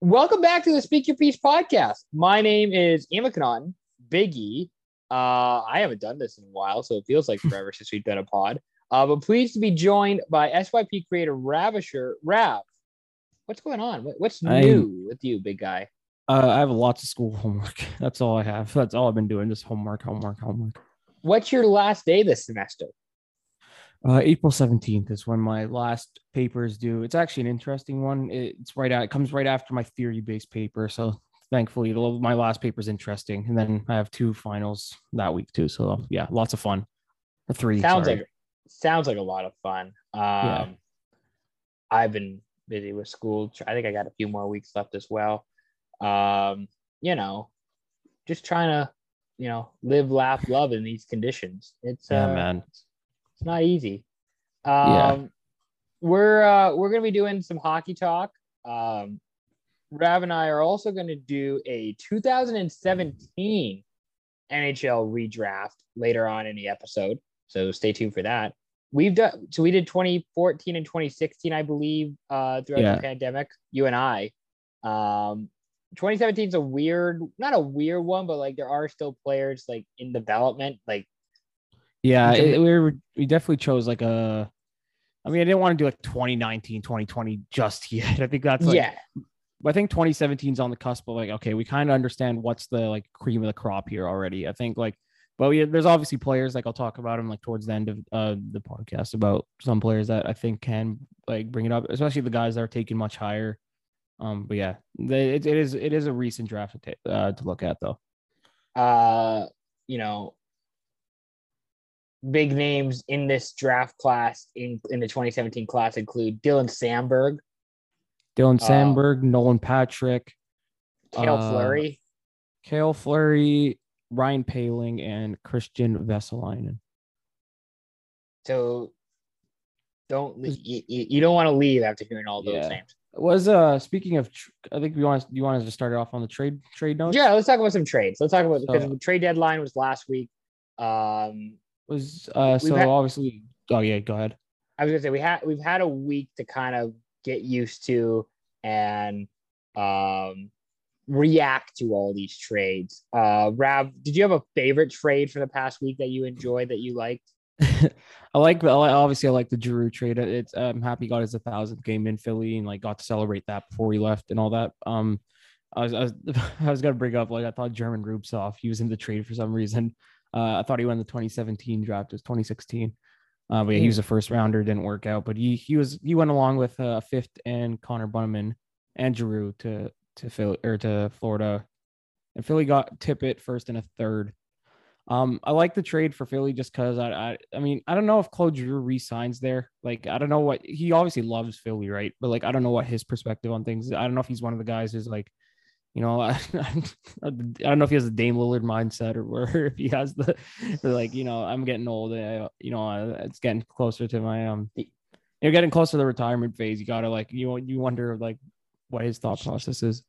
Welcome back to the Speak Your Piece podcast. My name is Amikanon Biggie. Uh, I haven't done this in a while, so it feels like forever since we've done a pod. Uh, but pleased to be joined by SYP creator Ravisher Rav. What's going on? What- What's I- new with you, big guy? Uh, I have lots of school homework. That's all I have. That's all I've been doing. Just homework, homework, homework. What's your last day this semester? Uh, April seventeenth is when my last paper is due. It's actually an interesting one. It's right out. It comes right after my theory-based paper. So thankfully, the- my last paper is interesting. And then I have two finals that week too. So yeah, lots of fun. Or three. Sounds sorry. like sounds like a lot of fun. Um, I've been busy with school. I think I got a few more weeks left as well. Um, you know, just trying to, you know, live, laugh, love in these conditions. It's Yeah, uh, man. It's not easy. Um, Yeah. we're uh, we're gonna be doing some hockey talk. Um, Rav and I are also going to do a 2017 NHL redraft later on in the episode. So stay tuned for that. We've done so we did 2014 and 2016, I believe, uh, throughout Yeah. the pandemic. You and I. Um, 2017 is a weird, not a weird one, but like there are still players like in development. Like Yeah, Okay. it- we were, we definitely chose like a. I mean, I didn't want to do like 2019, 2020 just yet. I think that's like yeah, I think 2017 is on the cusp of like, okay, we kind of understand what's the like cream of the crop here already. I think like, but we, there's obviously players like I'll talk about them like towards the end of uh, the podcast about some players that I think can like bring it up, especially the guys that are taken much higher. Um, but yeah, they, it, it is it is a recent draft to, ta- uh, to look at though. uh, you know, big names in this draft class in in the 2017 class include Dylan Samberg, Dylan Uh, Samberg, Nolan Patrick, Cale Uh, Fleury. Cale Fleury, Ryan Poehling, and Kristian Vesalainen. So don't you, you don't want to leave after hearing all those Yeah. names. Was uh speaking of, I think we want you wanted to start off on the trade trade notes. Yeah, let's talk about some trades. Let's talk about because So- the trade deadline was last week. Um, was uh so had- obviously oh yeah go ahead I was gonna say we had we've had a week to kind of get used to and um react to all these trades. Uh Rav, did you have a favorite trade for the past week that you enjoyed that you liked? i like obviously i like the Giroux trade it's i'm happy he got his 1000th game in philly and like got to celebrate that before he left and all that um i was i was, I was gonna bring up like i thought german Rubtsov he was in the trade for some reason uh i thought he won the 2017 draft it was 2016 uh, but yeah, he was a first rounder, didn't work out. But he he was he went along with uh, a fifth and Connor Bunnaman and Giroux to to Philly or to Florida, and Philly got Tippett first and a third. Um, I like the trade for Philly just because I, I I mean I don't know if Claude Giroux resigns there. Like I don't know what he obviously loves Philly, right? But like I don't know what his perspective on things. I don't know if he's one of the guys who's like, you know, I, I don't know if he has the Dame Lillard mindset or, or if he has the, like, you know, I'm getting old. uh, you know, uh, it's getting closer to my um, you're getting closer to the retirement phase. You gotta like you you wonder like what his thought process is.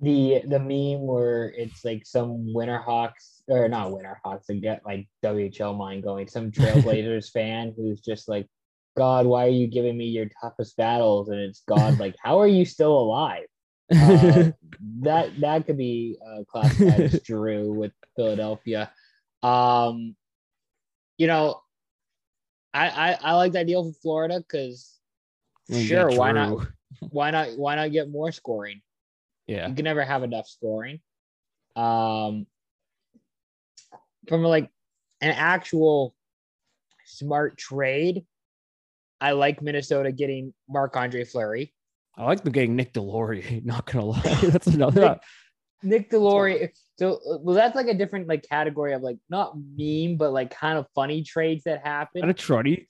The the meme where it's like some Winterhawks or not Winterhawks, I get like WHL mind going, some Trailblazers fan who's just like, God, why are you giving me your toughest battles? And it's God, like, how are you still alive? Uh, that that could be uh, classified as Drew with Philadelphia. Um, you know, I I, I like that deal for Florida because sure, why not? Why not? Why not get more scoring? Yeah. You can never have enough scoring. Um, from like an actual smart trade, I like Minnesota getting Marc Andre Fleury. I like the getting Nick Deslauriers. Not gonna lie, that's another. Nick Deslauriers. So uh, well, that's like a different like category of like not meme, but like kind of funny trades that happen. kind of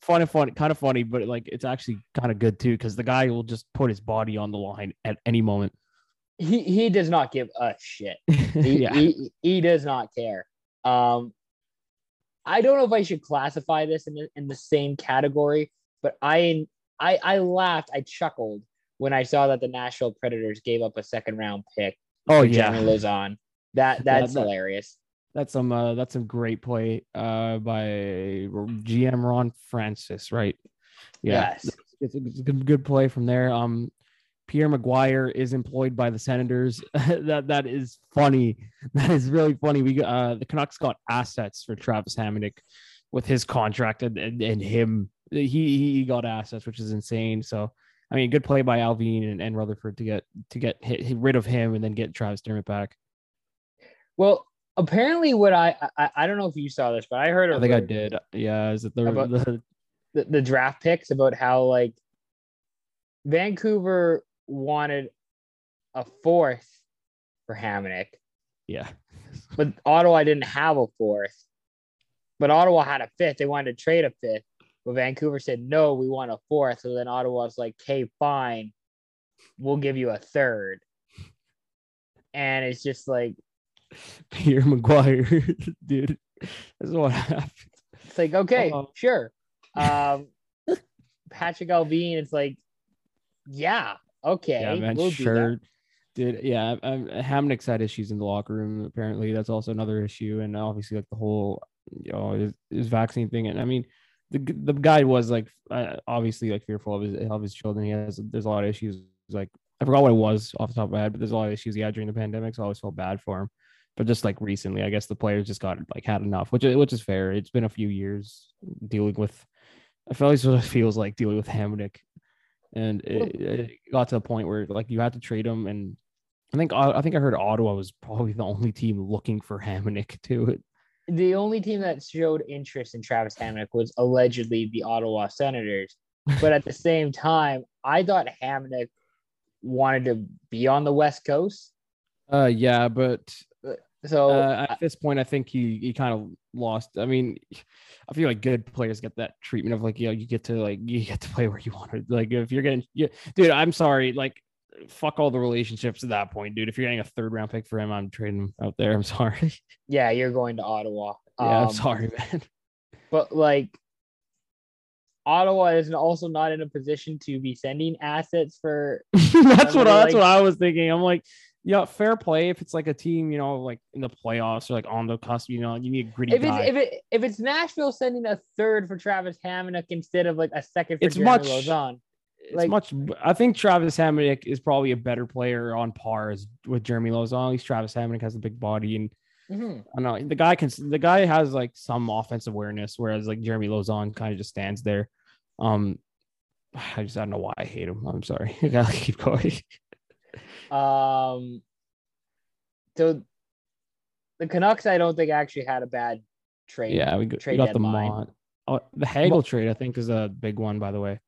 funny, funny, kind of funny, but like it's actually kind of good too because the guy will just put his body on the line at any moment. He he does not give a shit. He, yeah, he, he does not care. Um, I don't know if I should classify this in the, in the same category, but I I I laughed, I chuckled when I saw that the Nashville Predators gave up a second round pick oh yeah, Jeremy Lauzon. That that's that- hilarious. that's some uh, that's some great play uh by GM Ron Francis, right? Yeah, Yes. it's a, it's a good, good play from there. Um, Pierre McGuire is employed by the Senators. that that is funny. That is really funny. We uh the Canucks got assets for Travis Hamonic with his contract and, and, and him. He he got assets, which is insane. So I mean, good play by Allvin and, and Rutherford to get to get hit, rid of him and then get Travis Dermott back. Well, apparently, what I, I I don't know if you saw this, but I heard. I think I did. Yeah, is it the, About- the the, the draft picks about how like Vancouver wanted a fourth for Hamonic, yeah but Ottawa didn't have a fourth. But Ottawa had a fifth. They wanted to trade a fifth. But Vancouver said, no, we want a fourth. So then Ottawa's like, okay, fine. We'll give you a third. And it's just like, Pierre McGuire, dude. That's what happened. it's like, okay, Uh-oh. sure. Um, Patrik Allvin, it's like, yeah, okay. yeah, man, we'll do that. sure. Dude, yeah, um, Hamonic's had issues in the locker room. Apparently, that's also another issue, and obviously, like the whole, you know, his, his vaccine thing. And I mean, the the guy was like, uh, obviously, like fearful of his of his children. He has there's a lot of issues. Like I forgot what it was off the top of my head, but there's a lot of issues he had during the pandemic. So I always felt bad for him. But just like recently, I guess the players just got like had enough, which is- which is fair. It's been a few years dealing with. I feel like what it feels like dealing with Hamonic and it, it got to a point where like you had to trade him and I think I think I heard Ottawa was probably the only team looking for Hamonic to the only team that showed interest in Travis Hamonic was allegedly the Ottawa Senators. But at the same time, I thought Hamonic wanted to be on the West Coast. Uh yeah, but So uh, at this point I think he he kind of lost. I mean, I feel like good players get that treatment of like, you know, you get to like you get to play where you want to. Like if you're getting yeah, dude, I'm sorry, like fuck all the relationships at that point, dude. If you're getting a third round pick for him, I'm trading him out there. I'm sorry. yeah, you're going to Ottawa. yeah, I'm Um, sorry, man. But like Ottawa is also not in a position to be sending assets for that's what I, like- that's what I was thinking. I'm like, yeah, fair play if it's like a team, you know, like in the playoffs or like on the cusp, you know, you need a gritty if it's guy. if it if it's Nashville sending a third for Travis Hamonic instead of like a second for It's Jeremy much- Lauzon. It's like- much. I think Travis Hamonic is probably a better player on par as with Jeremy Lauzon. At least Travis Hamonic has a big body, and Mhm. I don't know the guy can. The guy has like some offensive awareness, whereas like Jeremy Lauzon kind of just stands there. Um, I just I don't know why I hate him. I'm sorry. I gotta keep going. Um, so the Canucks, I don't think actually had a bad trade. Yeah, we got, we trade got the Mont. Oh, the Hagel trade, I think, is a big one, by the way.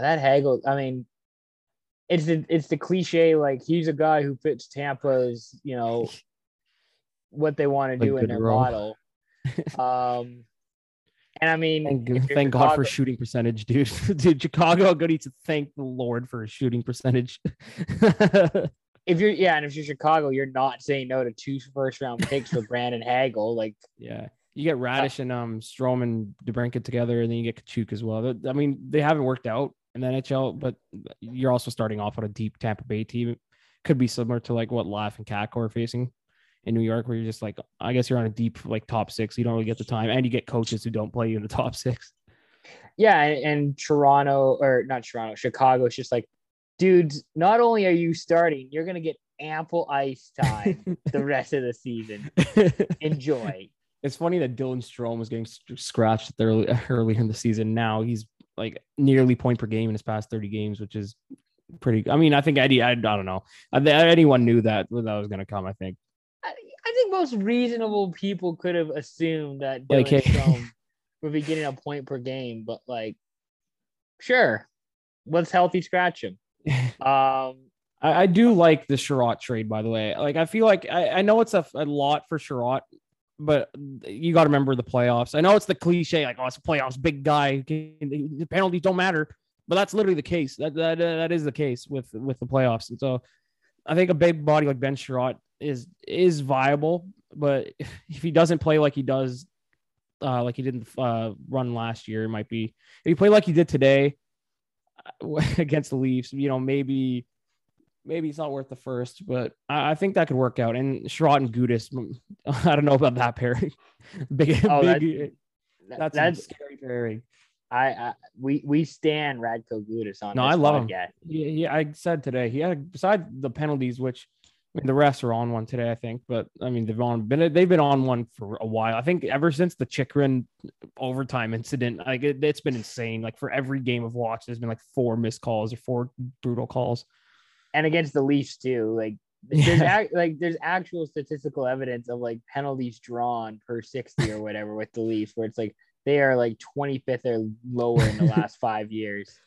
That Hagel. I mean, it's the it's the cliche like he's a guy who fits Tampa's you know what they want to Like do in their role. model. Um, and I mean, Thank, if you're God for shooting percentage, dude. dude, Chicago good to thank the Lord for his shooting percentage. if you're yeah, and if you're Chicago, you're not saying no to two first round picks for Brandon Hagel. Like yeah. You get Raddysh and um Strome and DeBrincat together, and then you get Katchouk as well. I mean, they haven't worked out in the NHL, but you're also starting off on a deep Tampa Bay team. Could be similar to like what Laugh and Kakko are facing in New York, where you're just like, I guess you're on a deep like top six. You don't really get the time, and you get coaches who don't play you in the top six. yeah, and, and Toronto or not Toronto, Chicago. It's just like, dudes. Not only are you starting, you're gonna get ample ice time the rest of the season. Enjoy. It's funny that Dylan Strome was getting scratched early, early in the season. Now he's like nearly point per game in his past 30 games, which is pretty. I mean, I think Eddie, I, I don't know. I, anyone knew that that was going to come, I think. I, I think most reasonable people could have assumed that Dylan Like, hey- Strome would be getting a point per game, but like, sure, let's healthy scratch him. Um, I, I do like the Chiarot trade, by the way. Like, I feel like I, I know it's a, a lot for Chiarot, but you got to remember the playoffs. I know it's the cliche, like, oh, it's playoffs, big guy, the penalties don't matter, but that's literally the case. That that, that is the case with with the playoffs. And so, I think a big body like Ben Chiarot is is viable, but if he doesn't play like he does, uh, like he didn't uh, run last year, it might be. If he played like he did today uh, against the Leafs, you know, maybe maybe it's not worth the first, but I, I think that could work out. And Chiarot and Gudas, I don't know about that pairing. big, Oh, big. that- that's, that's a scary pairing. I, I we we stand Radko Gudas on No, this I love him. Yeah, yeah, I said today he had besides the penalties, which I mean the refs are on one today, I think, but I mean they've on been they've been on one for a while. I think ever since the Chikrin overtime incident, like it, it's been insane. Like for every game of watch, there's been like four missed calls or four brutal calls. And against the Leafs too. Like there's Yeah. ac- like there's actual statistical evidence of like penalties drawn per 60 or whatever with the Leafs, where it's like they are like 25th or lower in the last five years,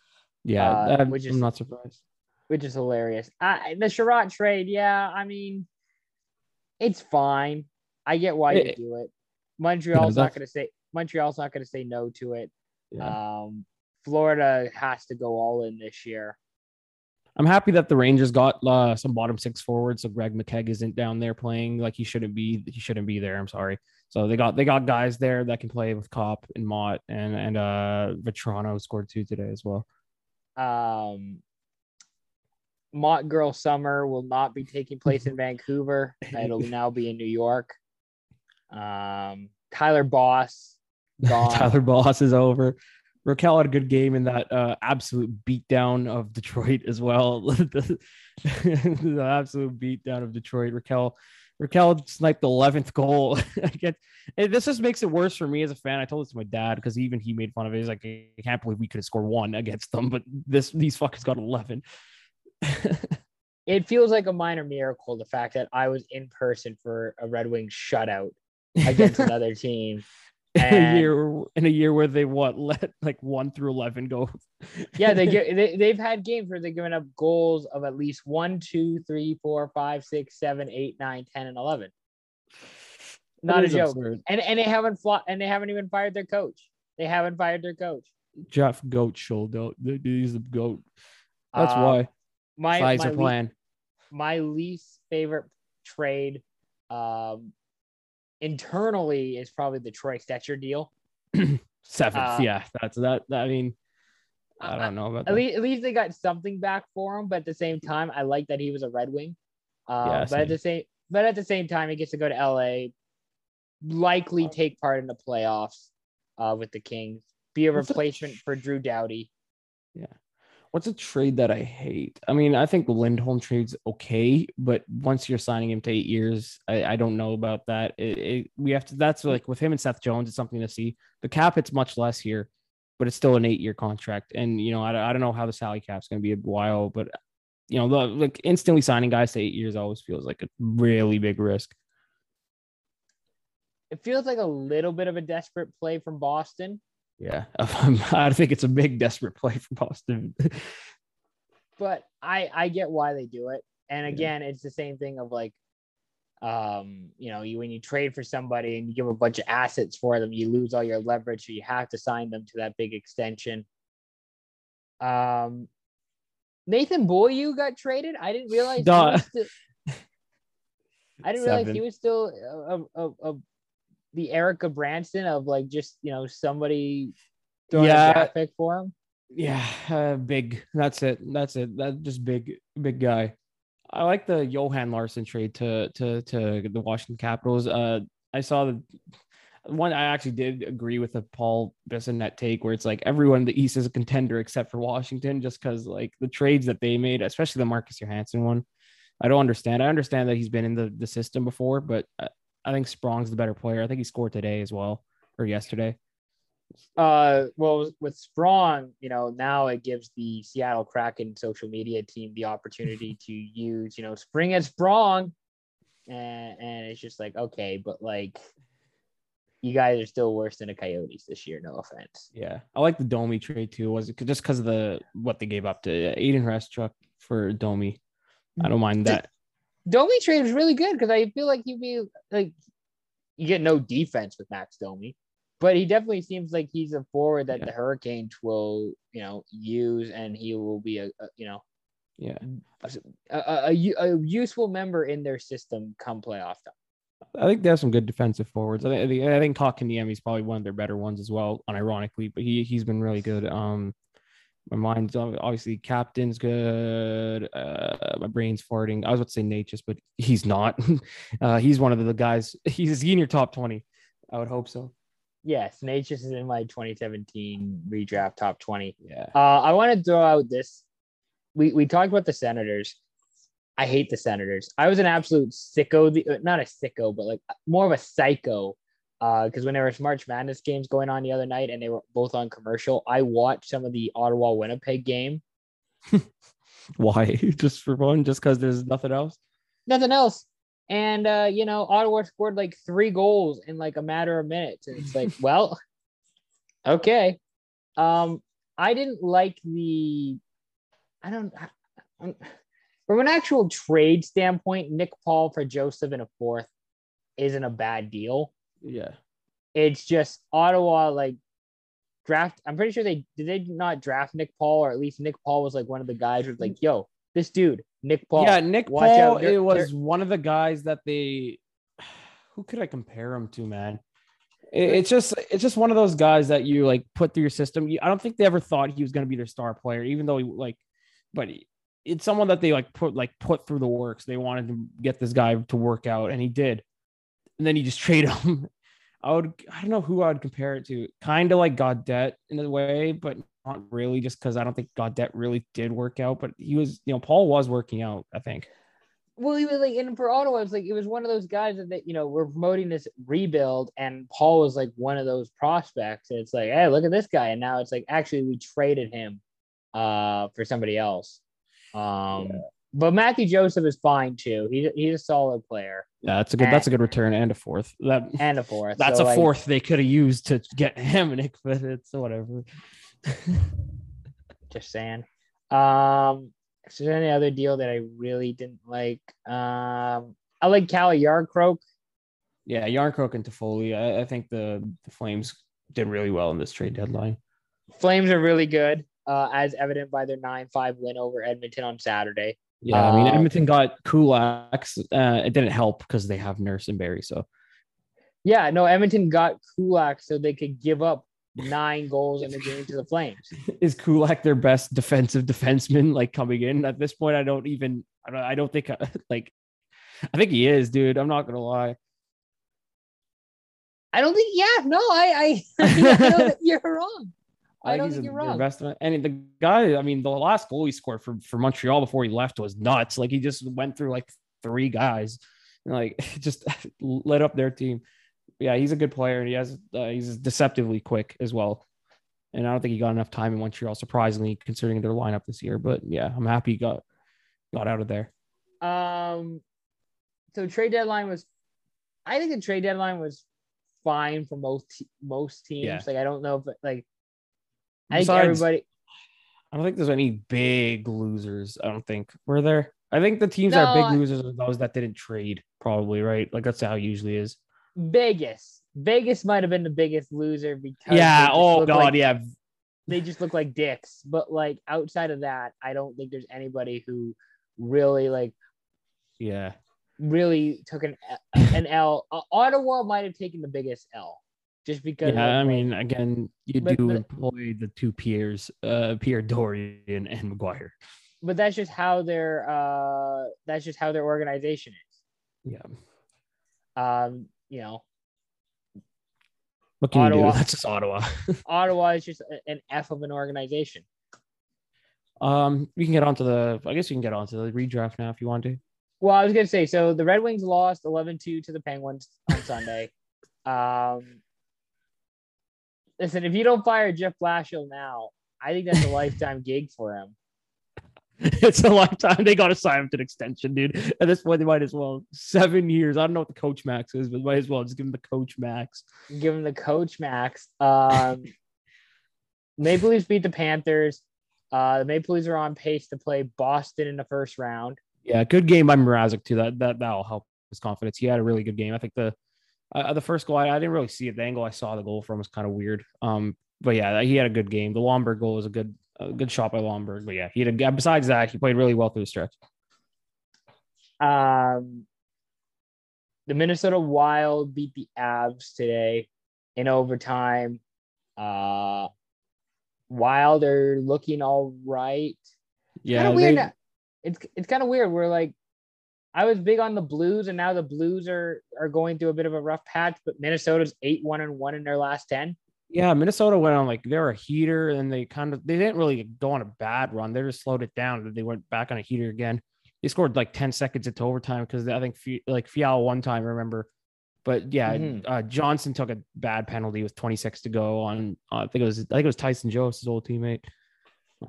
Yeah, Uh, which is- I'm not surprised. which is hilarious. Uh, the Chiarot trade, yeah, I mean, it's fine. I get why you do it. Montreal's not going to say Montreal's not going to say no to it. Yeah. Um, Florida has to go all in this year. I'm happy that the Rangers got uh, some bottom six forwards, so Greg McKegg isn't down there playing like he shouldn't be. He shouldn't be there. I'm sorry. So they got they got guys there that can play with Copp and Motte and and uh Vatrano scored two today as well. um Motte Girl Summer will not be taking place in Vancouver. It'll now be in New York. Um Tyler Boss gone. Tyler Boss is over. Rakell had a good game in that uh, absolute beatdown of Detroit as well. the, the absolute beatdown of Detroit. Rakell Rakell sniped the 11th goal. I get and this just makes it worse for me as a fan. I told this to my dad because even he made fun of it. He's like, I can't believe we could have scored one against them, but this these fuckers got 11. It feels like a minor miracle the fact that I was in person for a Red Wings shutout against another team. In a year in a year where they what let like one through 11 go. Yeah, they get they, they've had games where they've given up goals of at least one, two, three, four, five, six, seven, eight, nine, ten, and eleven. Not a joke. absurd. And and they haven't fought and they haven't even fired their coach. They haven't fired their coach. Jeff Goat shoulder. He's the goat. That's Uh, why. My my, plan. my least favorite trade um internally is probably the Troy Stecher deal. Seventh. uh, yeah, that's that. I mean, I don't know about At that. least, at least they got something back for him, but at the same time, I like that he was a Red Wing. Uh, Yeah, but same. at the same, but at the same time, he gets to go to LA, likely take part in the playoffs uh, with the Kings, be a replacement for Drew Doughty. What's a trade that I hate? I mean, I think Lindholm trade's okay, but once you're signing him to eight years, I, I don't know about that. It, it, we have to. That's like with him and Seth Jones, it's something to see. The cap, it's much less here, but it's still an eight-year contract, and you know, I, I don't know how the salary cap's going to be a while, but you know, the, like instantly signing guys to eight years always feels like a really big risk. It feels like a little bit of a desperate play from Boston, Yeah, I think it's a big desperate play for Boston. but I I get why they do it. And Yeah. again, it's the same thing of like, um, you know, you when you trade for somebody and you give a bunch of assets for them, you lose all your leverage, so you have to sign them to that big extension. Um, Nathan Boyu got traded. I didn't realize. He Duh. was still, I didn't realize he was still a, of, of the Erica Branson of like just you know somebody throwing Yeah. a pick for him. Yeah, uh, big. That's it. That's it. That just big, big guy. I like the Johan Larsson trade to to to the Washington Capitals. Uh, I saw the one. I actually did agree with the Paul Bissonnette take, where it's like everyone in the East is a contender except for Washington, just because like the trades that they made, especially the Marcus Johansson one. I don't understand. I understand that he's been in the the system before, but I, think Sprong's the better player. I think he scored today as well or yesterday. Uh, well, with Sprong, you know, now it gives the Seattle Kraken social media team the opportunity to use, you know, Spring as Sprong, and and it's just like okay, but like, you guys are still worse than the Coyotes this year. No offense. Yeah, I like the Domi trade too. Was it just because of the what they gave up to Aiden Restruck for Domi? I don't mind that. Domi trade was really good because I feel like he'd be like, you get no defense with Max Domi, but he definitely seems like he's a forward that Yeah. the Hurricanes will, you know, use, and he will be a, a you know Yeah, a a useful member in their system come playoff time. I think they have some good defensive forwards. I think I think, I think Kotkaniemi is probably one of their better ones as well, unironically. But he he's been really good. Um, my mind's obviously captain's good. Uh, my brain's farting. I was about to say Necas, but he's not. uh, he's one of the guys. He's in your top twenty? I would hope so. Yes, Necas is in my 2017 redraft top 20. Yeah. Uh, I want to throw out this. We we talked about the Senators. I hate the Senators. I was an absolute sicko. The not a sicko, but like more of a psycho. Because when there was March Madness games going on the other night and they were both on commercial, I watched some of the Ottawa Winnipeg game. Why? just for fun? Just because there's nothing else? Nothing else. And uh, you know, Ottawa scored like three goals in like a matter of minutes. And it's like, well, okay. Um, I didn't like the I don't I- from an actual trade standpoint, Nick Paul for Joseph in a fourth isn't a bad deal. Yeah. It's just Ottawa like draft. I'm pretty sure they did they not draft Nick Paul, or at least Nick Paul was like one of the guys who's like, yo, this dude, Nick Paul. yeah, Nick Paul. It was one of the guys that they. Who could I compare him to, man? It- it's just it's just one of those guys that you like put through your system. You- I don't think they ever thought he was going to be their star player, even though he like, but he- it's someone that they like put like put through the works. They wanted to get this guy to work out, and he did. And then you just trade him. I would I don't know who I would compare it to. Kind of like Godet in a way, but not really, just because I don't think Godet really did work out. But he was, you know, Paul was working out. I think. well, he was like, and for Ottawa, it was like it was one of those guys that they, you know were promoting this rebuild, and Paul was like one of those prospects. And it's like, hey, look at this guy, and now it's like actually we traded him uh for somebody else. Um, but Matthew Joseph is fine too. He, he's a solid player Yeah, that's a good. That's a good return and a fourth. That and a fourth. that's So, a like, fourth they could have used to get Hamonic, but it's whatever. Just saying. Um, is there any other deal that I really didn't like? Um, I like Calle Jarnkrok. yeah, Yarncroke and Toffoli. I, I think the the Flames did really well in this trade deadline. Flames are really good, uh, as evident by their 9 5 win over Edmonton on Saturday. Yeah, I mean Uh, Edmonton got Kulaks. Uh, it didn't help because they have Nurse and Barrie. So Yeah, no, Edmonton got Kulak so they could give up nine goals in the game to the Flames. is Kulak their best defensive defenseman? Like coming in at this point, I don't even. I don't. I don't think. Like, I think he is, dude. I'm not gonna lie. I don't think, yeah, no, I, I, I that you're wrong. I, don't he's think you're wrong. Best, and the guy, I mean, the last goal he scored for, for Montreal before he left was nuts. Like he just went through like three guys, and like just lit up their team. Yeah, he's a good player, and he has uh, he's deceptively quick as well. And I don't think he got enough time in Montreal, surprisingly, considering their lineup this year. But yeah, I'm happy he got got out of there. Um, so trade deadline was, I think the trade deadline was fine for most most teams. Yeah. Like I don't know if like I think Besides- everybody. I don't think there's any big losers. I don't think were there. I think the teams that are big losers are those that didn't trade, probably right. Like that's how it usually is. Vegas. Vegas might have been the biggest loser because Yeah. Oh God. like- yeah. they just look like dicks. But like outside of that, I don't think there's anybody who really like Yeah. really took an an L. Uh, Ottawa might have taken the biggest L, just because. Yeah, I mean, again, you But- do but- employ the two peers, uh, Pierre Dorion and McGuire. but that's just how their uh, that's just how their organization is. Yeah, Um, you know, what can you Ottawa. do? That's just Ottawa. Ottawa is just an F of an organization. um, we can get onto the. I guess you can get onto the redraft now if you want to. Well, I was gonna say, so the Red Wings lost 11-2 to the Penguins on Sunday. Um, listen, if you don't fire Jeff Blashill now, I think that's a lifetime gig for him. it's a lifetime. They got to sign him to an extension, dude. At this point, they might as well seven years. I don't know what the coach max is, but might as well just give him the coach max. Give him the coach max. Um, Maple Leafs beat the Panthers. Uh, the Maple Leafs are on pace to play Boston in the first round. Yeah, good game by Mrazek too. That that that'll help his confidence. He had a really good game. I think the uh, the first goal I, I didn't really see it. The angle I saw the goal from was kind of weird. Um, but yeah, he had a good game. The Lomberg goal was a good a good shot by Lomberg. But yeah, he had a, besides that, he played really well through the stretch. Um, the Minnesota Wild beat the Avs today in overtime. Uh, Wild are looking all right. Yeah, kind of weird. they- It's it's kind of weird. We're like I was big on the Blues, and now the Blues are are going through a bit of a rough patch. But Minnesota's eight one and one in their last ten. Yeah, Minnesota went on like they're a heater, and they kind of they didn't really go on a bad run. They just slowed it down. They went back on a heater again. They scored like ten seconds into overtime because I think like Fial one time, I remember. But yeah, mm-hmm. uh, Johnson took a bad penalty with 26 to go on. Uh, I think it was I think it was Tyson Jost, his old teammate.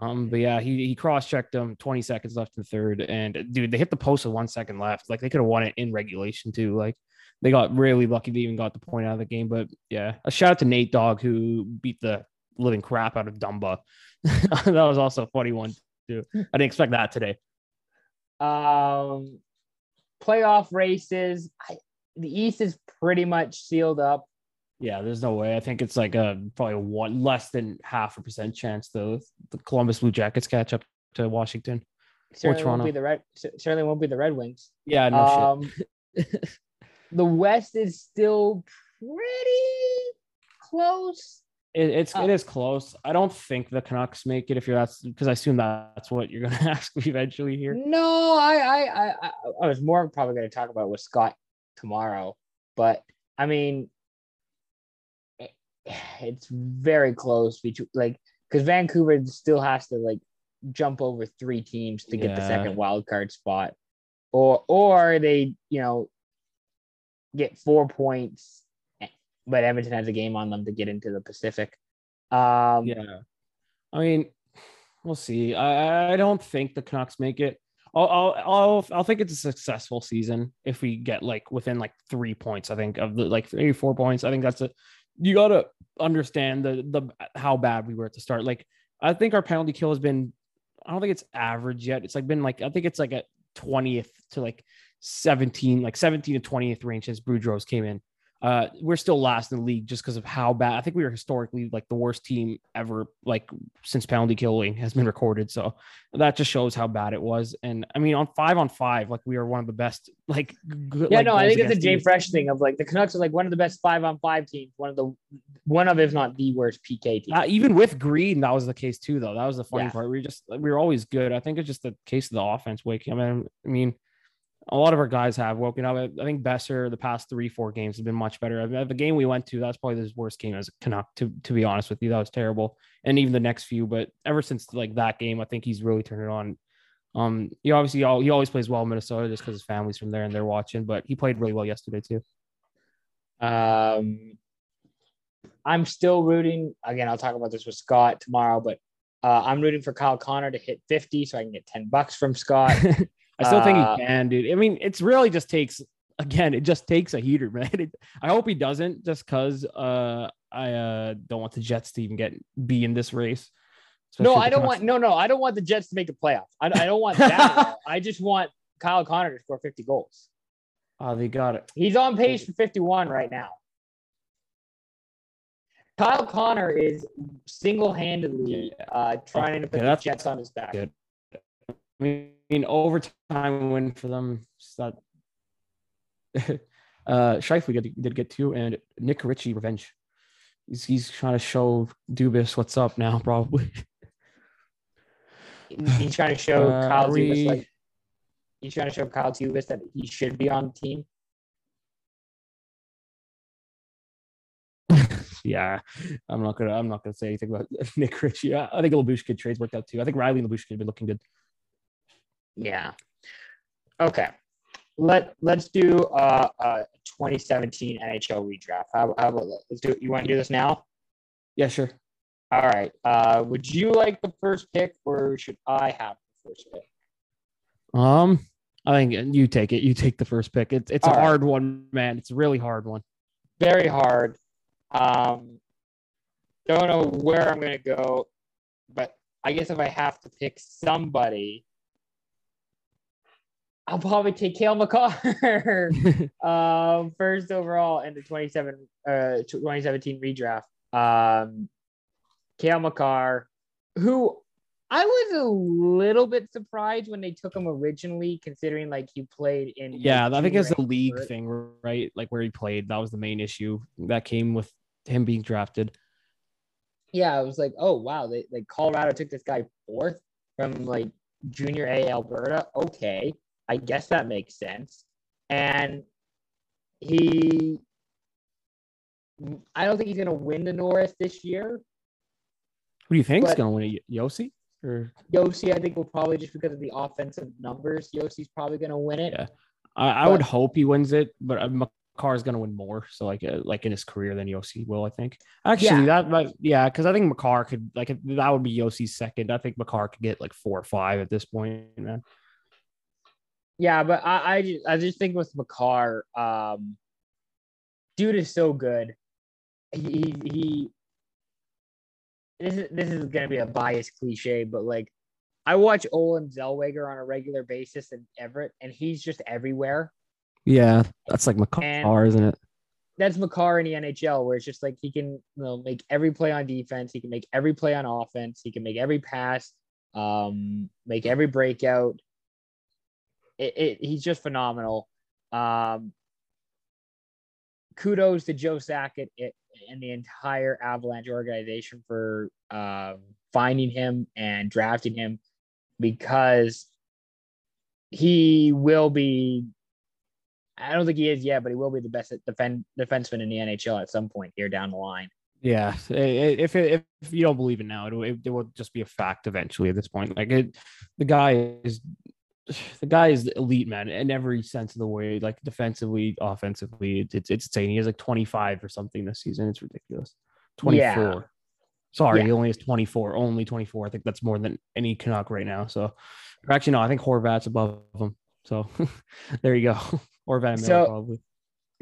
Um, but yeah, he he cross checked them. 20 seconds left in the third, and dude, they hit the post with one second left. Like they could have won it in regulation too. Like they got really lucky. They even got the point out of the game. But yeah, a shout out to Nate Dogg who beat the living crap out of Dumba. that was also a funny one too. I didn't expect that today. Um, playoff races. I, the East is pretty much sealed up. Yeah, there's no way. I think it's like a probably one less than half a percent chance the the Columbus Blue Jackets catch up to Washington certainly. Won't be the Red certainly won't be the Red Wings. Yeah, no um, shit. the West is still pretty close. It, it's uh, it is close. I don't think the Canucks make it if you're that's because I assume that's what you're going to ask me eventually here. No, I I I, I was more probably going to talk about with Scott tomorrow, but I mean, it's very close between like because Vancouver still has to like jump over three teams to get yeah. the second wild card spot, or or they you know get four points, but Edmonton has a game on them to get into the Pacific. Um, yeah, I mean, we'll see. I I don't think the Canucks make it. I'll, I'll, I'll, I'll think it's a successful season if we get like within like three points. I think of the like maybe four points. I think that's a you got to understand the the how bad we were at the start. Like I think our penalty kill has been I don't think it's average yet. It's like been like I think it's like a 20th to like 17, like 17 to 20th range since Boudreau's came in. Uh, we're still last in the league just because of how bad. I think we were historically like the worst team ever, like since penalty killing has been recorded. So that just shows how bad it was. And I mean, on five on five, like we are one of the best. Like, good, yeah, like, no, I think it's a Jay Fresh thing of like the Canucks are like one of the best five on five teams, one of the one of if not the worst PK team. Uh, even with Green, that was the case too, though. That was the funny yeah. part. We were just we were always good. I think it's just the case of the offense waking. I mean, I mean a lot of our guys have woken up. I think Boeser the past three, four games have been much better. I mean, the game we went to, that's probably his worst game as a Canuck, to, to be honest with you. That was terrible. And even the next few, but ever since like that game, I think he's really turned it on. Um, he obviously he always plays well in Minnesota just because his family's from there and they're watching, but he played really well yesterday too. Um, I'm still rooting. Again, I'll talk about this with Scott tomorrow, but uh, I'm rooting for Kyle Connor to hit 50 so I can get 10 bucks from Scott. I still think he uh, can, dude. I mean, it's really just takes again, it just takes a heater, man. It, I hope he doesn't just because uh, I uh, don't want the Jets to even get be in this race. No, I don't want no, no, I don't want the Jets to make the playoffs. I, I don't want that. I just want Kyle Connor to score 50 goals. Oh, they got it. He's on pace for 51 right now. Kyle Connor is single-handedly uh, trying to put okay, the Jets on his back. Good. I mean, overtime win for them. That uh, Scheifele did, did get two, and Nick Ritchie revenge. He's, he's trying to show Dubas what's up now, probably. he's trying to show uh, Kyle we... Dubas like he's trying to show Kyle Dubas that he should be on the team. yeah, I'm not gonna I'm not gonna say anything about Nick Ritchie. I think Lyubushkin trades worked out too. I think Riley and Lyubushkin have been looking good. Yeah. Okay. Let Let's do uh, uh 2017 NHL redraft. How, how about let's do. You want to do this now? Yeah, sure. All right. Uh, would you like the first pick, or should I have the first pick? Um, I think you take it. You take the first pick. It's it's All a right. hard one, man. It's a really hard one. Very hard. Um, don't know where I'm gonna go, but I guess if I have to pick somebody, I'll probably take Cale Makar um, first overall in the 27, uh, 2017 redraft. Um, Cale Makar, who I was a little bit surprised when they took him originally, considering like he played in. Yeah, I think it's a league thing, right? Like where he played, that was the main issue that came with him being drafted. Yeah, I was like, oh wow, they like Colorado took this guy fourth from like junior A Alberta. Okay, I guess that makes sense. And he, I don't think he's going to win the Norris this year. Who do you think is going to win it? Josi or Josi, I think, will probably just because of the offensive numbers. Josi's probably going to win it. Yeah. I, I would hope he wins it, but uh, Makar is going to win more. So like uh, like in his career than Josi will, I think. Actually, that might yeah, because I think Makar could like that would be Josi's second. I think Makar could get like four or five at this point, man. Yeah, but I, I just I just think with Makar, um, dude is so good. He he, this is this is gonna be a biased cliche, but like I watch Olen Zellweger on a regular basis in Everett, and he's just everywhere. Yeah, that's like Makar, And- isn't it? That's Makar in the NHL, where it's just like he can you know make every play on defense, he can make every play on offense, he can make every pass, um, make every breakout. It, it he's just phenomenal. Um, kudos to Joe Sakic and the entire Avalanche organization for um, finding him and drafting him because he will be. I don't think he is yet, but he will be the best defend defenseman in the NHL at some point here down the line. Yeah, if if you don't believe it now, it, it, will just be a fact eventually. At this point, like it, the guy is the guy is elite, man, in every sense of the way. Like defensively, offensively, it's it's, insane. He has like twenty five or something this season. It's ridiculous. Twenty four. Yeah. Sorry, Yeah. he only has twenty four. Only twenty four. I think that's more than any Canuck right now. So, actually, no, I think Horvat's above him. So there you go. Horvat So- probably.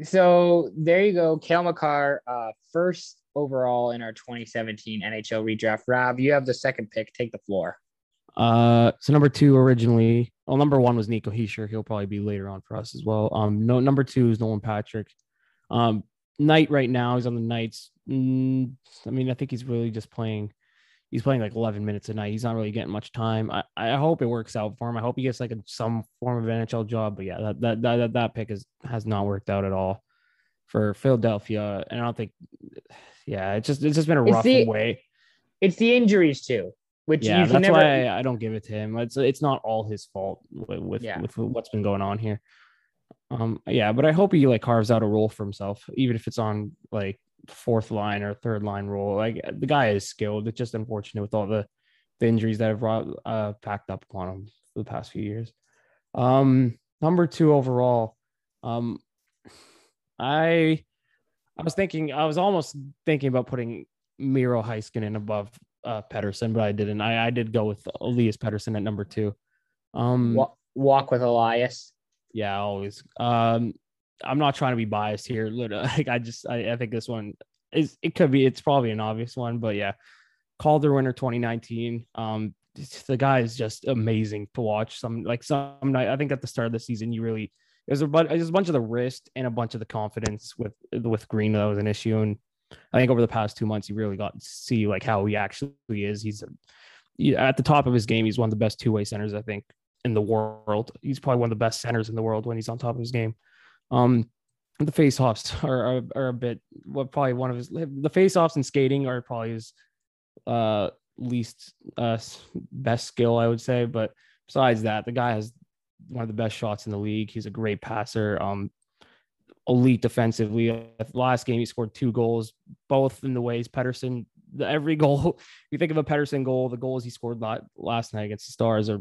So there you go, Cale Makar, uh, first overall in our 2017 NHL redraft. Rob, you have the second pick. Take the floor. Uh, so number two originally, well, number one was Nico Hischier. He'll probably be later on for us as well. Um, no, number two is Nolan Patrick. Um, Knight right now he's on the Knights. Mm, I mean, I think he's really just playing. He's playing like 11 minutes a night. He's not really getting much time. I, I hope it works out for him. I hope he gets like a, some form of NHL job. But yeah, that that that that, pick is has not worked out at all for Philadelphia. And I don't think, yeah, it's just it's just been a It's rough the- way. It's the injuries too, which Yeah, that's never. why I, I don't give it to him. It's it's not all his fault with with, Yeah. with what's been going on here. Um, yeah, but I hope he like carves out a role for himself, even if it's on like fourth line or third line role. Like the guy is skilled. It's just unfortunate with all the the injuries that have brought uh packed up upon him for the past few years. Um, number two overall, um, I I was thinking I was almost thinking about putting Miro Heiskanen above uh Pettersson, but I didn't. I I did go with Elias Pettersson at number two. Um, wa- walk with Elias. yeah, always. Um, I'm not trying to be biased here. Like I just I, I think this one is it could be it's probably an obvious one, but yeah, Calder winner 2019. Um, the guy is just amazing to watch. Some like some night I think at the start of the season you really there's a bunch there's a bunch of the wrist and a bunch of the confidence with with Green that was an issue, and I think over the past two months you really got to see like how he actually is. He's a, at the top of his game. He's one of the best two way centers I think in the world. He's probably one of the best centers in the world when he's on top of his game. Um, the face offs are, are are a bit well, probably one of his the face offs and skating are probably his uh least uh best skill I would say. But besides that, the guy has one of the best shots in the league. He's a great passer. Um, elite defensively. Last game he scored two goals, both in the ways Pettersson. Every goal, you think of a Pettersson goal, the goals he scored la- last night against the Stars are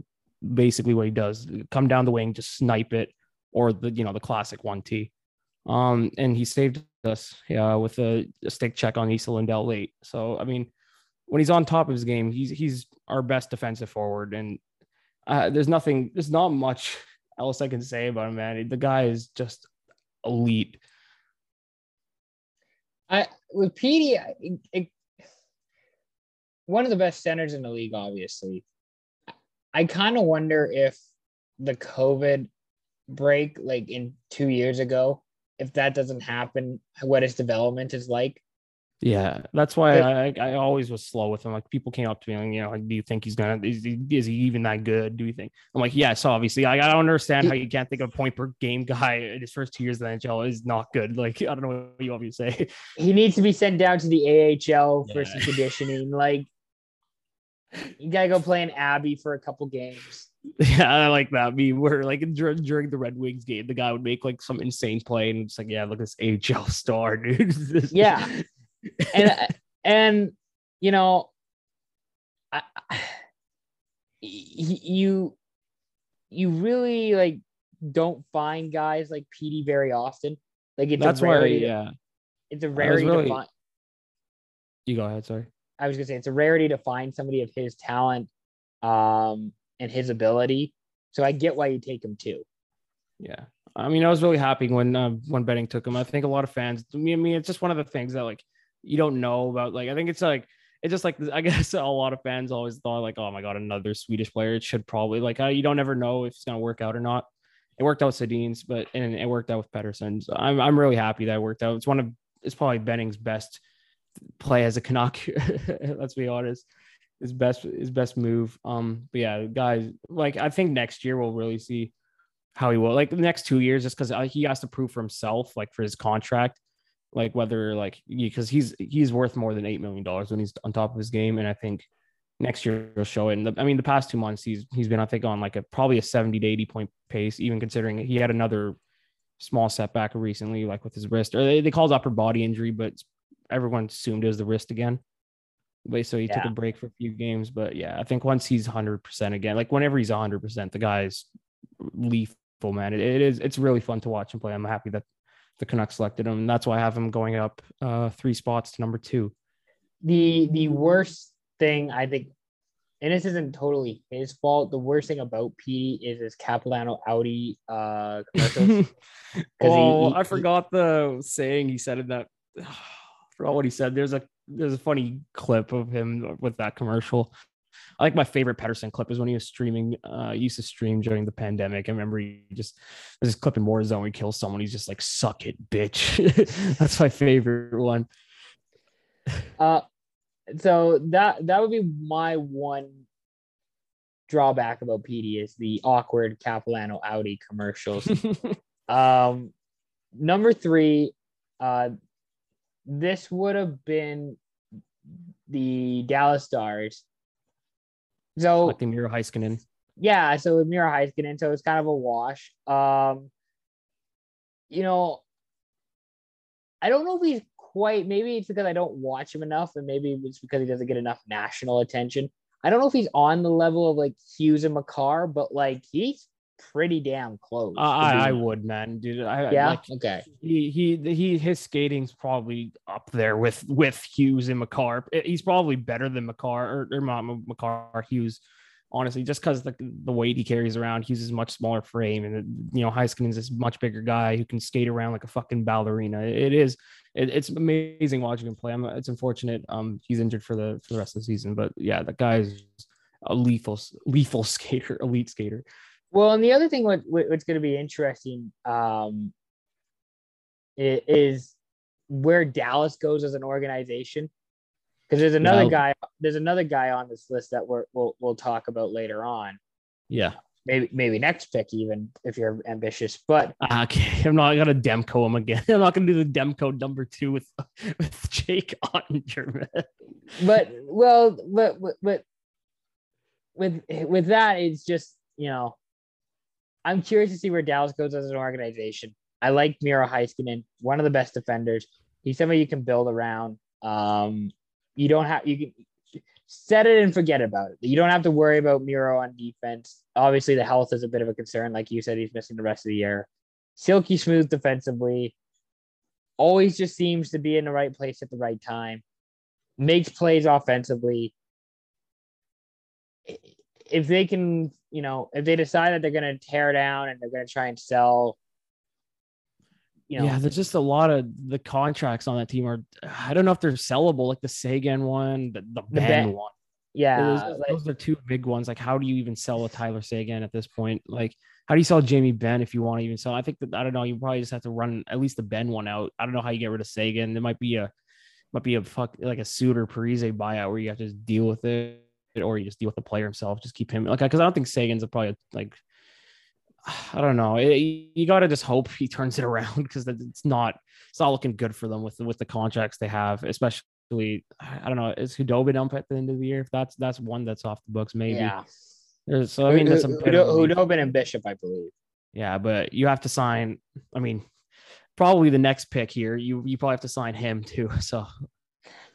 basically what he does: come down the wing, just snipe it, or the you know the classic one T. Um, and he saved us yeah, with a, a stick check on Esa Lindell late. So I mean, when he's on top of his game, he's he's our best defensive forward, and uh, there's nothing, there's not much else I can say about him, man. The guy is just elite. I with Petey, it, it, one of the best centers in the league, obviously. I kind of wonder if the COVID break, like in two years ago, if that doesn't happen, what his development is like. Yeah, that's why But- I, I always was slow with him. Like people came up to me and you know, like, do you think he's gonna is he, is he even that good? Do you think? I'm like, yes, obviously. Like, I don't understand how you can't think of a point per game guy in his first two years in the NHL is not good. Like I don't know what you want me to say. He needs to be sent down to the AHL for Yeah. some conditioning. Like, you gotta go play in Abbey for a couple games. Yeah, I like that meme where like during, during the Red Wings game, the guy would make like some insane play and it's like, yeah, look at this AHL star, dude. yeah, and and you know, I, you you really like don't find guys like Petey very often. Like it's that's a why, yeah. It's a rarity really- to find. You go ahead, sorry. I was gonna say it's a rarity to find somebody of his talent, um, and his ability. So I get why you take him too. Yeah. I mean, I was really happy when uh, when Benning took him. I think a lot of fans. I mean, I mean, it's just one of the things that like you don't know about. Like, I think it's like it's just like I guess a lot of fans always thought like, oh my god, another Swedish player. It should probably like uh, you don't ever know if it's gonna work out or not. It worked out with Sedin's, but and it worked out with Pettersson. So I'm I'm really happy that it worked out. It's one of it's probably Benning's best play as a Canuck. Let's be honest. His best his best move. Um, but yeah, guys, like I think next year we'll really see how he will like the next two years just because he has to prove for himself like for his contract like whether like because he's he's worth more than eight million dollars when he's on top of his game and i think next year will show it. And the, i mean the past two months he's he's been i think on like a probably a 70 to 80 point pace even considering he had another small setback recently like with his wrist or they, they called upper body injury but everyone assumed it was the wrist again. But so he took a break for a few games but yeah i think once he's 100% again like whenever he's 100% the guy's lethal man. It, it is it's really fun to watch him play. I'm happy that the Canucks selected him. And that's why I have him going up uh, three spots to number two. The the worst thing I think, and this isn't totally his fault. The worst thing about Petey is his Capilano Audi uh commercials. oh, he- I forgot the saying he said in that. I forgot what he said. There's a there's a funny clip of him with that commercial. I like my favorite Pettersson clip is when he was streaming. Uh, he used to stream during the pandemic. I remember he just there's this clip in Warzone where he kills someone. He's just like, "Suck it, bitch." That's my favorite one. Uh, so that that would be my one drawback about Petey is the awkward Capilano Audi commercials. um, number three, uh, this would have been the Dallas Stars. So like the Miro Heiskanen. yeah, so Miro Heiskanen, so it's kind of a wash. Um, you know, I don't know if he's quite. Maybe it's because I don't watch him enough, and maybe it's because he doesn't get enough national attention. I don't know if he's on the level of like Hughes and Makar, but like he's pretty damn close. Uh, I, I would, man, dude. I, yeah. like, okay. he he he his skating's probably up there with with Hughes and Makar. Eh, He's probably better than Makar or, or not Makar Hughes. Honestly, just because the, the weight he carries around, Hughes is a much smaller frame, and you know Heiskanen's this much bigger guy who can skate around like a fucking ballerina. It is, it, it's amazing watching him play. I'm, it's unfortunate, um, he's injured for the for the rest of the season, but yeah, that guy's a lethal lethal skater, elite skater. Well, and the other thing what, what- what's going to be interesting um, is where Dallas goes as an organization. Because there's another Well- guy, there's another guy on this list that we're, we'll we'll talk about later on. Yeah. Maybe maybe next pick even if you're ambitious. But Okay, I'm not gonna Demko him again. I'm not gonna do the Demko number two with with Jake Oettinger, but well, but- but with with that, it's just you know, I'm curious to see where Dallas goes as an organization. I like Miro Heiskanen, one of the best defenders. He's somebody you can build around. Um, you don't have you can set it and forget about it. You don't have to worry about Miro on defense. Obviously, the health is a bit of a concern. Like you said, he's missing the rest of the year. Silky smooth defensively. Always just seems to be in the right place at the right time. Makes plays offensively. If they can, you know, if they decide that they're going to tear down and they're going to try and sell, you know, yeah, there's just a lot of the contracts on that team are. I don't know if they're sellable, like the Seguin one, the, the Benn Benn- one. yeah, those, like- those are two big ones. Like, how do you even sell a Tyler Seguin at this point? Like, how do you sell Jamie Benn if you want to even sell? I think that I don't know. You probably just have to run at least the Benn one out. I don't know how you get rid of Seguin. There might be a might be a fuck like a suitor Parise buyout where you have to just deal with it, or you just deal with the player himself. Just keep him like because I don't think Seguin's a probably like I don't know. It- you got to just hope he turns it around because it's not it's not looking good for them with the, with the contracts they have, especially. I don't know. Is Khudobin up at the end of the year? If that's that's one that's off the books, maybe. yeah. There's, so I mean, that's some bit of a leap. And Bishop, I believe. Yeah, but you have to sign. I mean, probably the next pick here. You you probably have to sign him too. So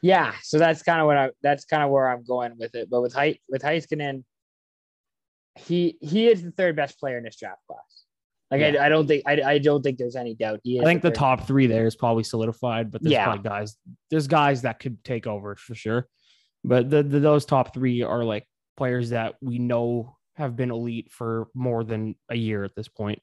Yeah, so that's kind of what I that's kind of where I'm going with it. But with height with Heiskanen, he he is the third best player in this draft class. Like Yeah. I, I don't think I, I don't think there's any doubt. He is I think the third- top three there is probably solidified, but there's Yeah. probably guys. There's guys that could take over for sure. But the, the those top three are like players that we know have been elite for more than a year at this point.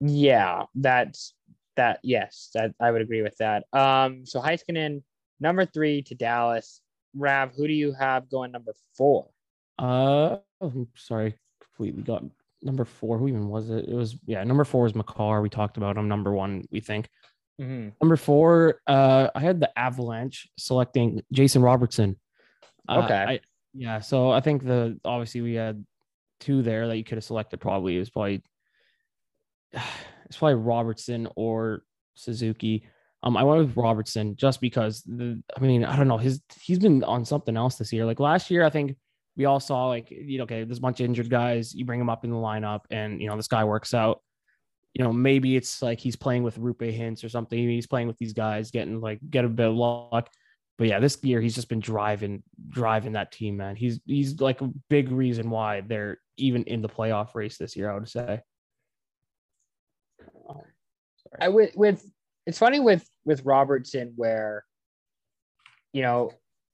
Yeah, that's that. Yes, that I would agree with that. Um, so Heiskanen number three to Dallas. Rav, who do you have going number four? Uh, oh, sorry, completely got number four. Who even was it? It was yeah, number four was Makar. We talked about him. Number one, we think. Number four, uh, I had the Avalanche selecting Jason Robertson. Uh, Okay. I, yeah, so I think the obviously we had two there that you could have selected. Probably it was probably it's probably Robertson or Suzuki. Um, I went with Robertson just because the I mean I don't know his he's been on something else this year. Like last year, I think we all saw like you know okay, there's a bunch of injured guys. You bring him up in the lineup, and you know this guy works out you know, maybe it's like he's playing with Roope Hintz or something. He's playing with these guys, getting like get a bit of luck. But yeah, this year he's just been driving, driving that team, man. He's he's like a big reason why they're even in the playoff race this year. I would say. I with with it's funny with with Robertson where you know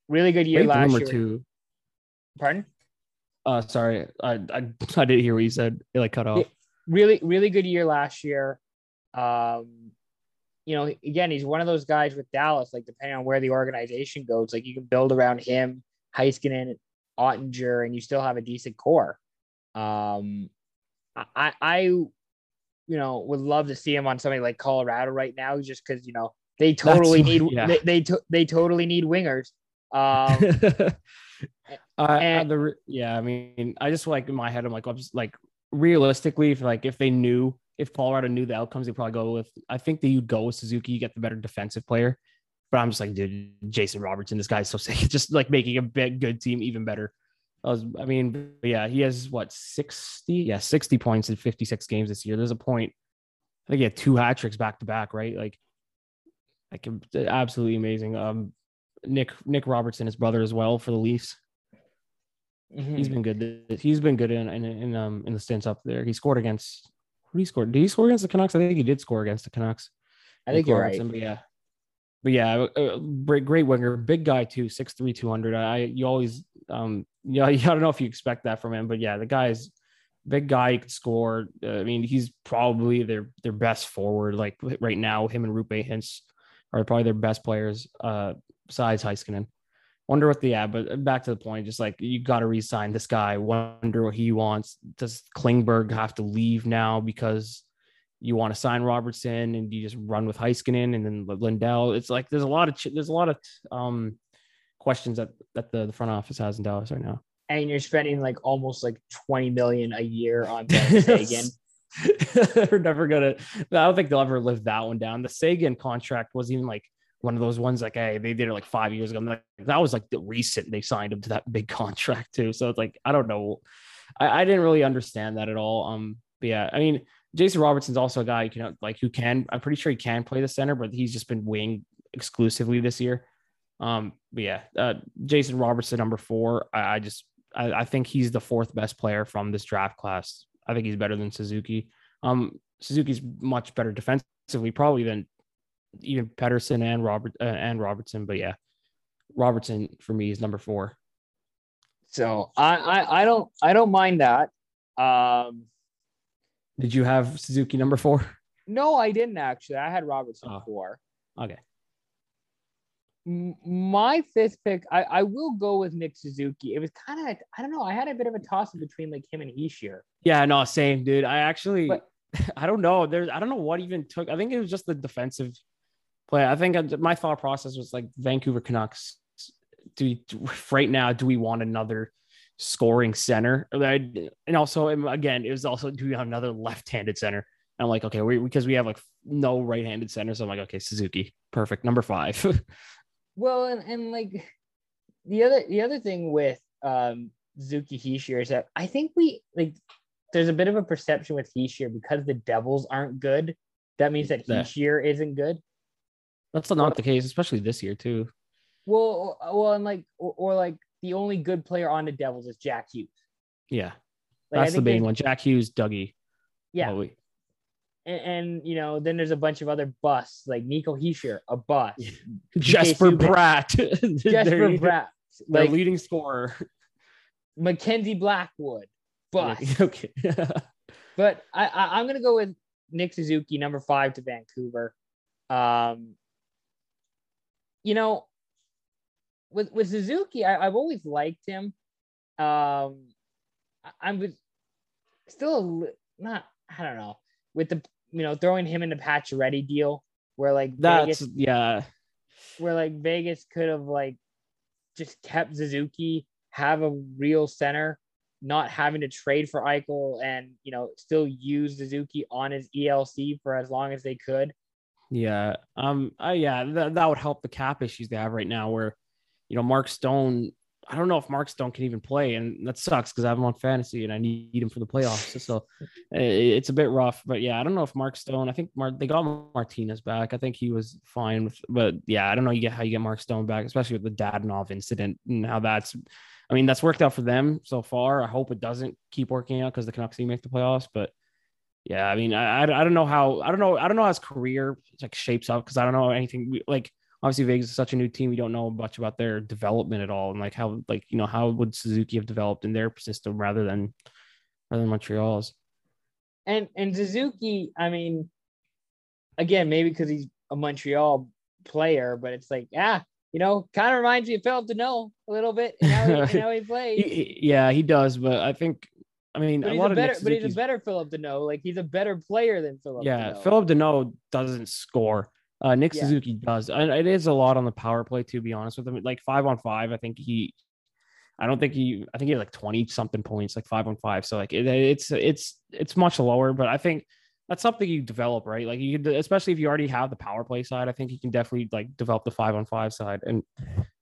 really good year Wait, last year. two. Pardon? Uh, sorry, I, I I didn't hear what you said. It like cut off. Really really good year last year. Um, you know, again, he's one of those guys with Dallas. Like depending on where the organization goes, like you can build around him, Heiskanen, Oettinger, and you still have a decent core. Um, I I you know would love to see him on something like Colorado right now, just because you know they totally what- need yeah. they they, to, they totally need wingers. Um, Uh, uh, and- the yeah, I mean, I just like in my head, I'm like, I'm just like realistically, if like if they knew if Colorado knew the outcomes, they'd probably go with. I think that you'd go with Suzuki, you get the better defensive player. But I'm just like, dude, Jason Robertson, this guy's so sick. Just like making a big good team even better. I was, I mean, yeah, he has what 60, yeah, 60 points in 56 games this year. There's a point. I think he had two hat tricks back to back, right? Like, like absolutely amazing. Um, Nick Nick Robertson, his brother as well for the Leafs. mhm. He's been good. He's been good in in, in um in the stints up there. He scored against. He scored. Did he score against the Canucks? I think he did score against the Canucks. I think Nick you're Robertson, right. But yeah, but yeah, uh, great great winger, big guy too, 6'3", 200. I you always um yeah I don't know if you expect that from him, but yeah, the guy's big guy. Could score. Uh, I mean, he's probably their their best forward. Like right now, him and Roope Hintz are probably their best players. Uh, besides Heiskanen. Wonder what the yeah, but back to the point, just like you got to re-sign this guy. Wonder what he wants. Does Klingberg have to leave now because you want to sign Robertson and you just run with Heiskanen and then Lindell? It's like there's a lot of ch- there's a lot of um questions that that the, the front office has in Dallas right now. and you're spending like almost like 20 million a year on Benn Seguin. They're never gonna. I don't think they'll ever live that one down. The Seguin contract was even like one of those ones like, hey, they did it like five years ago. I'm like, that was like the recent they signed him to that big contract too. So it's like I don't know. I, I didn't really understand that at all. Um, but yeah, I mean, Jason Robertson's also a guy you can like who can. I'm pretty sure he can play the center, but he's just been wing exclusively this year. Um, but yeah, uh, Jason Robertson, number four. I, I just I, I think he's the fourth best player from this draft class. I think he's better than Suzuki. Um, Suzuki's much better defensively, probably than even Pettersson and Robert uh, and Robertson. But yeah, Robertson for me is number four. So I, I I don't I don't mind that. Um Did you have Suzuki number four? no, I didn't actually. I had Robertson Oh. four. Okay. My fifth pick, I, I will go with Nick Suzuki. It was kind of I don't know. I had a bit of a toss up between like him and Hischier. Yeah, no, same, dude. I actually, But- I don't know. There's, I don't know what even took. I think it was just the defensive play. I think I- my thought process was like Vancouver Canucks. Do we, right now? Do we want another scoring center? And also, again, it was also do we have another left-handed center? And I'm like, okay, we because we have like no right-handed center, so I'm like, okay, Suzuki, perfect, number five. Well, and, and like the other the other thing with um Zuki Hischier is that I think we like there's a bit of a perception with Hischier because the Devils aren't good. That means that Yeah. Isn't good. That's not the case, especially this year too. Well, well, and like, or, or like the only good player on the Devils is Jack Hughes. Yeah, Like, that's the main one. Jack Hughes, Dougie. Yeah, Bowie. and, and you know, then there's a bunch of other busts like Nico Hischier, a bust. Jesper Bratt. Jesper Bratt, their like leading scorer. Mackenzie Blackwood, bust. okay. But I, I I'm gonna go with Nick Suzuki, number five to Vancouver. Um, you know, with with Suzuki, I, I've always liked him. Um, I, I'm still a not I don't know with the you know throwing him in the Pacioretty deal where like That's Vegas yeah. where like Vegas could have like just kept Suzuki, have a real center, not having to trade for Eichel, and you know still use Suzuki on his ELC for as long as they could. Yeah. Um. Uh, yeah. That, that would help the cap issues they have right now, where, you know, Mark Stone. I don't know if Mark Stone can even play, and that sucks because I have him on fantasy and I need him for the playoffs. So eh, it's a bit rough. But yeah, I don't know if Mark Stone. I think Mar- they got Martinez back. I think he was fine with. But yeah, I don't know. You get how you get Mark Stone back, especially with the Dadonov incident and how that's. I mean, that's worked out for them so far. I hope it doesn't keep working out because the Canucks need to make the playoffs. But yeah, I mean, I, I, I don't know how I don't know I don't know how his career like shapes up because I don't know anything like obviously Vegas is such a new team we don't know much about their development at all and like how like you know how would Suzuki have developed in their system rather than rather than Montreal's And and Suzuki, I mean, again maybe because he's a Montreal player, but it's like ah, you know, kind of reminds me of Philip Danault a little bit. And how he, and how he plays. He- yeah he does but I think I mean but a lot a of better, Nick but he's a better Philip Danault. Like he's a better player than Philip. yeah Danault. Philip Danault doesn't score uh, Nick Yeah. Suzuki does and it is a lot on the power play to be honest with him like five on five I think he I don't think he. I think he had like twenty something points, like five on five. So like it, it's it's it's much lower, but I think that's something you develop, right? Like you, especially if you already have the power play side. I think you can definitely like develop the five on five side. And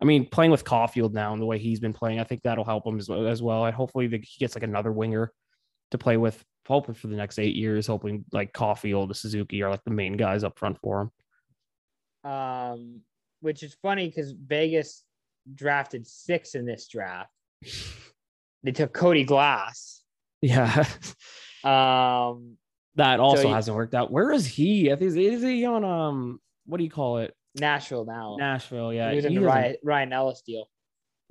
I mean, playing with Caufield now and the way he's been playing, I think that'll help him as, as well. And hopefully the, he gets like another winger to play with, hopefully for the next eight years. Hoping like Caufield, Suzuki are like the main guys up front for him. Um, which is funny because Vegas drafted six in this draft. They took Cody Glass. Yeah, Um, that also he- hasn't worked out. Where is he? I think is he on um what do you call it? Nashville now. Nashville. Yeah, he was in the Ryan, Ryan Ellis deal.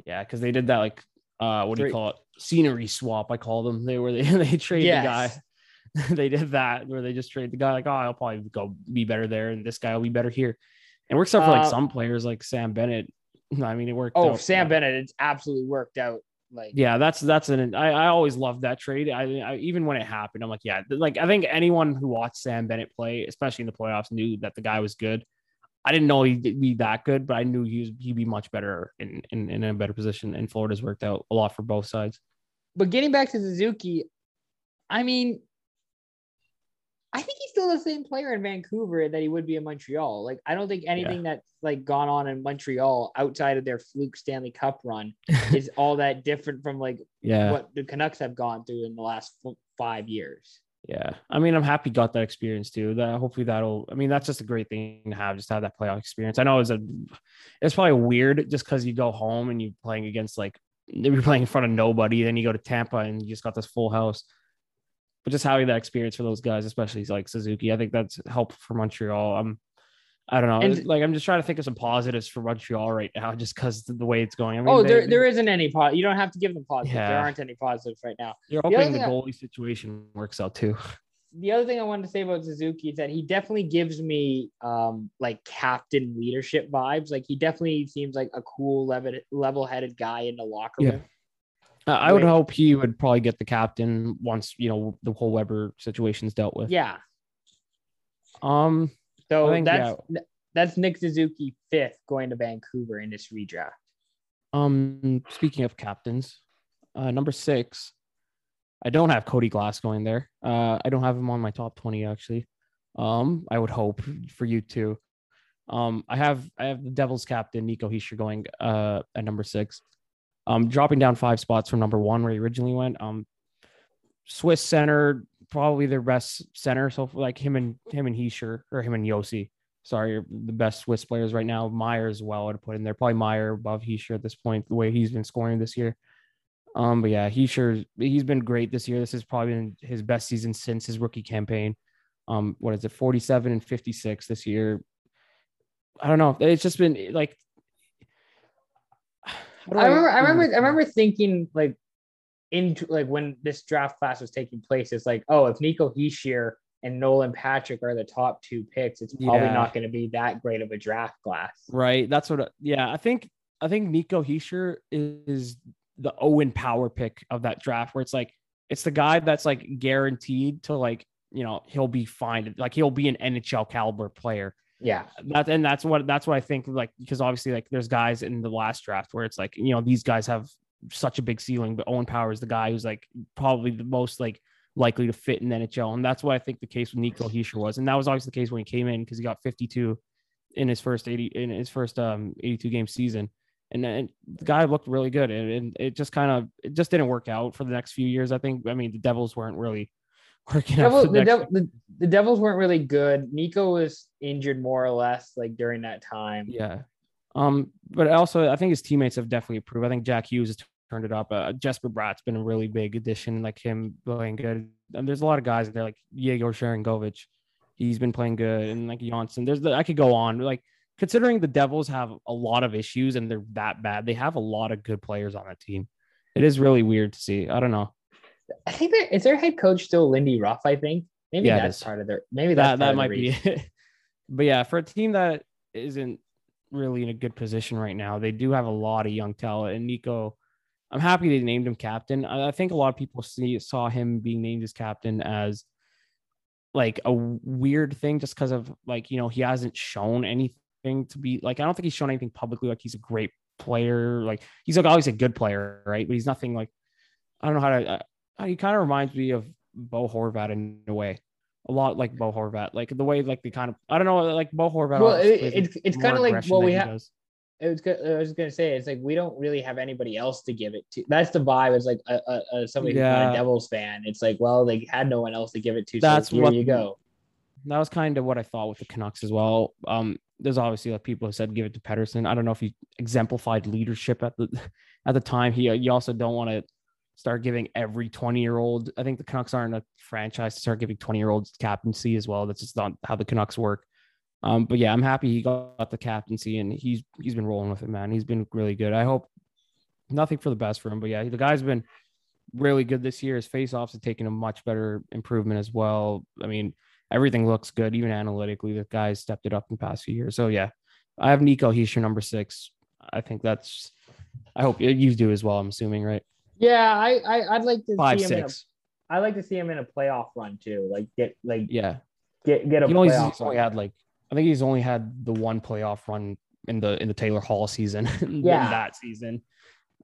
Yeah, because they did that like uh what do Three- you call it? Scenery swap, I call them. They were they, they trade Yes. the guy. they did that where they just trade the guy like, oh, I'll probably go be better there, and this guy will be better here. It works out for like Uh, some players like Sam Bennett. I mean, it worked. Oh, out. Sam. Bennett, it's absolutely worked out. Like, Yeah, that's that's an. I, I always loved that trade. I, I even when it happened, I'm like, yeah, like I think anyone who watched Sam Bennett play, especially in the playoffs, knew that the guy was good. I didn't know he'd be that good, but I knew he was, he'd be much better in, in in a better position. And Florida's worked out a lot for both sides. but getting back to Suzuki, I mean, I think he's still the same player in Vancouver that he would be in Montreal. Like, I don't think anything that's like gone on in Montreal outside of their fluke Stanley Cup run is all that different from like Yeah, what the Canucks have gone through in the last f- five years. yeah. I mean, I'm happy got that experience too. That hopefully that'll. I mean, that's just a great thing to have, just to have that playoff experience. I know it's a, it's probably weird just because you go home and you're playing against like you're playing in front of nobody, then you go to Tampa and you just got this full house. But just having that experience for those guys, especially like Suzuki, I think that's helpful for Montreal. Um, I don't know. And- like I'm just trying to think of some positives for Montreal right now, just because the way it's going. I mean, oh, they- there, there isn't any po- You don't have to give them positives. There aren't any positives right now. You're hoping the I- goalie situation works out too. the other thing I wanted to say about Suzuki is that he definitely gives me um like captain leadership vibes. Like he definitely seems like a cool level level headed guy in the locker Yeah. room. I would hope he would probably get the captain once you know the whole Weber situation's dealt with. Yeah. Um. So think, that's that's Nick Suzuki fifth going to Vancouver in this redraft. Um. Speaking of captains, uh, number six, I don't have Cody Glass going there. Uh, I don't have him on my top twenty actually. Um, I would hope for you too. Um, I have I have the Devils captain Nico Hischier going uh at number six. Um, dropping down five spots from number one where he originally went. Um, Swiss center, probably their best center. So like him and him and Hischier or him and Josi. Sorry, the best Swiss players right now. Meier as well. I'd put in there. Probably Meier above Hischier at this point, the way he's been scoring this year. Um, but yeah, Hischier he's been great this year. This has probably been his best season since his rookie campaign. Um, what is it, 47 and 56 this year? I don't know. It's just been like I remember, I remember, I remember thinking like into like when this draft class was taking place, it's like, oh, if Nico Hischier and Nolan Patrick are the top two picks, it's probably Yeah. not going to be that great of a draft class. Right. That's what. Yeah, I think I think Nico Hischier is the Owen Power pick of that draft, where it's like it's the guy that's like guaranteed to like you know he'll be fine, like he'll be an NHL caliber player. Yeah, That and that's what that's what I think like because obviously like there's guys in the last draft where it's like you know these guys have such a big ceiling, but Owen Power is the guy who's like probably the most like likely to fit in the NHL, and that's what I think the case with Nico Hischier was, and that was always the case when he came in because he got 52 in his first 80 in his first um 82 game season. And, and the guy looked really good. And, and it just kind of it just didn't work out for the next few years i think. I mean the devils weren't really working Devil, the, the the, the Devils weren't really good. Nico was injured more or less like during that time. yeah. Um but also i think his teammates have definitely improved. I think jack hughes has turned it up. Uh, jesper bratt's been a really big addition like him playing good. And there's a lot of guys there like Yegor Sharangovich. he's been playing good. And like Johnson there's the, i could go on. Like considering the devils have a lot of issues and they're that bad they have a lot of good players on that team. It is really weird to see. I don't know I think there is their head coach still Lindy Ruff. I think maybe Yeah, that's part of their maybe that's that that might be it. but yeah, for a team that isn't really in a good position right now, they do have a lot of young talent. And Nico, I'm happy they named him captain. I, I think a lot of people see saw him being named as captain as like a weird thing just because of like you know he hasn't shown anything to be like I don't think he's shown anything publicly like he's a great player like he's like always a good player right but he's nothing like I don't know how to uh, Uh, he kind of reminds me of Bo Horvat in a way a lot like Bo Horvat like the way like the kind of I don't know like Bo Horvat Well, it- it's- it's kinda like aggression what we have. it was good. I was gonna say it's like we don't really have anybody else to give it to. That's the vibe. It's like a, a, a somebody who's not a Devils fan. It's like well they had no one else to give it to. That's so here what- you go. that was kind of what I thought with the Canucks as well. Um, there's obviously like people who said give it to Pettersson. I don't know if he exemplified leadership at the at the time. He uh, you also don't want to start giving every 20 year old. I think the Canucks aren't a franchise to start giving 20 year olds captaincy as well. That's just not how the Canucks work. Um, but yeah, I'm happy he got the captaincy and he's he's been rolling with it, man. He's been really good. I hope nothing for the best for him, but yeah, the guy's been really good this year. His faceoffs have taken a much better improvement as well. I mean, everything looks good, even analytically. The guy's stepped it up in the past few years. So yeah, I have Nico Hischier number six. I think that's. I hope you do as well. I'm assuming, right? Yeah, I, I I'd like to Five see him. In a, six. I like to see him in a playoff run too. Like get like Yeah, get get a he only, playoff he's only had like I think he's only had the one playoff run in the in the Taylor Hall season. in Yeah. that season.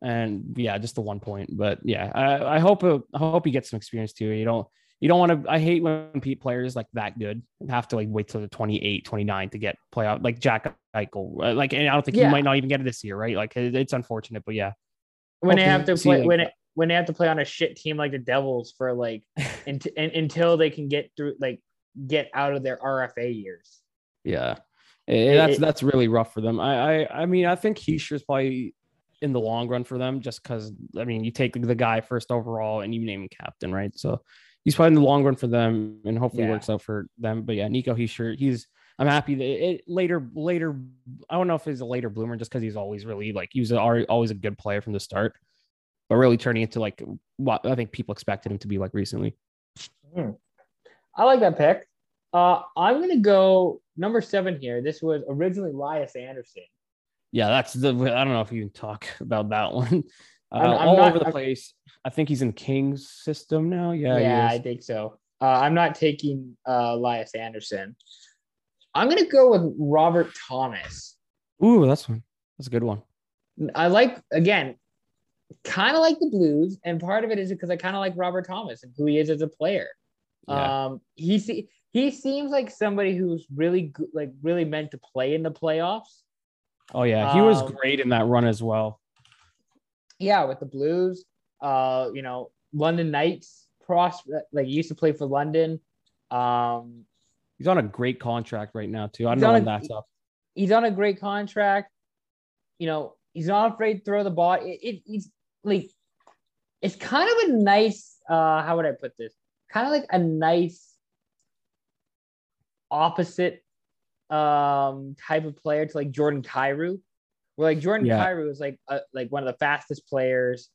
And yeah, just the one point. But yeah, I, I hope it, I hope he gets some experience too. You don't you don't want to I hate when Pete players like that good have to like wait till the 28, 29 to get playoff like Jack Eichel. Uh, Like and I don't think Yeah. he might not even get it this year, right? Like it- it's unfortunate, but yeah. When they have to play like, when it when they have to play on a shit team like the Devils for like and, until they can get through like get out of their RFA years. Yeah, Eh, that's it- that's really rough for them. I I, I mean, I think Hischier's probably in the long run for them, just because I mean, you take the guy first overall and you name him captain, right? So he's probably in the long run for them, and hopefully Yeah. works out for them. But yeah, Nico Hischier, he's I'm happy that it later later. I don't know if he's a later bloomer, just because he's always really like he was always a good player from the start, but really turning into like what I think people expected him to be like recently. I like that pick. Uh, I'm gonna go number seven here. This was originally Elias Andersson. Yeah, that's the. I don't know if you can talk about that one. Uh, I'm- I'm all not- over the I'm- place. I think he's in King's system now. Yeah, Yeah, I think so. Uh, I'm not taking uh, Elias Andersson. I'm gonna go with Robert Thomas. Ooh, that's one. That's a good one. I like again, kind of like the Blues, and part of it is because I kind of like Robert Thomas and who he is as a player. Yeah. Um, he se- he seems like somebody who's really good, like really meant to play in the playoffs. oh yeah, he was um, great in that run as well. yeah, with the Blues, uh, you know, London Knights, pros like used to play for London. Um, He's on a great contract right now too. I don't He's know on when a- that's up. he's on a great contract. You know, he's not afraid to throw the ball. It, it he's like it's kind of a nice uh how would I put this? Kind of like a nice opposite um type of player to like Jordan Kyrou. Where like Jordan Yeah. Kyrou is like a, like one of the fastest players,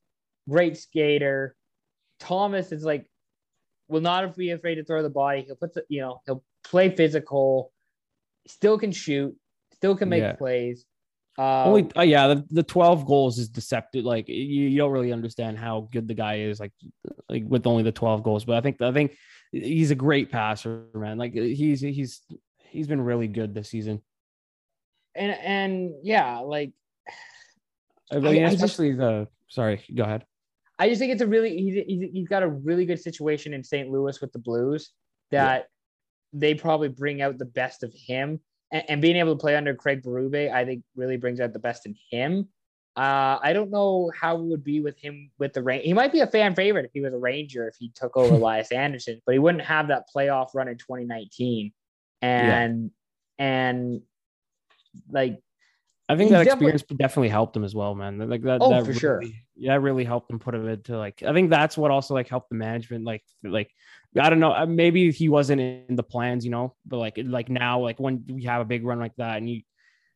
great skater. Thomas is like will not be afraid to throw the body. He'll put the, you know, he'll play physical, still can shoot, still can make Yeah. plays. Um, Only, uh, yeah, the, the 12 goals is deceptive. Like you, you don't really understand how good the guy is, like, like with only the 12 goals. But I think, I think he's a great passer, man. Like he's, he's, he's been really good this season. and and yeah, like I mean, I just- especially the, sorry, go ahead. I just think it's a really he's, he's, he's got a really good situation in St. Louis with the Blues that they probably bring out the best of him and, and being able to play under Craig Berube, I think really brings out the best in him. Uh, I don't know how it would be with him with the rain. He might be a fan favorite if he was a Ranger if he took over Elias Andersson, but he wouldn't have that playoff run in 2019. And and like I think He's that experience definitely helped him as well, man. Like that. Oh, that for sure. really- Yeah, it really helped him put him into like. I think that's what also like helped the management. Like, like I don't know. uh, Maybe he wasn't in the plans, you know. But like, like now, like when we have a big run like that, and you,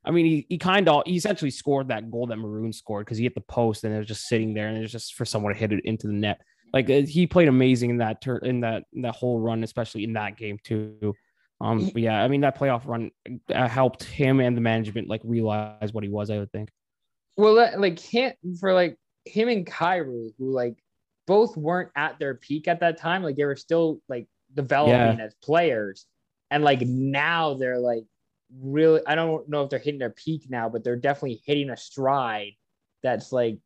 I mean, he, he kind of he essentially scored that goal that Maroon scored because he hit the post and it was just sitting there, and it was just for someone to hit it into the net. Like uh, he played amazing in that turn in that in that whole run, especially in that game too. Um, yeah, I mean that playoff run uh, helped him and the management like realize what he was. I would think. well that- like him for like him and Kyrou, who like both weren't at their peak at that time. Like they were still like developing as players. And like now they're like really I don't know if they're hitting their peak now, but they're definitely hitting a stride that's like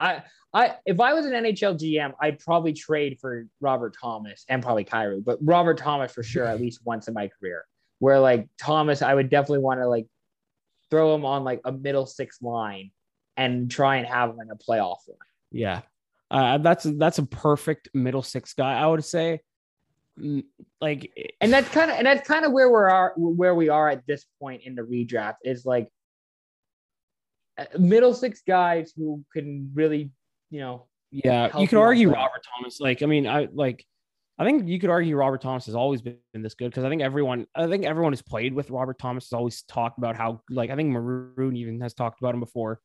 I I if I was an NHL GM, I'd probably trade for Robert Thomas and probably Kyrou, but Robert Thomas for sure at least once in my career. Where like Thomas, I would definitely want to like throw him on like a middle six line and try and have him in a playoff run. Yeah, uh, that's that's a perfect middle six guy. I would say, Mm, like, And that's kind of and that's kind of where we're are where we are at this point in the redraft is like middle six guys who can really, you know, yeah, you could out argue. Robert Thomas. Like, I mean, I like, I think you could argue Robert Thomas has always been this good because I think everyone, I think everyone who's played with Robert Thomas has always talked about how, like, I think Maroon even has talked about him before.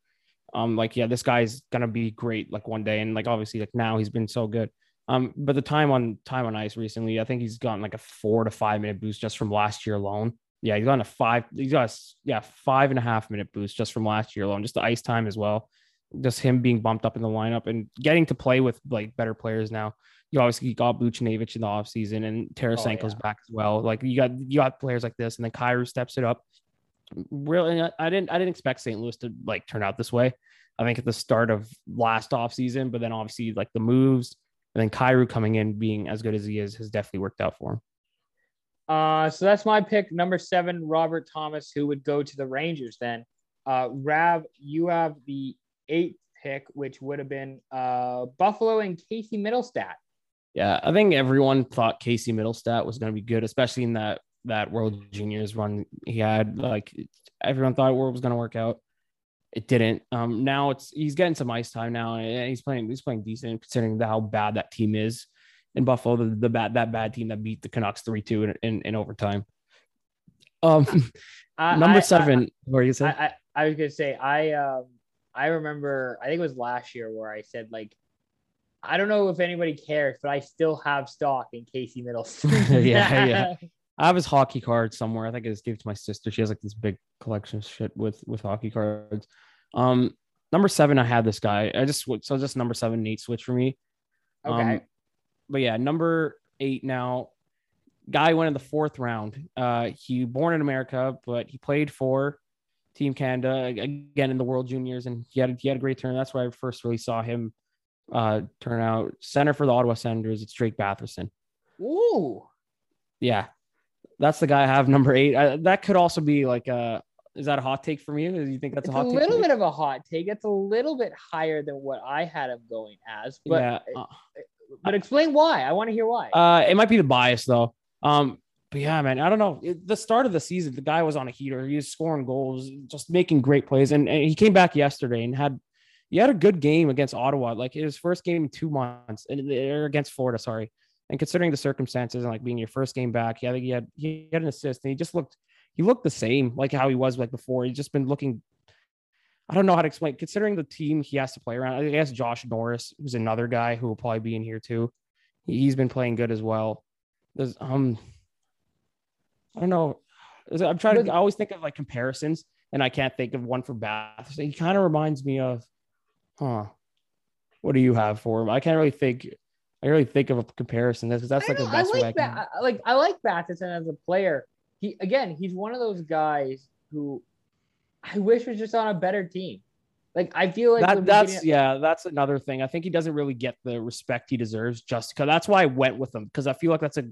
Um, like, yeah, this guy's gonna be great, like one day, and like obviously, like now he's been so good. Um, but the time on time on ice recently, I think he's gotten like a four to five minute boost just from last year alone. Yeah, he's gotten a five, he's got a, yeah, five and a half minute boost just from last year alone, just the ice time as well. Just him being bumped up in the lineup and getting to play with like better players now. You obviously got Buchnevich in the offseason and Tarasenko's oh, yeah. back as well. Like you got you got players like this, and then Kyrou steps it up. Really, I- I didn't I didn't expect St. Louis to like turn out this way. I think at the start of last offseason, but then obviously like the moves and then Kyrou coming in being as good as he is has definitely worked out for him. Uh, so that's my pick, number seven, Robert Thomas, who would go to the Rangers. Then, uh, Rav, you have the eighth pick, which would have been uh Buffalo and Casey Mittelstadt. Yeah, I think everyone thought Casey Mittelstadt was going to be good, especially in that that World Juniors run he had. Like everyone thought it was going to work out. It didn't. Um, now it's he's getting some ice time now, and he's playing he's playing decent considering how bad that team is in Buffalo. The, the bad that bad team that beat the Canucks three two in, in in overtime. Um, I- number I- seven. what are you I, saying? I, I was gonna say I um I remember I think it was last year where I said like I don't know if anybody cares, but I still have stock in Casey Mittelstadt. Yeah, yeah. I have his hockey card somewhere. I think I just gave it to my sister. She has like this big collection of shit with with hockey cards. Um, number seven, I had this guy. I just so just number seven, Nate switch for me. Okay. Um, but yeah, number eight now. Guy went in the fourth round. Uh, he born in America, but he played for Team Canada again in the World Juniors, and he had he had a great turn. That's where I first really saw him uh, turn out. Center for the Ottawa Senators. It's Drake Batherson. Ooh. Yeah, that's the guy I have number eight. I, that could also be like a is that a hot take from you? Do you think that's It's a a hot take? little bit of a hot take. It's a little bit higher than what I had him going as. But yeah. uh, but explain why. I want to hear why. Uh, it might be the bias though. Um, but yeah, man, I don't know. It- the start of the season, the guy was on a heater. He was scoring goals, just making great plays, and, and he came back yesterday and had he had a good game against Ottawa, like his first game in two months, and or against Florida, sorry. And considering the circumstances and like being your first game back, yeah, think he had he had an assist, and he just looked he looked the same like how he was like before. He's just been looking. I don't know how to explain. Considering the team he has to play around, I guess Josh Norris, who's another guy who will probably be in here too. He- He's been playing good as well. There's um, I don't know. I'm trying to. I always think of like comparisons, and I can't think of one for Bath. So He kind of reminds me of, huh? What do you have for him? I can't really think. I really think of a comparison because that's like know, the I best way I like can. that. Like I like Batherson as a player. He again, he's one of those guys who I wish was just on a better team. Like I feel like that that's beginning- yeah that's another thing. I think he doesn't really get the respect he deserves just because that's why i went with him because i feel like that's a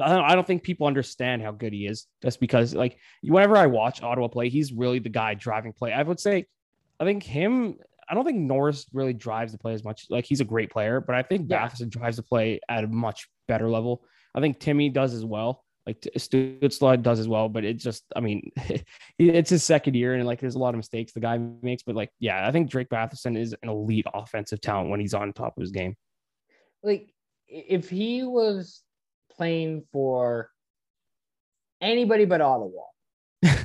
I don't, I don't think people understand how good he is just because like whenever i watch ottawa play he's really the guy driving play. I would say i think him i don't think norris really drives the play as much. Like he's a great player but i think Yeah. Batherson drives the play at a much better level. I think timmy does as well like Stutzle does as well, but it just, I mean, it's his second year and like there's a lot of mistakes the guy makes, but like, yeah, I think Drake Batherson is an elite offensive talent when he's on top of his game. like if he was playing for anybody but Ottawa, I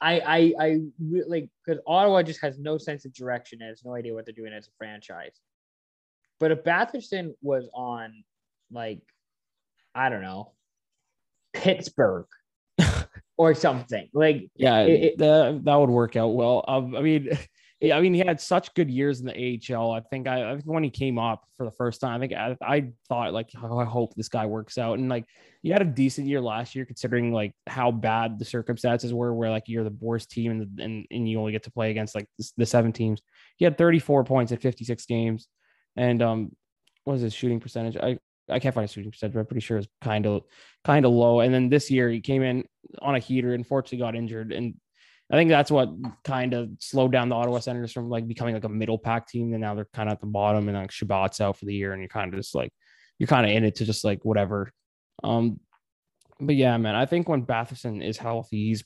I I like because Ottawa just has no sense of direction and has no idea what they're doing as a franchise. But if Batherson was on like I don't know Pittsburgh or something like Yeah, It- it- that, that would work out well. Um, I mean, I mean, he had such good years in the AHL. I think I, I think when he came up for the first time, I think I, I thought like, oh, I hope this guy works out. And like, he had a decent year last year, considering like how bad the circumstances were, where like you're the worst team and and, and you only get to play against like the, the seven teams. He had 34 points at 56 games, and um, what was his shooting percentage? I I can't find a shooting percentage, but I'm pretty sure it's kind of kind of low. And then this year he came in on a heater, unfortunately got injured, and I think that's what kind of slowed down the Ottawa Senators from like becoming like a middle pack team. And now they're kind of at the bottom, and like Chabot's out for the year, and you're kind of just like you're kind of in it to just like whatever. Um, but yeah, man, I think when Batherson is healthy, he's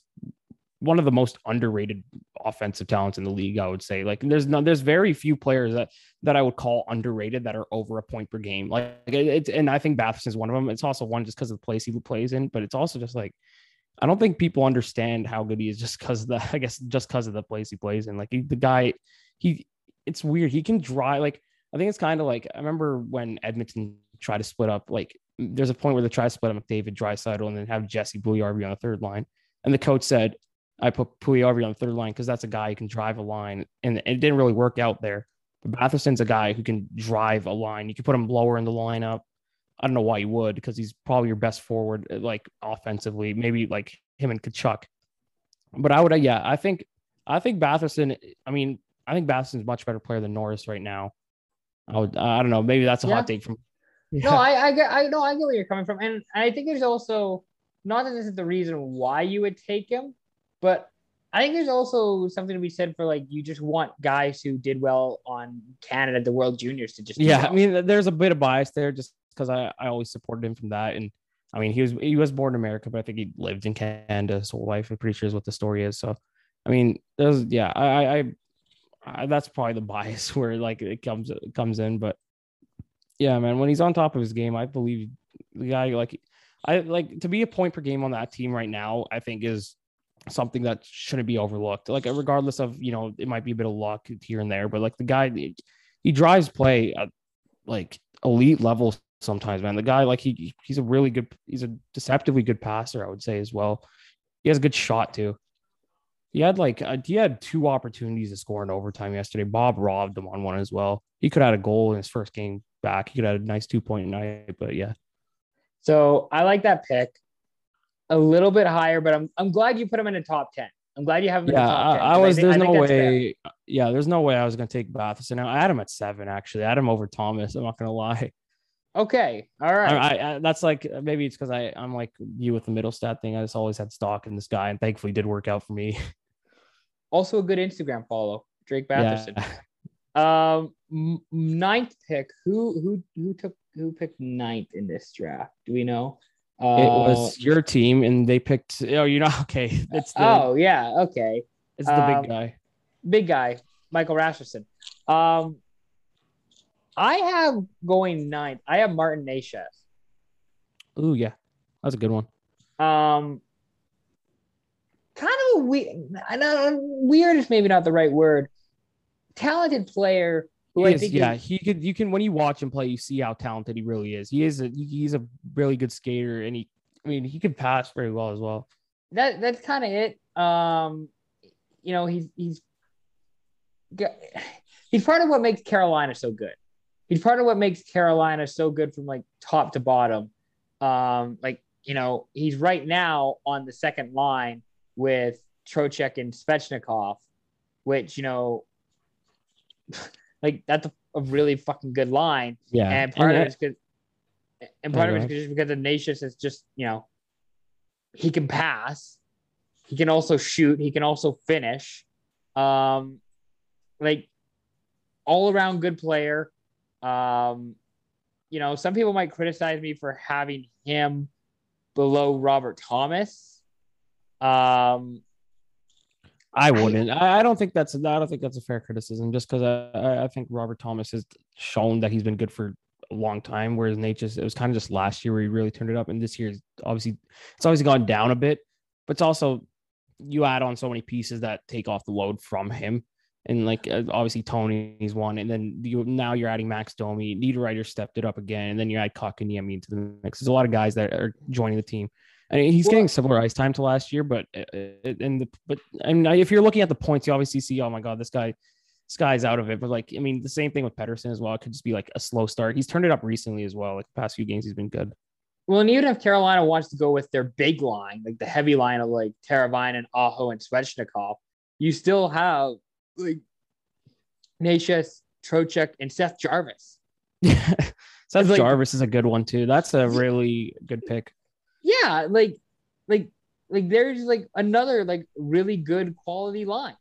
one of the most underrated offensive talents in the league. I would say like there's no there's very few players that that I would call underrated that are over a point per game. Like it- it's and I think Batherson is one of them. It's also one just because of the place he plays in, but it's also just like I don't think people understand how good he is just because the I guess just because of the place he plays in. Like he, the guy, he it's weird. He can drive like I think it's kind of like I remember when Edmonton tried to split up. Like there's a point where they try to split up David Draisaitl and then have Jesse Puljujarvi on the third line, and the coach said, "I put Puljujarvi on the third line because that's a guy who can drive a line," and it didn't really work out there. But Batherson's a guy who can drive a line. You can put him lower in the lineup. I don't know why you would because he's probably your best forward, uh, like offensively, maybe like him and Tkachuk. But I would, uh, yeah, I think, I think Batherson. I mean, I think Batherson's a much better player than Norris right now. I would, I don't know, maybe that's a Yeah. hot take from. No, I, I get, I know, I get where you're coming from, and I think there's also not that this is the reason why you would take him, but I think there's also something to be said for like you just want guys who did well on Canada, the World Juniors, to just yeah, well. I mean, there's a bit of bias there just because I, I always supported him from that. And I mean, he was he was born in America, but I think he lived in Canada his whole life. I'm pretty sure is what the story is. So, I mean, there's yeah, I I, I, that's probably the bias where like it comes it comes in. But yeah, man, when he's on top of his game, I believe the guy like I like to be a point per game on that team right now. I think is something that shouldn't be overlooked. Like regardless of you know, it might be a bit of luck here and there, but like the guy, he drives play at like elite level sometimes, man. The guy, like he he's a really good, he's a deceptively good passer, I would say as well. He has a good shot too. He had like uh, he had two opportunities to score in overtime yesterday. Bob robbed him on one as well. He could have had a goal in his first game back. He could have had a nice two point night, but yeah, So I like that pick a little bit higher, but I'm I'm glad you put him in the top ten. I'm glad you have him in yeah. the top I, 10. I 'cause was think- there's think no that's fair. way. Yeah, there's no way I was gonna take Batherson. Now I had him at seven actually. I had him over Thomas. I'm not gonna lie. Okay, all right. I, I, I that's like maybe it's because I I'm like you with the Mittelstadt thing. I just always had stock in this guy, and thankfully did work out for me. Also a good Instagram follow, Drake Batherson. Yeah. Um, ninth pick. Who who who took who picked ninth in this draft? Do we know? Uh, it was your team, and they picked. Oh, you know, okay. It's the, oh yeah, okay. It's the um, big guy. Big guy, Michael Rasmussen. Um, I have going ninth. I have Martin Necas. Oh yeah, that's a good one. Um, kind of a weird. I know weird is maybe not the right word. Talented player. Who I think yeah, is, he could. You can when you watch him play, you see how talented he really is. He is a he's a really good skater, and he. I mean, he can pass very well as well. That that's kind of it. Um, you know, he's he's he's part of what makes Carolina so good. He's part of what makes Carolina so good from like top to bottom. Um, like you know, he's right now on the second line with Trocheck and Svechnikov, which, you know, like that's a, a really fucking good line. Yeah. And part and of it is because, and part of it is just because the Necas is just, you know, he can pass, he can also shoot, he can also finish. Um, like all around good player. Um, you know, some people might criticize me for having him below Robert Thomas. Um, I wouldn't. I, I, don't think that's. I don't think that's a fair criticism. Just because I, I think Robert Thomas has shown that he's been good for a long time. Whereas Nate just it was kind of just last year where he really turned it up, and this year obviously it's always gone down a bit. But it's also you add on so many pieces that take off the load from him and like uh, obviously Tony's one, and then you now you're adding Max Domi, Niederreiter stepped it up again, and then you add Kotkaniemi into the mix. There's a lot of guys that are joining the team. I mean, he's well, getting similar ice time to last year, but uh, uh, and the but and if you're looking at the points, you obviously see, oh my god, this guy, this guy's out of it. But like, I mean, the same thing with Pettersson as well. It could just be like a slow start. He's turned it up recently as well. Like the past few games, he's been good. Well, and even if Carolina wants to go with their big line, like the heavy line of like Teravainen, Aho, and Svechnikov, you still have like Necas, Trocheck, and Seth Jarvis. Seth like, Jarvis is a good one too. That's a really good pick. Yeah, like, like, like there's like another like really good quality line.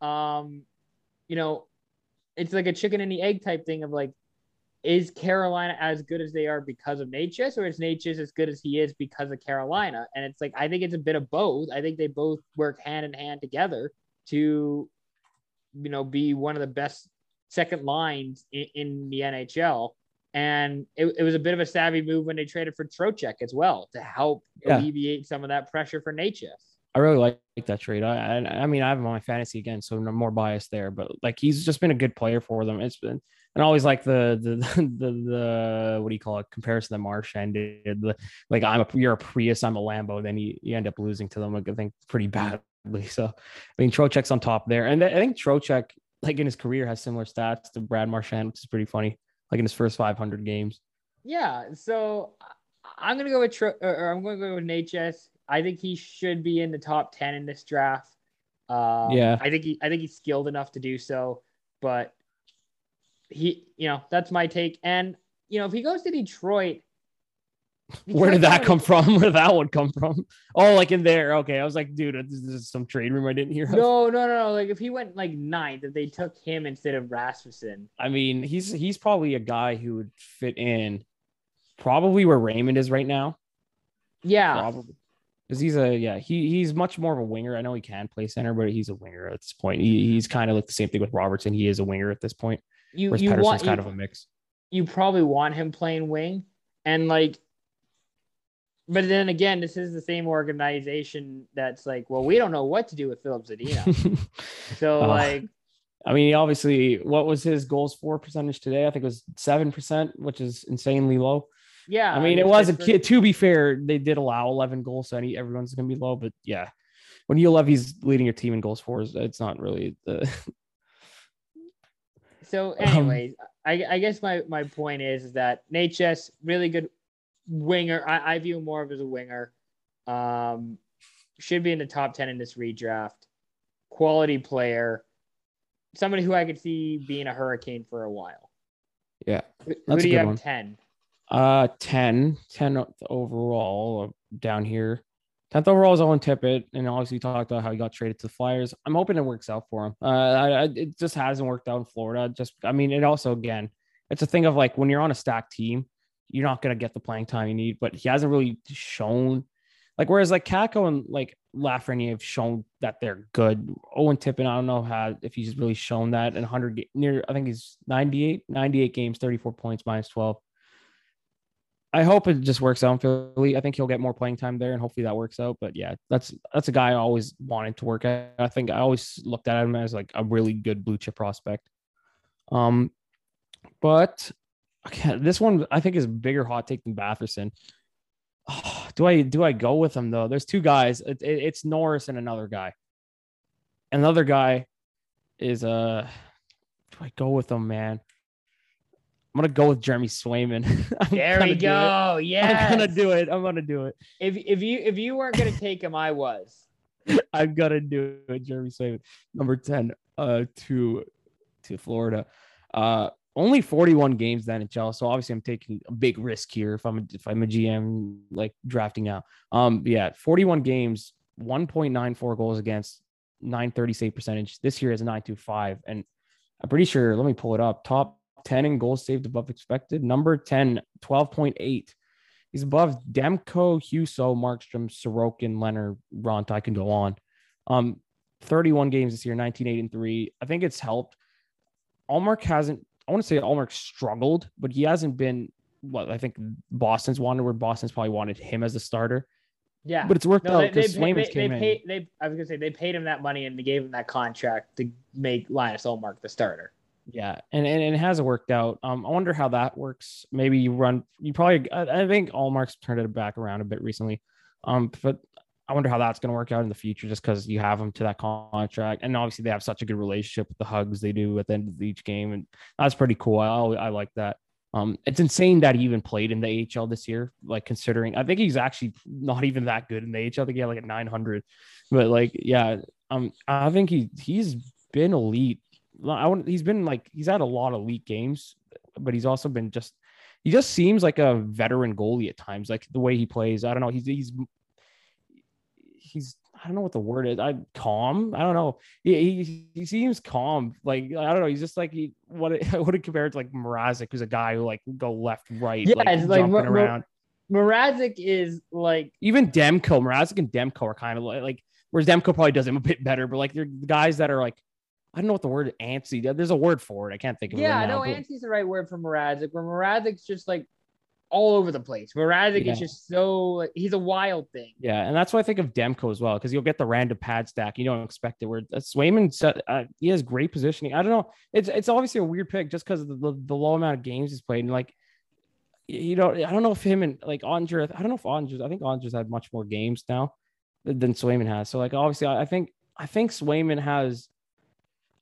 Um, you know, it's like a chicken and the egg type thing of like, is Carolina as good as they are because of Necas, or is Necas as good as he is because of Carolina? And it's like I think it's a bit of both. I think they both work hand in hand together to you know, be one of the best second lines in, in the NHL. And it, it, was a bit of a savvy move when they traded for Trocheck as well to help yeah. alleviate some of that pressure for Necas. I really like that trade. I, I, I mean, I have him on my fantasy again, so I'm more biased there. But like, he's just been a good player for them. It's been, and always like the the the, the what do you call it comparison that Marchand did. The, like, I'm a you're a Prius, I'm a Lambo. Then you, you end up losing to them. Like, I think pretty badly. so, I mean, Trocheck's on top there, and I think Trocheck, like in his career, has similar stats to Brad Marchand, which is pretty funny. Like in his first 500 games. Yeah, so I'm gonna go with Tro- or I'm gonna go with Necas. I think he should be in the top 10 in this draft. Um, yeah, I think he, I think he's skilled enough to do so, but he, you know, that's my take. And you know, if he goes to Detroit, where did that come from? Where did that one come from? Oh, like in there. Okay. I was like, dude, this is some trade room I didn't hear. Of. No, no, no, no. Like if he went like ninth, if they took him instead of Rasmussen. I mean, he's he's probably a guy who would fit in probably where Raymond is right now. Yeah. Probably. Because he's a yeah, he he's much more of a winger. I know he can play center, but he's a winger at this point. He, he's kind of like the same thing with Robertson. He is a winger at this point. You you want kind you, of a mix. You probably want him playing wing, and like but then again, this is the same organization that's like, well, we don't know what to do with Filip Zadina. so uh, like, I mean, obviously, what was his goals for percentage today? I think it was seven percent, which is insanely low. Yeah, I mean, it was a kid. To be fair, they did allow eleven goals, so any everyone's gonna be low. But yeah, when you love, he's leading your team in goals for, it's not really the. so, anyways, um, I, I guess my my point is, is that Necas really good winger. I, I view more of as a winger. Um, should be in the top 10 in this redraft. Quality player. Somebody who I could see being a hurricane for a while. Yeah. Who do you have one. 10? Uh 10. 10 overall uh, down here. 10th overall is Owen Tippett, and obviously talked about how he got traded to the Flyers. I'm hoping it works out for him. Uh, I, I, it just hasn't worked out in Florida. Just, I mean, it also again, it's a thing of like when you're on a stacked team, you're not gonna get the playing time you need. But he hasn't really shown, like, whereas like Kakko and like Lafreniere have shown that they're good. Owen Tippett, I don't know how if he's really shown that in 100 near. I think he's 98, 98 games, 34 points, minus 12. I hope it just works out in Philly. I think he'll get more playing time there, and hopefully that works out. But yeah, that's that's a guy I always wanted to work at. I think I always looked at him as like a really good blue chip prospect. Um, but okay, this one I think is a bigger hot take than Batherson. Oh, do I do I go with him though? There's two guys. It, it, it's Norris and another guy. Another guy is uh, do I go with him, man? I'm gonna go with Jeremy Swayman. there we go. Yeah, I'm gonna do it. I'm gonna do it. If if you if you weren't gonna take him, I was. I'm gonna do it. Jeremy Swayman, number ten, uh, to to Florida. Uh, only 41 games in NHL, so obviously I'm taking a big risk here if I'm a, if I'm a GM like drafting now. Um, yeah, 41 games, 1.94 goals against, 930 save percentage. This year is a 925, and I'm pretty sure. Let me pull it up. Top 10 in goals saved above expected. Number 10, 12.8. He's above Demko, Husso, Markstrom, Sorokin, Leonard, Ront. I can go on. Um, 31 games this year, 19, 8, and 3. I think it's helped. Ullmark hasn't, I want to say Ullmark struggled, but he hasn't been what I think Boston's wanted, where Boston's probably wanted him as a starter. Yeah, but it's worked no, out because they, they, Swayman's they, came they in. paid, they, I was gonna say they paid him that money and they gave him that contract to make Linus Ullmark the starter. Yeah, and, and, and it hasn't worked out. Um, I wonder how that works. Maybe you run. You probably. I, I think Ullmark's turned it back around a bit recently. Um, but I wonder how that's going to work out in the future, just because you have him to that contract, and obviously they have such a good relationship with the hugs they do at the end of each game, and that's pretty cool. I I like that. Um, it's insane that he even played in the AHL this year. Like considering, I think he's actually not even that good in the AHL. I think he had like a 900, but like, yeah, um, I think he he's been elite I want he's been like he's had a lot of elite games, but he's also been just he just seems like a veteran goalie at times, like the way he plays. I don't know. He's he's he's I don't know what the word is. I calm. I don't know. He, he, he seems calm. Like I don't know. He's just like he what it, what it compared to like Mrazek, who's a guy who like go left, right, Yeah, like, it's like jumping around. Mrazek is like Even Demko, Mrazek and Demko are kind of like, like whereas Demko probably does him a bit better, but like they're the guys that are like I don't know what the word antsy. There's a word for it. I can't think of it. yeah, right no, now, but- Anti's the right word for Mrazek. Where Mrazek's just like all over the place. Mrazek Yeah. is just so like, he's a wild thing. Yeah, and that's why I think of Demko as well, because you'll get the random pad stack. You don't expect it. Where uh, Swayman, uh, he has great positioning. I don't know. It's it's obviously a weird pick just because of the, the, the low amount of games he's played. And like, you know, I don't know if him and like Andre, I don't know if Andres, I think Andres had much more games now than than Swayman has. So like, obviously, I I think I think Swayman has.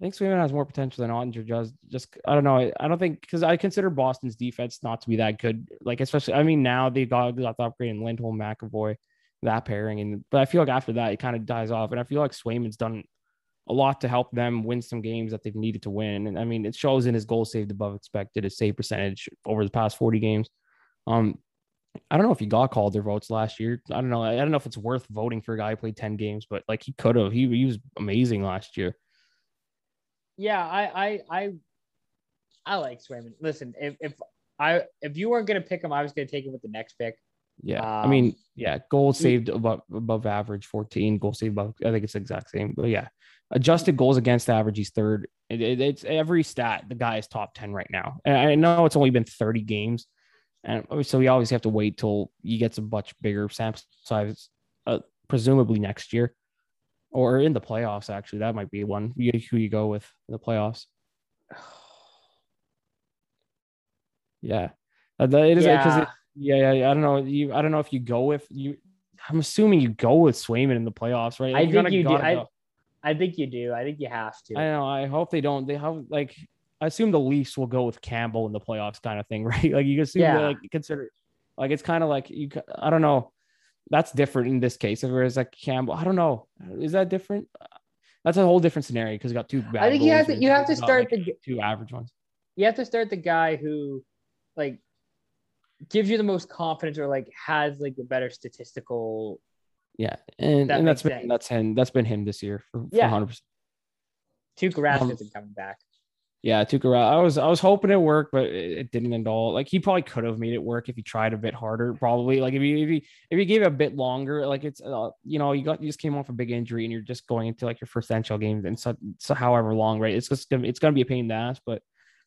I think Swayman has more potential than Andre does. Just I don't know. I, don't think because I consider Boston's defense not to be that good. Like especially, I mean, now they got got the upgrade in Lindholm, McAvoy, that pairing, and but I feel like after that it kind of dies off. And I feel like Swayman's done a lot to help them win some games that they've needed to win. And I mean, it shows in his goal saved above expected, his save percentage over the past 40 games. Um, I don't know if he got called their votes last year. I don't know. I don't know if it's worth voting for a guy who played 10 games, but like he could have. He, he was amazing last year. Yeah, I I I I like Swayman. Listen, if if I if you weren't gonna pick him, I was gonna take him with the next pick. Yeah. I Um, mean, yeah, goal saved above above average 14, goal saved above. I think it's the exact same. But yeah, adjusted goals against average, he's third. It, it- it's every stat. The guy is top 10 right now. And I know it's only been 30 games. And so we always have to wait till he gets a much bigger sample size, uh, presumably next year or in the playoffs. Actually, that might be one you, who you go with in the playoffs. Yeah. Uh, that- it is because Yeah. yeah, yeah, yeah, I don't know. You, I don't know if you go with you. I'm assuming you go with Swayman in the playoffs, right? I think you do. I, go. I think you do. I think you have to. I know. I hope they don't. They have like. I assume the Leafs will go with Campbell in the playoffs, kind of thing, right? Like you assume, Yeah. like consider, like it's kind of like you. I don't know. That's different in this case. Whereas like Campbell, I don't know. Is that different? That's a whole different scenario because you got two. Bad I think you have to- you have to start like, the- two average ones. you have to start the guy who like gives you the most confidence or like has like the better statistical Yeah, and, That and that's been sense. that's him. That's been him this year for Yeah. hundred percent. Tuukka Rask Um, isn't coming back. Yeah, Tuukka. I was I was hoping it worked, but it, it didn't at all. Like he probably could have made it work if he tried a bit harder. Probably like if you if you if you gave it a bit longer, like it's uh, you know you got you just came off a big injury and you're just going into like your first NHL game and so so however long, right? It's just gonna it's gonna be a pain in the ass, but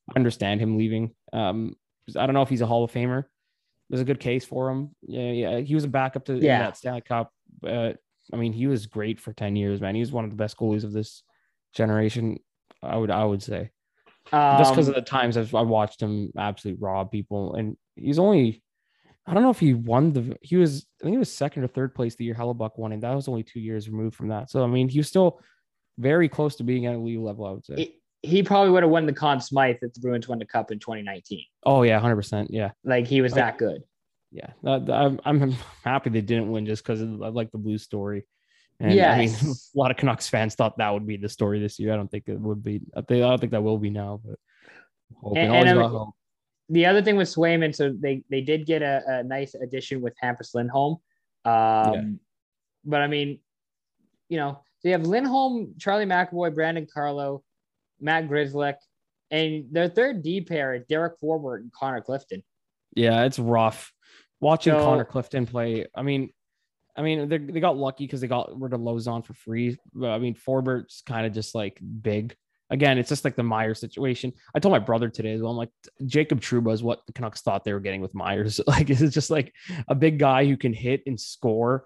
I understand him leaving. Um, I don't know if he's a Hall of Famer. There's a good case for him. Yeah, yeah. He was a backup to Yeah. that Stanley Cup. Uh, I mean, he was great for ten years, man. He was one of the best goalies of this generation. I would I would say just because Um, of the times I've I watched him absolutely rob people, and he's only I don't know if he won the he was I think he was second or third place the year Hellebuyck won, and that was only two years removed from that. So I mean, he was still very close to being at elite level. I would say. he, he probably would have won the Conn Smythe if the Bruins won the Cup in 2019. oh yeah, hundred percent. Yeah, Like he was Like- that good. yeah. I'm I'm happy they didn't win just because I like the blue story. And I mean, a lot of Canucks fans thought that would be the story this year. I don't think it would be. I think I don't think that will be now, but hoping And- and I got mean- hope. The other thing with Swayman, so they they did get a, a nice addition with Hampus Lindholm. Um, But I mean, you know, so you have Lindholm, Charlie McAvoy, Brandon Carlo, Matt Grzelcyk, and their third D pair is Derek Forbort and Connor Clifton. Yeah, it's rough watching So- Connor Clifton play. I mean, I mean, they got lucky because they got rid of Lauzon for free. I mean, Forbort's kind of just like big. Again, it's just like the Myers situation. I told my brother today as well. I'm like, Jacob Trouba is what the Canucks thought they were getting with Myers. Like, it's just like a big guy who can hit and score,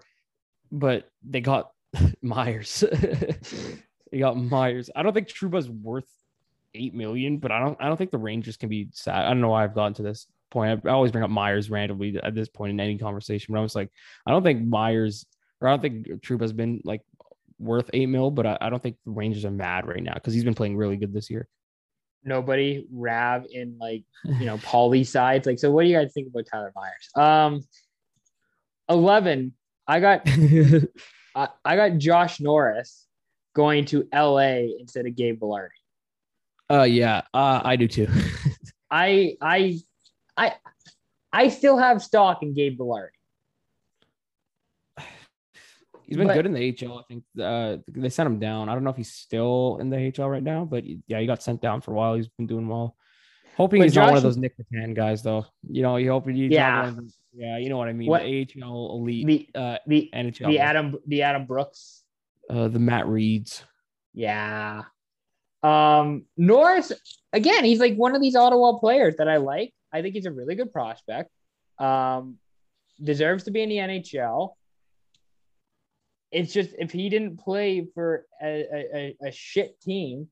but they got Myers. they got Myers. I don't think Trouba's worth eight million, but I don't I don't think the Rangers can be sad. I don't know why I've gotten to this point. I always bring up Myers randomly at this point in any conversation, but I was like, I don't think Myers or I don't think Troop has been like worth eight mil, but I, I don't think the Rangers are mad right now because he's been playing really good this year. Nobody Rav in like you know Paulie sides. Like, so what do you guys think about Tyler Myers? Um, eleven. I got I, I got Josh Norris going to L.A. instead of Gabe Vilardi. uh yeah, uh, I do too. I I I I still have stock in Gabe Vilardi. he's been But- good in the HL. I think uh, they sent him down. I don't know if he's still in the HL right now, but yeah, he got sent down for a while. He's been doing well. Hoping he's not one of those Nic Petan guys, though. You know, you hope he's Yeah. not one of those- yeah, you know what I mean. What- The AHL elite, The uh, the NHL, the Adam the Adam Brooks. uh, the Matt Reeds. Yeah. Um Norris again, he's like one of these Ottawa players that I like. I think he's a really good prospect. Um deserves to be in the NHL. It's just if he didn't play for a, a, a, shit team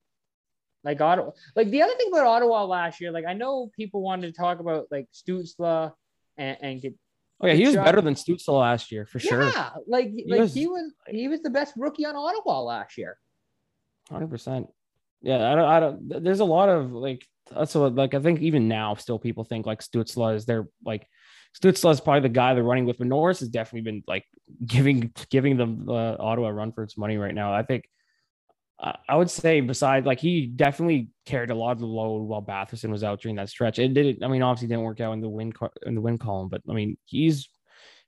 like Ottawa, like the other thing about Ottawa last year, like I know people wanted to talk about like Stutzle and, and get Oh yeah, he was better than Stutzle last year for sure. yeah, like like was- he was he was the best rookie on Ottawa last year. Hundred percent. Yeah, I don't. I don't. There's a lot of like. That's what like. I think even now, still people think like Stutzle is their like. Stutzle is probably the guy they're running with, but Norris has definitely been like giving giving them uh, Ottawa run for its money right now. I think. I would say, besides, like he definitely carried a lot of the load while Batherson was out during that stretch. It didn't. I mean, obviously, didn't work out in the win in the win column, but I mean, he's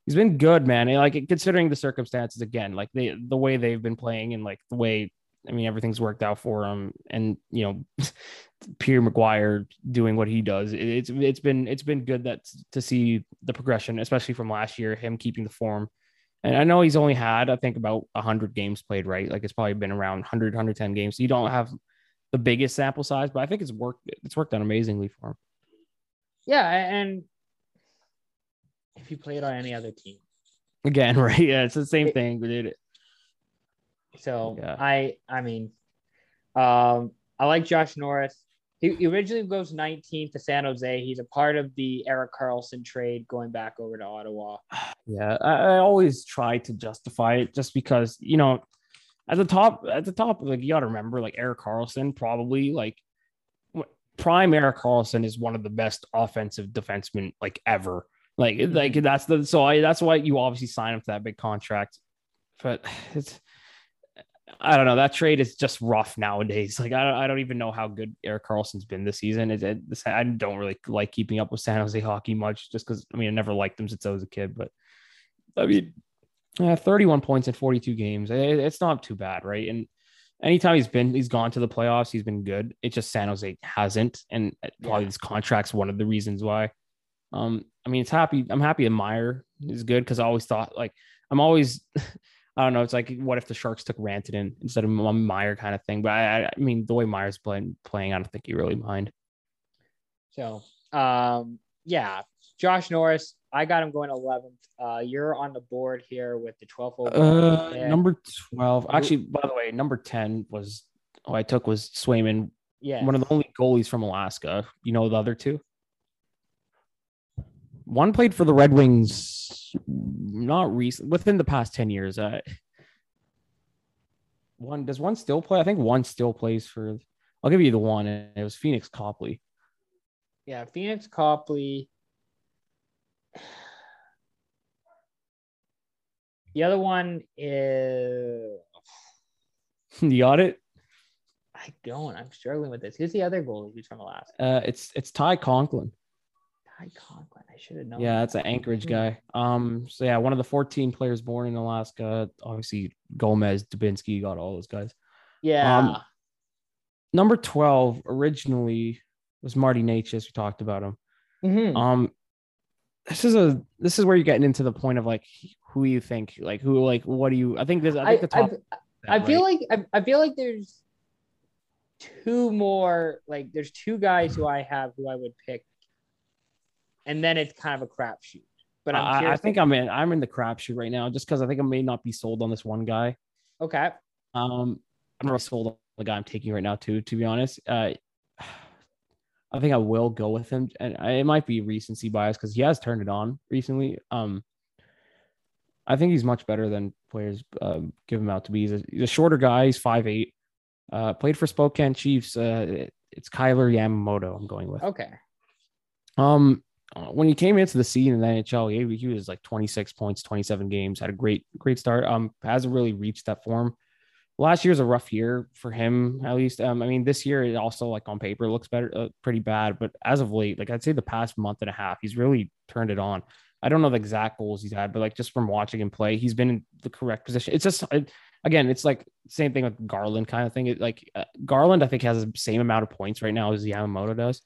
he's been good, man. And like considering the circumstances, again, like they the way they've been playing and like the way I mean, everything's worked out for him, and you know, Pierre McGuire doing what he does. It, it's it's been it's been good that to see the progression, especially from last year, him keeping the form. And I know he's only had, I think, about hundred games played, right? Like it's probably been around 100, 110 games. So you don't have the biggest sample size, but I think it's worked. It's worked out amazingly for him. Yeah, and if you played on any other team. Again, right? Yeah, it's the same It- thing. Dude. So Yeah. I I mean, um, I like Josh Norris. He, he originally goes 19th to San Jose. He's a part of the Erik Karlsson trade going back over to Ottawa. Yeah, I, I always try to justify it just because you know, at the top, at the top, like you got to remember, like Erik Karlsson, probably like prime Erik Karlsson is one of the best offensive defensemen like ever. Like, like that's the so I that's why you obviously sign up to that big contract. But it's I don't know. That trade is just rough nowadays. Like I don't, I don't even know how good Erik Karlsson's been this season. It, it, this- I don't really like keeping up with San Jose hockey much, just because I mean I never liked them since I was a kid. But I mean, Yeah, 31 points in 42 games. It's not too bad, right? And anytime he's been, he's gone to the playoffs, he's been good. It's just San Jose hasn't, and probably yeah. this contract's one of the reasons why. Um, I mean, it's happy. I'm happy that Meier is good because I always thought like I'm always, I don't know. It's like what if the Sharks took Rantanen instead of Meier kind of thing. But I, I mean, the way Meier's playing, playing, I don't think you really mind. So, um, yeah, Josh Norris, I got him going 11th. Uh, you're on the board here with the 12th overall. Uh, number 12. Actually, by the way, number 10 was oh, I took was Swayman. Yeah. One of the only goalies from Alaska. You know the other two? One played for the Red Wings not recent within the past 10 years. Uh, one does one still play? I think one still plays for I'll give you the one, and it was Pheonix Copley. Yeah, Pheonix Copley The other one is. You got it. I don't. I'm struggling with this. Who's the other goalie who's from Alaska? Uh, it's it's Ty Conklin. Ty Conklin. I should have known. Yeah, that's an Anchorage guy. Um. So yeah, one of the 14 players born in Alaska. Obviously, Gomez, Dubinsky got all those guys. Yeah. Um, number 12 originally was Marty Necas. We talked about him. Mm-hmm. Um, this is a this is where you're getting into the point of like who you think like who like what do you I think this I think the top I, I feel right? like I, I feel like there's two more like there's two guys who I have who I would pick and then it's kind of a crapshoot. But I'm I, I think. I'm in I'm in the crapshoot right now just because I think I may not be sold on this one guy. Okay. Um I'm not sold on the guy I'm taking right now too, to be honest. Uh I think I will go with him, and it might be recency bias because he has turned it on recently. Um, I think he's much better than players um, give him out to be. He's a, he's a shorter guy. He's five eight. Uh, played for Spokane Chiefs. Uh, it, it's Kailer Yamamoto. I'm going with. Okay. Um, when he came into the scene in the NHL, he, he was like 26 points, 27 games. Had a great, great start. Um, hasn't really reached that form. Last year's a rough year for him at least. Um, i mean this year it also like on paper looks better uh, pretty bad but as of late like i'd say the past month and a half he's really turned it on. I don't know the exact goals he's had but like just from watching him play he's been in the correct position. It's just it, again it's like same thing with garland kind of thing. It, like uh, garland i think has the same amount of points right now as yamamoto does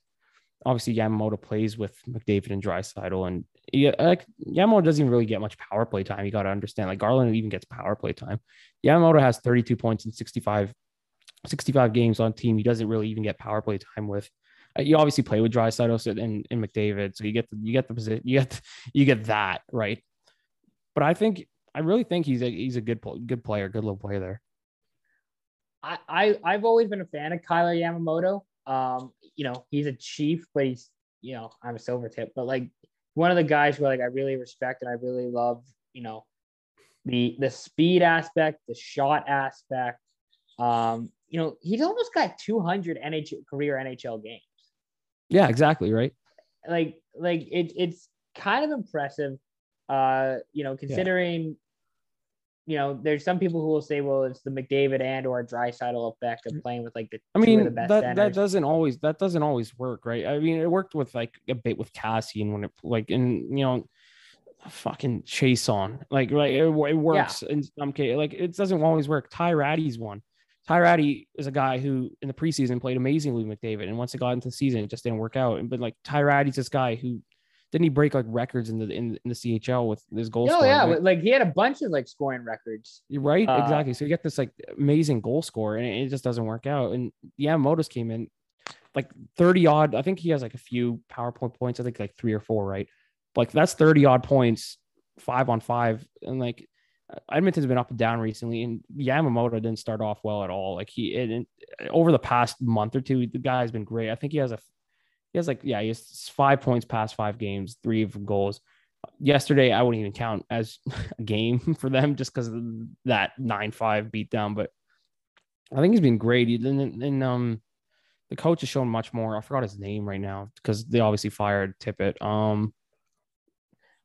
obviously Yamamoto plays with McDavid and Draisaitl, and yeah, like Yamamoto doesn't even really get much power play time. You got to understand, like Garland even gets power play time. Yamamoto has 32 points in 65, 65 games on team. He doesn't really even get power play time with. Uh, you obviously play with Draisaitl and, and McDavid, so you get the you get the position, you get you get that right. But I think I really think he's a he's a good good player, good little player there. I, I I've always been a fan of Kailer Yamamoto. Um, you know, he's a chief, but he's you know, I'm a silver tip, but like one of the guys who like I really respect and I really love, you know, the the speed aspect, the shot aspect. Um, you know, he's almost got 200 NHL career NHL games. Yeah, exactly, right? Like like it, it's kind of impressive uh, you know, considering you know, there's some people who will say, well, it's the McDavid and or Draisaitl effect of mm. playing with like the. I mean, that centers. that doesn't always that doesn't always work, right? I mean, it worked with like a bit with Kassian when it like and you know, fucking Chiasson like right it, it works yeah. in some case like it doesn't always work. Ty Rattie's one. Ty Rattie is a guy who in the preseason played amazingly with McDavid, and once it got into the season, it just didn't work out. But like Ty Rattie's this guy who didn't he break like records in the in, in the CHL with his goal? Oh yeah, right? like he had a bunch of like scoring records. Right, uh, exactly. So you get this like amazing goal score, and it just doesn't work out. And yeah, Motos came in like 30 odd. I think he has like a few PowerPoint points. I think like three or four, right? Like that's 30 odd points, five on five, and like Edmonton's been up and down recently, and Yamamoto didn't start off well at all. Like he, it, over the past month or two, the guy has been great. I think he has a he has like, yeah, he has five points past five games, three of goals. Yesterday, I wouldn't even count as a game for them just because of that 9 5 beatdown. But I think he's been great. And, and um, the coach has shown much more. I forgot his name right now because they obviously fired Tippett. Um,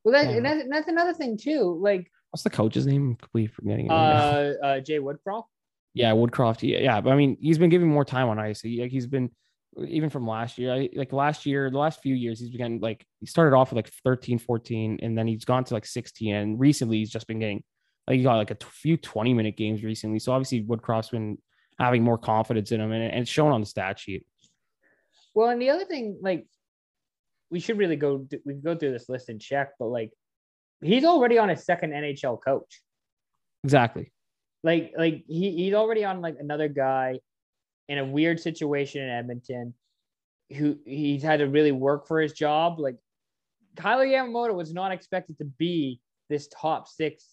well, that, and that's, that's another thing too. Like, what's the coach's name? I'm completely forgetting. It uh, uh, Jay Woodcroft. Yeah, Woodcroft. Yeah, yeah, but I mean, he's been giving more time on ice. He, like, he's been even from last year. I, like last year, the last few years, he's been like he started off with like 13, 14, and then he's gone to like 16. And recently he's just been getting Like he got like a t- few 20 minute games recently. So obviously Woodcroft's been having more confidence in him and, and it's shown on the stat sheet. Well, and the other thing, like, we should really go. We can go through this list and check, but like, he's already on his second NHL coach. Exactly. Like, like he, he's already on like another guy in a weird situation in Edmonton, who he's had to really work for his job. Like, Kailer Yamamoto was not expected to be this top six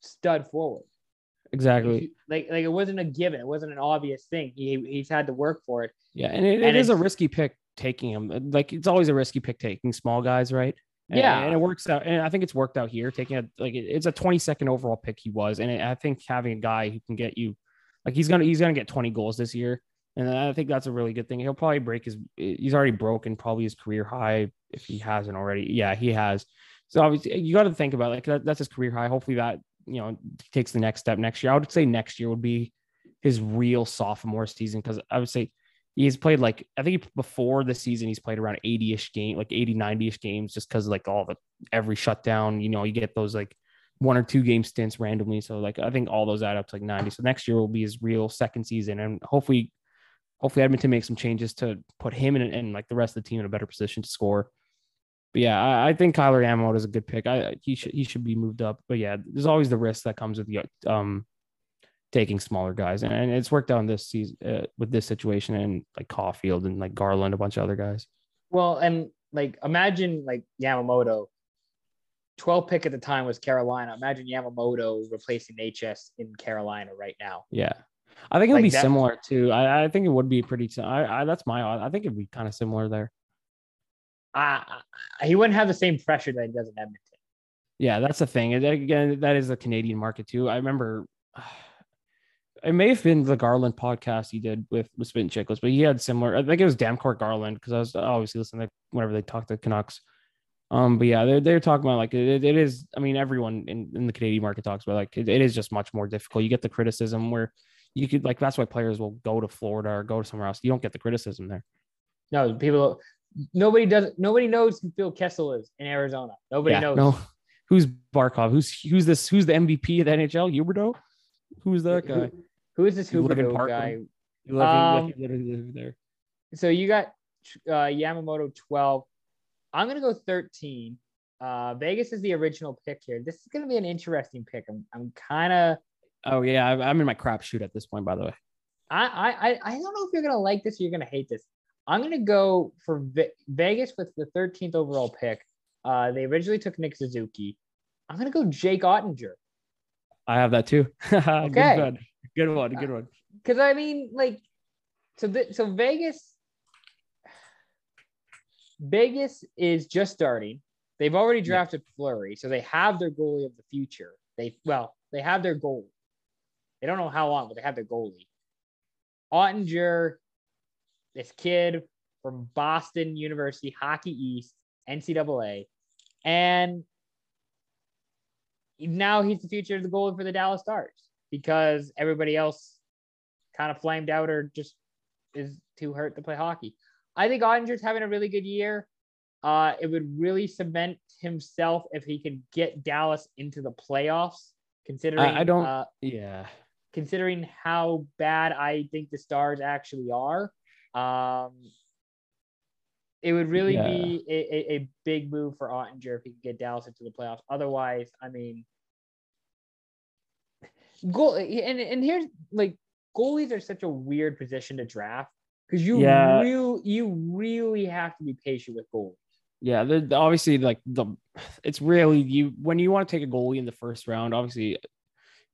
stud forward. Exactly. Like, like it wasn't a given. It wasn't an obvious thing. He he's had to work for it. Yeah, and it, And it is a risky pick taking him. Like it's always a risky pick taking small guys, right? And- Yeah. and it works out. And I think it's worked out here. Taking a like it's a 22nd overall pick he was, and I think having a guy who can get you, like he's gonna he's gonna get 20 goals this year, and I think that's a really good thing. He'll probably break his. He's already broken probably his career high if he hasn't already. Yeah, he has. So obviously you got to think about like that, that's his career high. Hopefully that you know takes the next step next year. I would say next year would be his real sophomore season because I would say he's played like I think before the season he's played around 80ish game, like 80, 90ish games, just because like all the every shutdown, you know, you get those like one or two game stints randomly. So like I think all those add up to like 90. So next year will be his real second season, and hopefully, hopefully Edmonton makes some changes to put him in and like the rest of the team in a better position to score. But yeah, I, I think Kailer Yamamoto is a good pick. I he should he should be moved up. But yeah, there's always the risk that comes with the um taking smaller guys, and, and it's worked out in this season uh, with this situation and like Caufield and like Garland, a bunch of other guys. Well, and like imagine like Yamamoto, 12 pick at the time was Carolina. Imagine Yamamoto replacing HS in Carolina right now. Yeah. I think it would Like be that- similar too. I, I think it would be pretty. I, I that's my. I think it'd be kind of similar there. Uh, he wouldn't have the same pressure that he does in Edmonton. Yeah, that's the thing. Again, that is the Canadian market too. I remember it may have been the Garland podcast he did with with Spittin' Chiclets, but he had similar. I think it was Damcourt Garland because I was obviously listening to whenever they talked to Canucks. Um, but yeah, they're they're talking about like it, it is. I mean, everyone in, in the Canadian market talks about like it, it is just much more difficult. You get the criticism where you could like that's why players will go to Florida or go to somewhere else. You don't get the criticism there. No, people, nobody does, nobody knows who Phil Kessel is in Arizona. Nobody yeah, knows. no. Who's Barkov? Who's who's this? Who's the MVP of the NHL? Huberdeau? Who's that Who- guy? who is this live Huberdeau guy? You live, Um, you literally live there. So you got uh, Yamamoto 12. I'm going to go 13. Uh, Vegas is the original pick here. This is going to be an interesting pick. I'm, I'm kind of, Oh yeah, I'm in my crap shoot at this point. By the way, I, I, I- don't know if you're going to like this or you're going to hate this. I'm going to go for Ve- Vegas with the 13th overall pick. Uh, they originally took Nick Suzuki. I'm going to go Jake Oettinger. I have that too. Okay. good one. Good one. Good one. Because I mean, like, so th- so Vegas, Vegas is just starting. They've already drafted Fleury, so they have their goalie of the future. They well, they have their goalie. They don't know how long, but they have their goalie. Oettinger, this kid from Boston University, Hockey East, NCAA, and now he's the future of the goalie for the Dallas Stars because everybody else kind of flamed out or just is too hurt to play hockey. I think Oettinger's having a really good year. Uh, it would really cement himself if he could get Dallas into the playoffs. Considering I don't- uh, Yeah. considering how bad I think the Stars actually are, um, it would really be a, a, a big move for Oettinger if he could get Dallas into the playoffs. Otherwise, I mean, goal and and here's like goalies are such a weird position to draft because you Yeah. real you really have to be patient with goalies. Yeah, obviously, like the, it's really you when you want to take a goalie in the first round. Obviously,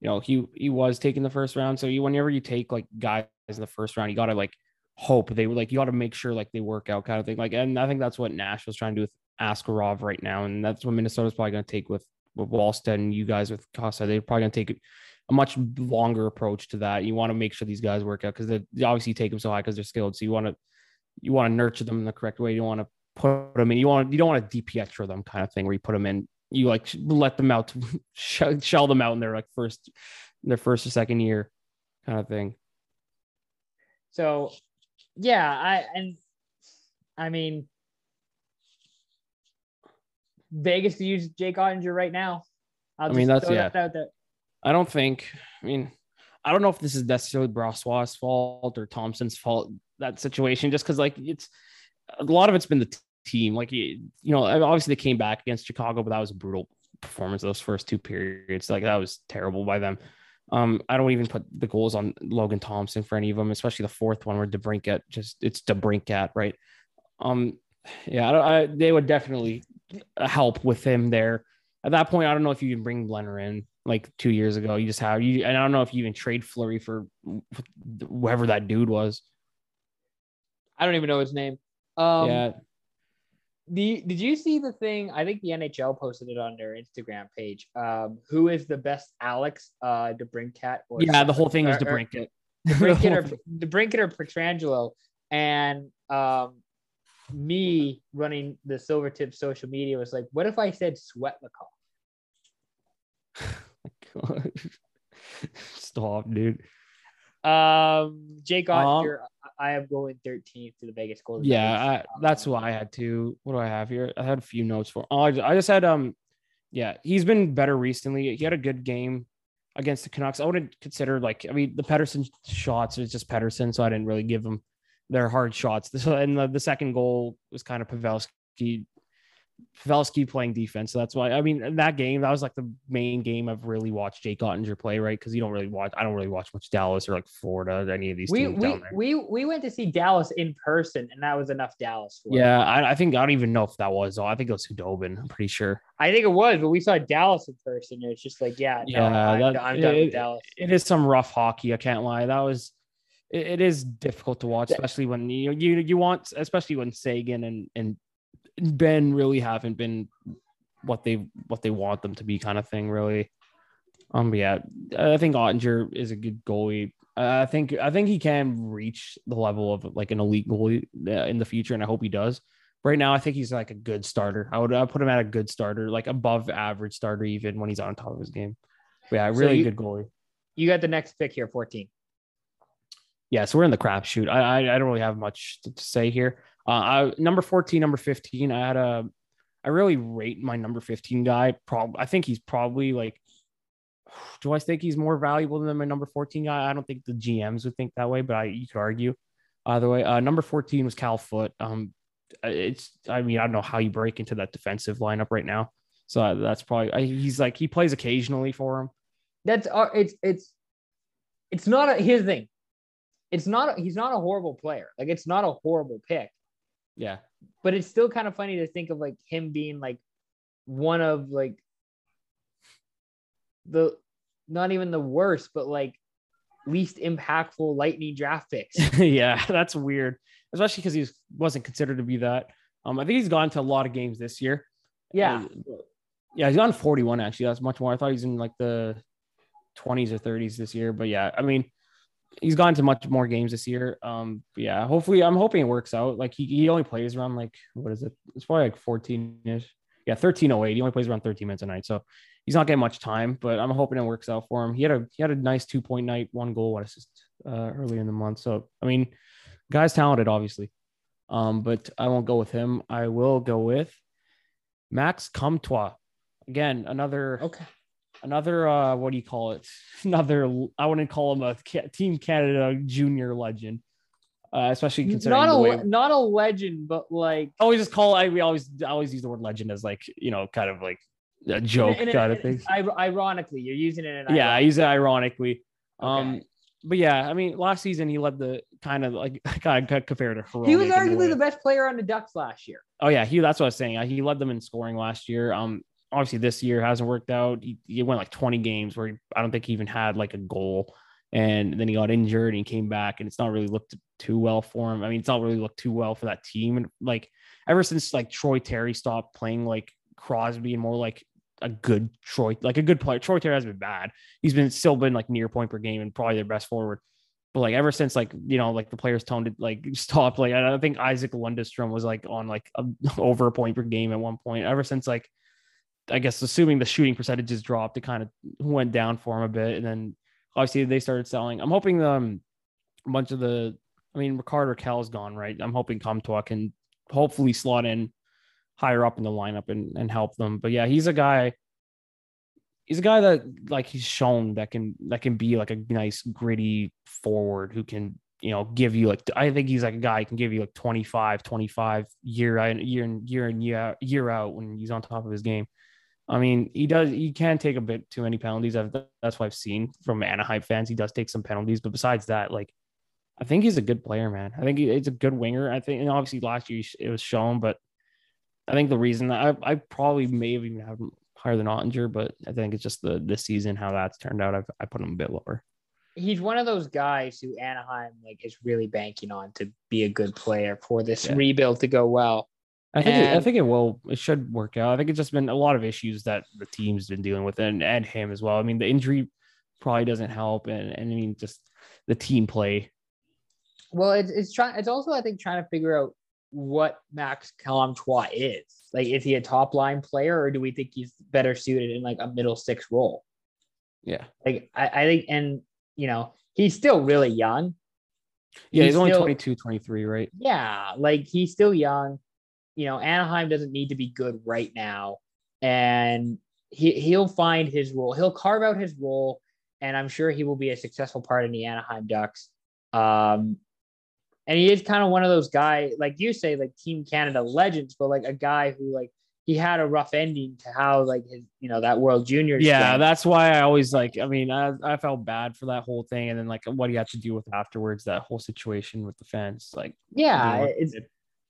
you know he he was taking the first round, so you whenever you take like guys in the first round, you got to like hope they like you got to make sure like they work out kind of thing. Like, and I think that's what Nashville's trying to do with Askarov right now, and that's what Minnesota's probably going to take with with Wallstedt and you guys with Casa. They're probably going to take a much longer approach to that. You want to make sure these guys work out because they obviously you take them so high because they're skilled. So you want to you want to nurture them in the correct way. You don't want to put them in. You want you don't want to DiPietro them kind of thing where you put them in. You like let them out, shell, them out in their like first their first or second year kind of thing. So, yeah, I and I mean, Vegas to use Jake Oettinger right now. I'll I mean, that's- throw yeah. that out there. I don't think. I mean, I don't know if this is necessarily Brossoit's fault or Thompson's fault. That situation, just because like it's a lot of it's been the t- team. Like you know, obviously they came back against Chicago, but that was a brutal performance. Those first two periods, like that was terrible by them. Um, I don't even put the goals on Logan Thompson for any of them, especially the fourth one where DeBrincat just it's DeBrincat, right? Um, yeah, I, I, they would definitely help with him there. At that point, I don't know if you can bring Blenner in like two years ago. You just have you, and I don't know if you even trade Fleury for whoever that dude was. I don't even know his name. Um, yeah, the did you see the thing? I think the NHL posted it on their Instagram page. Um, who is the best Alex uh DeBrincat or yeah, the whole thing is DeBrincat. DeBrincat or DeBrincat or Pietrangelo, and um, me running the Silvertip social media was like, what if I said Stop, dude. Um, Jake um, I am going 13th to the Vegas Golden. Yeah, I, that's who I had to. What do I have here? I had a few notes for. Oh, I, I just had um, yeah, he's been better recently. He had a good game against the Canucks. I wouldn't consider like I mean the Pettersson shots is just Pettersson, so I didn't really give him their hard shots. So and the, the second goal was kind of Pavelski Pavelski playing defense. So that's why I mean that game that was like the main game I've really watched Jake Oettinger play, right? Because you don't really watch I don't really watch much Dallas or like Florida, or any of these we, teams we. We we went to see Dallas in person, and that was enough Dallas. yeah, I, I, think I don't even know if that was. I think it was Khudobin. I'm pretty sure. I think it was, but we saw Dallas in person. And it's just like, yeah, yeah, I'm, that, I'm done it, with Dallas. It is some rough hockey. I can't lie. That was. It, it is difficult to watch, especially when you you you want, especially when Seguin and and Benn really haven't been what they what they want them to be, kind of thing. Really, um, yeah, I think Oettinger is a good goalie. I think I think he can reach the level of like an elite goalie uh, in the future, and I hope he does. Right now, I think he's like a good starter. I would I put him at a good starter, like above average starter, even when he's on top of his game. But yeah, really so you, good goalie. You got the next pick here, fourteen. Yeah, so we're in the crapshoot. I, I I don't really have much to say here. Uh, I, number 14, number 15, I had a, I really rate my number 15 guy. Probably, I think he's probably like, do I think he's more valuable than my number 14 guy? I don't think the GMs would think that way, but I, you could argue either way. Uh, number 14 was Cal Foote. Um, it's, I mean, I don't know how you break into that defensive lineup right now. So uh, that's probably, he's like, he plays occasionally for him. That's, uh, it's, it's, it's not a, his thing. It's not, a, he's not a horrible player. Like, it's not a horrible pick yeah. But it's still kind of funny to think of like him being like one of like the not even the worst, but like least impactful lightning draft picks. yeah, that's weird. Especially because he wasn't considered to be that. Um, I think he's gone to a lot of games this year. Yeah. Uh, yeah, he's gone 41 actually. That's much more. I thought he's in like the 20s or 30s this year. But yeah, I mean, he's gone to much more games this year. Um, yeah, hopefully, I'm hoping it works out. Like he, he only plays around like what is it? It's probably like 14 ish. Yeah, 1308. He only plays around 13 minutes a night, so he's not getting much time. But I'm hoping it works out for him. He had a he had a nice two point night, one goal, one assist uh, early in the month. So I mean, guy's talented, obviously. Um, but I won't go with him. I will go with Max Comtois. Again, another okay another uh what do you call it another i wouldn't call him a team canada junior legend uh, especially considering not a way... not a legend but like always just call I we always I always use the word legend as like you know kind of like a joke and, and, kind of thing ironically you're using it yeah i use it ironically okay. um but yeah, I mean, last season he led the kind of like kind of compared to He was arguably the best player on the Ducks last year. Oh yeah, he that's what I was saying. He led them in scoring last year. Um, obviously this year hasn't worked out. He, he went like 20 games where he, I don't think he even had like a goal. And then he got injured and he came back and it's not really looked too well for him. I mean, it's not really looked too well for that team. And like ever since like Troy Terry stopped playing like Crosby and more like a good Troy, like a good player. Troy Terry has been bad. He's been still been like near point per game and probably their best forward. But like ever since like you know like the players toned it like stopped like I think Isaac Lundestrom was like on like a, over a point per game at one point. Ever since like I guess assuming the shooting percentages dropped, it kind of went down for him a bit. And then obviously they started selling. I'm hoping um a bunch of the I mean Rickard Rakell's gone, right? I'm hoping Comtois can hopefully slot in higher up in the lineup and, and help them. But yeah, he's a guy he's a guy that like he's shown that can that can be like a nice gritty forward who can you know give you like I think he's like a guy can give you like 25 25 year year in year in year year out when he's on top of his game. I mean, he does he can take a bit too many penalties. I've, that's what I've seen from Anaheim fans. He does take some penalties, but besides that, like I think he's a good player, man. I think he's a good winger. I think, and obviously last year it was shown, but I think the reason I I probably may have even had him higher than Oettinger, but I think it's just the this season how that's turned out. I've, I put him a bit lower. He's one of those guys who Anaheim like is really banking on to be a good player for this yeah. rebuild to go well. I think and, it, I think it will. It should work out. I think it's just been a lot of issues that the team's been dealing with, and and him as well. I mean, the injury probably doesn't help, and, and I mean just the team play. Well, it's it's trying. It's also I think trying to figure out what Max Comtois is. Like, is he a top line player, or do we think he's better suited in like a middle six role? Yeah, like I, I think, and you know, he's still really young. Yeah, he's, he's only still, 22, 23, right? Yeah, like he's still young you know, Anaheim doesn't need to be good right now. And he, he'll find his role. He'll carve out his role. And I'm sure he will be a successful part in the Anaheim Ducks. Um, and he is kind of one of those guys, like you say, like Team Canada legends, but like a guy who like he had a rough ending to how like his you know that World Juniors. Yeah, thing. that's why I always like. I mean, I, I felt bad for that whole thing, and then like what he had to deal with afterwards, that whole situation with the fans. Like, yeah, you know, it's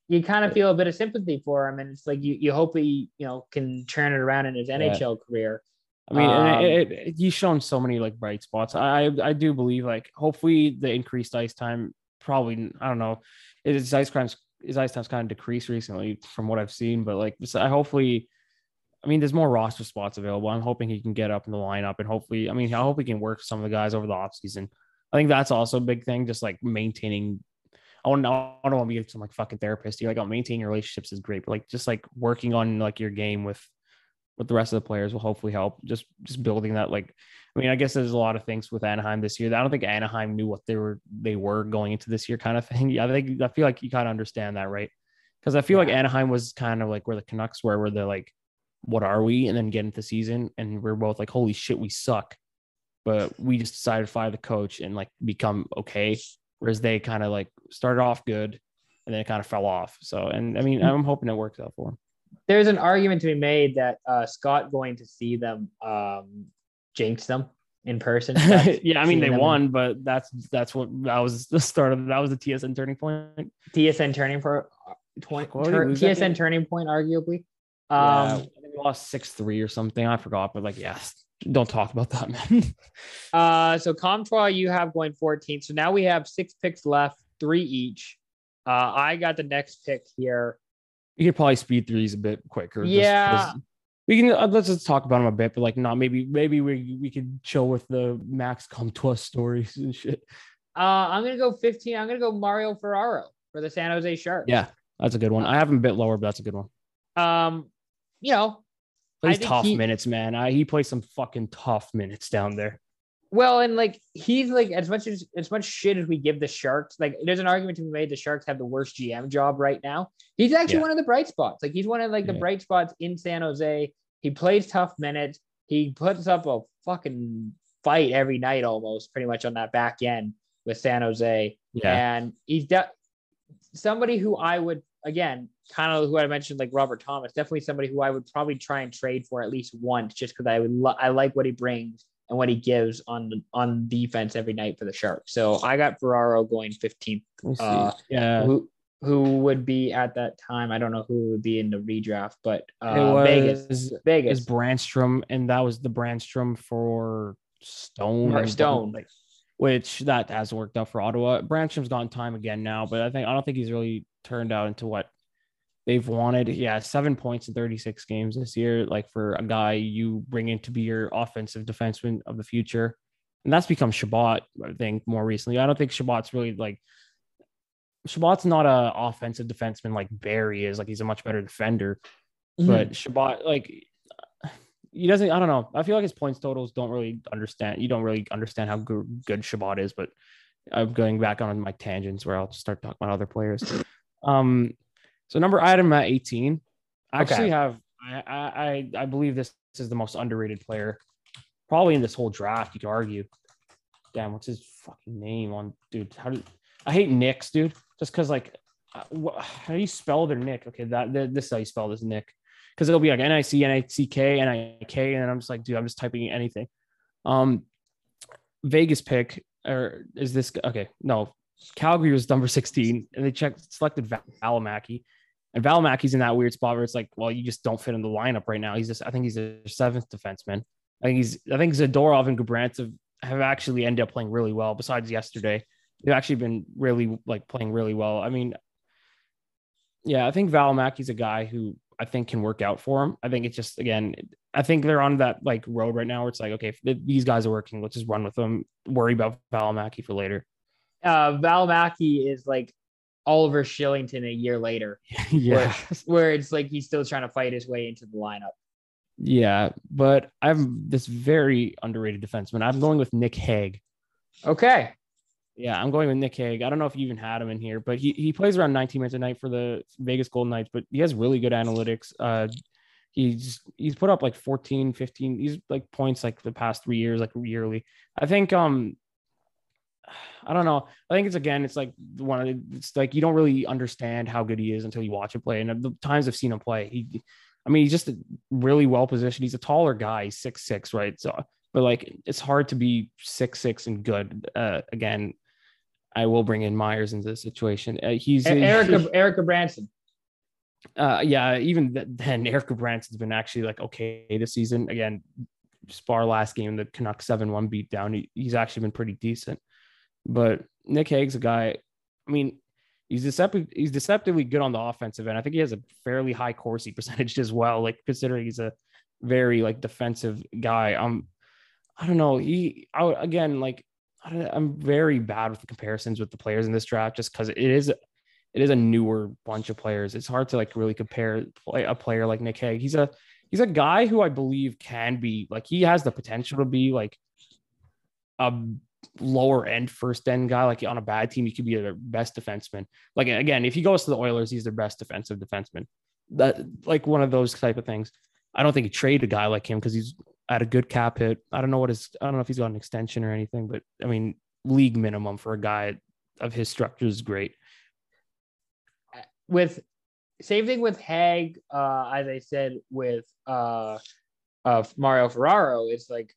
you kind of feel a bit of sympathy for him, and it's like you you hope he you know can turn it around in his NHL yeah. career. I mean, um, it, it, he's shown so many like bright spots. I I do believe like hopefully the increased ice time probably I don't know his ice crimes his ice time's kind of decreased recently from what I've seen, but like I hopefully. I mean, there's more roster spots available. I'm hoping he can get up in the lineup and hopefully, I mean, I hope he can work some of the guys over the offseason. I think that's also a big thing, just like maintaining I don't. I don't want to be some like fucking therapist. You like, oh, maintaining your relationships is great, but like just like working on like your game with with the rest of the players will hopefully help. Just just building that. Like, I mean, I guess there's a lot of things with Anaheim this year. I don't think Anaheim knew what they were they were going into this year, kind of thing. Yeah, I think I feel like you kind of understand that, right? Because I feel yeah. like Anaheim was kind of like where the Canucks were, where they're like, what are we? And then get into the season, and we're both like, holy shit, we suck. But we just decided to fire the coach and like become okay whereas they kind of like started off good and then it kind of fell off. So, and I mean, hmm. I'm hoping it works out for them. There's an argument to be made that uh, Scott going to see them um, jinxed them in person. yeah, I mean they won, in... but that's that's what that was the start of that was the TSN turning point. TSN turning for uh, 20 tur- TSN turning point, arguably. Um, yeah, we lost six three or something. I forgot, but like, yes, don't talk about that, man. uh, so Comtois, you have going 14. So now we have six picks left, three each. Uh, I got the next pick here. You could probably speed through these a bit quicker. Yeah. we can uh, let's just talk about them a bit, but like not maybe maybe we we could chill with the Max Comtois stories and shit. Uh, I'm gonna go 15. I'm gonna go Mario Ferraro for the San Jose Sharks. Yeah, that's a good one. I have him a bit lower, but that's a good one. Um, you know, Plays tough he, minutes, man. I, he plays some fucking tough minutes down there. Well, and like he's like as much as as much shit as we give the Sharks, like there's an argument to be made the Sharks have the worst GM job right now. He's actually yeah. one of the bright spots. Like he's one of like the yeah. bright spots in San Jose. He plays tough minutes. He puts up a fucking fight every night almost pretty much on that back end with San Jose. Yeah. And he's de- somebody who I would again kind of who I mentioned, like Robert Thomas, definitely somebody who I would probably try and trade for at least once, just because I would lo- I like what he brings and what he gives on on defense every night for the Sharks. So I got Ferraro going 15th. Uh, yeah. Who, who would be at that time? I don't know who would be in the redraft, but uh, it was, Vegas. Vegas is Brannstrom, and that was the Brannstrom for Stone. Or Stone. Like, which that has worked out for Ottawa. Brannstrom's gotten time again now, but I think I don't think he's really turned out into what they've wanted. Yeah, seven points in 36 games this year. Like for a guy you bring in to be your offensive defenseman of the future. And that's become Chabot, I think, more recently. I don't think Chabot's really like Chabot's not a offensive defenseman like Barry is. Like he's a much better defender. Mm-hmm. But Chabot, like he doesn't, I don't know. I feel like his points totals don't really understand. You don't really understand how good, good Chabot is, but I'm going back on my tangents where I'll start talking about other players. Um, so number item at 18. I actually have I, I I believe this is the most underrated player probably in this whole draft. You could argue. Damn, what's his fucking name on dude? How do I hate Nicks, dude? Just because like, uh, how do you spell their Nick? Okay, that, that this is how you spell this Nick, because it'll be like N I C N I C K N I K, and I'm just like, dude, I'm just typing anything. Um, Vegas pick or is this okay? No, Calgary was number 16, and they checked selected Valimaki. And Valimaki's in that weird spot where it's like, well, you just don't fit in the lineup right now. He's just, I think he's a seventh defenseman. I think he's, I think Zadorov and Gudbranson have actually ended up playing really well. Besides yesterday, they've actually been really like playing really well. I mean, yeah, I think Valimaki's a guy who I think can work out for him. I think it's just again, I think they're on that like road right now where it's like, okay, these guys are working, let's just run with them. Worry about Valimaki for later. Uh, Mackey is like Oliver Shillington a year later, yeah, where it's like he's still trying to fight his way into the lineup. yeah, but I'm this very underrated defenseman. I'm going with Nick Hague. Okay. Yeah, I'm going with Nick Hague. I don't know if you even had him in here, but he, he plays around 19 minutes a night for the Vegas Golden Knights, but he has really good analytics. Uh, he's he's put up like 14, 15, he's like points like the past three years, like yearly. I think um I don't know. I think it's again, it's like one of the, it's like you don't really understand how good he is until you watch him play. And the times I've seen him play, he I mean, he's just really well positioned. He's a taller guy, he's six six, right? So but like it's hard to be six six and good. Uh, again, I will bring in Myers into the situation. Uh, he's Erica Erica Branson. Uh, yeah, even th- then, Erica Branson's been actually like okay this season. Again, Spar last game, the Canucks seven one beat down. He, he's actually been pretty decent. But Nick Hague's a guy. I mean, he's deceptive. He's deceptively good on the offensive end. I think he has a fairly high Corsi percentage as well. Like considering he's a very like defensive guy. Um, I don't know. He I, again like I'm very bad with the comparisons with the players in this draft just because it is it is a newer bunch of players. It's hard to like really compare play, a player like Nick Hague. He's a he's a guy who I believe can be like he has the potential to be like a lower end first end guy. Like on a bad team, he could be their best defenseman. Like again, if he goes to the Oilers, he's their best defensive defenseman. That like one of those type of things. I don't think he trade a guy like him because he's at a good cap hit. I don't know what his I don't know if he's got an extension or anything, but I mean league minimum for a guy of his structure is great. With same thing with Hague, uh, as I said with uh, uh, Mario Ferraro, it's like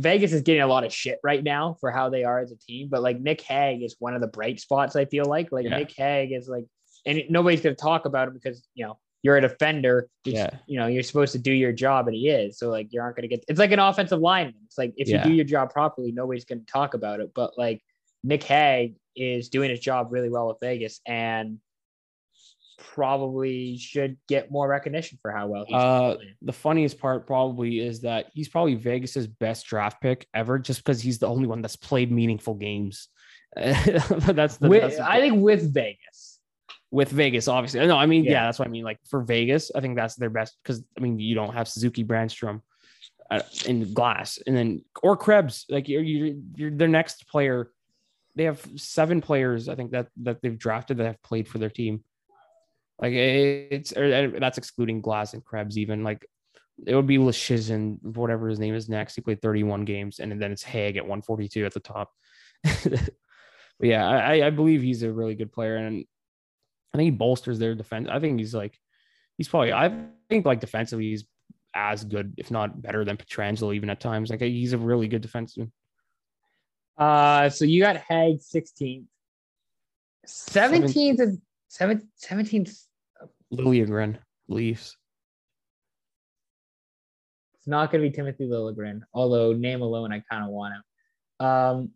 Vegas is getting a lot of shit right now for how they are as a team, but like Nick Hague is one of the bright spots. I feel like like Yeah. Nick Hague is like, and nobody's gonna talk about him because you know you're a defender. You're, Yeah. you know you're supposed to do your job, and he is. So like you aren't gonna get. It's like an offensive lineman. It's like if Yeah. you do your job properly, nobody's gonna talk about it. But like Nick Hague is doing his job really well with Vegas, and probably should get more recognition for how well he's Uh, playing. the funniest part probably is that he's probably Vegas's best draft pick ever, just because he's the only one that's played meaningful games. that's the, With, that's the- I think with Vegas. with Vegas, obviously. No, I mean, yeah. Yeah. that's what I mean. Like for Vegas, I think that's their best because I mean, you don't have Suzuki Brannstrom uh, in glass, and then or Krebs. Like you're, you're, you're their next player. They have seven players, I think that that they've drafted that have played for their team. Like it's or that's excluding Glass and Krebs. Even like it would be Leschyshyn, whatever his name is next. He played 31 games, and then it's Hague at 142 at the top. but yeah, I, I believe he's a really good player, and I think he bolsters their defense. I think he's like, he's probably, I think like defensively, he's as good, if not better than Pietrangelo, even at times. Like he's a really good defenseman. Uh, so you got Hague 16th. 17th is seven, 17th. Liljegren Leafs. It's not going to be Timothy Liljegren, although name alone, I kind of want him. Um,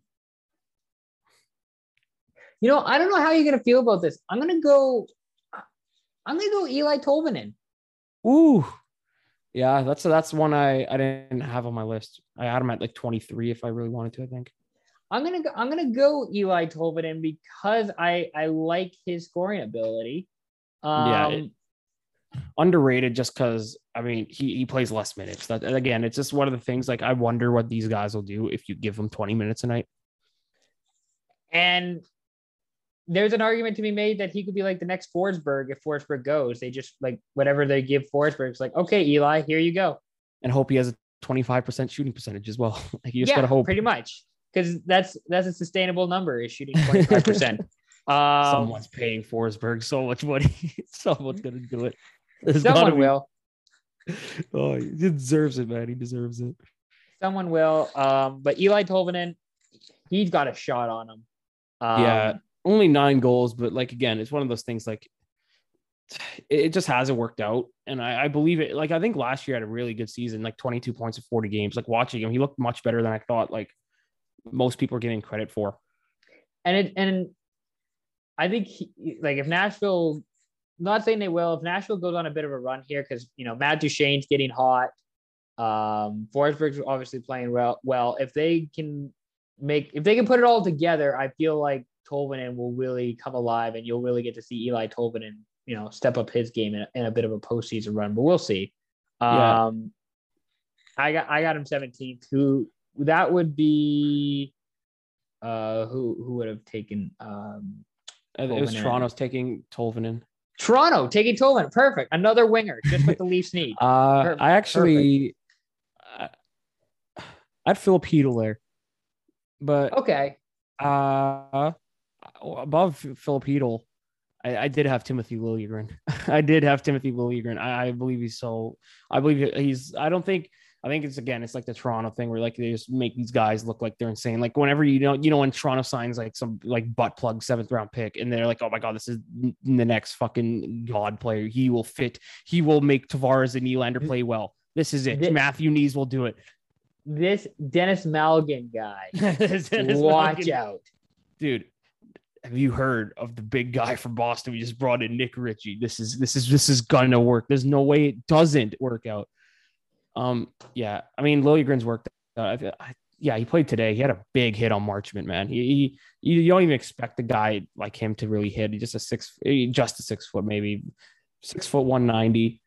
you know, I don't know how you're going to feel about this. I'm going to go, I'm going to go Eli Tolvanen. Ooh. Yeah, that's that's one I I didn't have on my list. I had him at like 23 if I really wanted to, I think. I'm gonna go, I'm gonna go Eli Tolvanen because I I like his scoring ability. Um, Yeah, it- Underrated just because I mean he he plays less minutes. That again, it's just one of the things like I wonder what these guys will do if you give them 20 minutes a night. and there's an argument to be made that he could be like the next Forsberg if Forsberg goes. They just like whatever they give Forsberg. It's like okay, Eli, here you go. and hope he has a 25% shooting percentage as well. like you just yeah, gotta hope pretty much because that's that's a sustainable number is shooting 25 percent um someone's paying Forsberg so much money. Someone's gonna do it. There's someone be- will Oh, he deserves it, man. He deserves it. someone will um but eli tolvanen he's got a shot on him um, yeah, only nine goals, but like again, it's one of those things like it, it just hasn't worked out. And I, I believe it. Like I think last year had a really good season, like 22 points in 40 games. Like watching him, he looked much better than I thought. Like most people are giving credit for. and it and I think he, like if Nashville, not saying they will, if Nashville goes on a bit of a run here because you know Matt Duchene's getting hot, um, Forsberg's obviously playing well. Well, if they can make if they can put it all together, I feel like Tolvanen will really come alive, and you'll really get to see Eli Tolvanen, you know, step up his game in a, in a bit of a postseason run. But we'll see. Yeah. Um, I got I got him 17th. Who that would be? Uh, who who would have taken um It was Tolvanen. Toronto's taking Tolvanen. Toronto taking Tolman. Perfect. Another winger, just what the Leafs need. Uh, Perfect, I actually, I, I'd Filip Chytil there, but Okay. uh, above Filip Chytil, I, I did have Timothy Liljegren. I did have Timothy Liljegren. I, I believe he's so. I believe he's. I don't think. I think it's again. It's like the Toronto thing where like they just make these guys look like they're insane. Like whenever you know, you know, when Toronto signs like some like butt plug seventh round pick, and they're like, oh my god, this is the next fucking god player. He will fit. He will make Tavares and Nylander play well. This is it. Thi- Matthew Knies will do it. This Denis Malgin guy. Dennis Watch Malgin. out. dude have you heard of the big guy from boston we just brought in nick ritchie this is this is this is gonna work there's no way it doesn't work out um yeah i mean Liljegren's worked out I, yeah he played today he had a big hit on marchment man he, he you don't even expect a guy like him to really hit He's just a six eh, just a six foot maybe six foot 190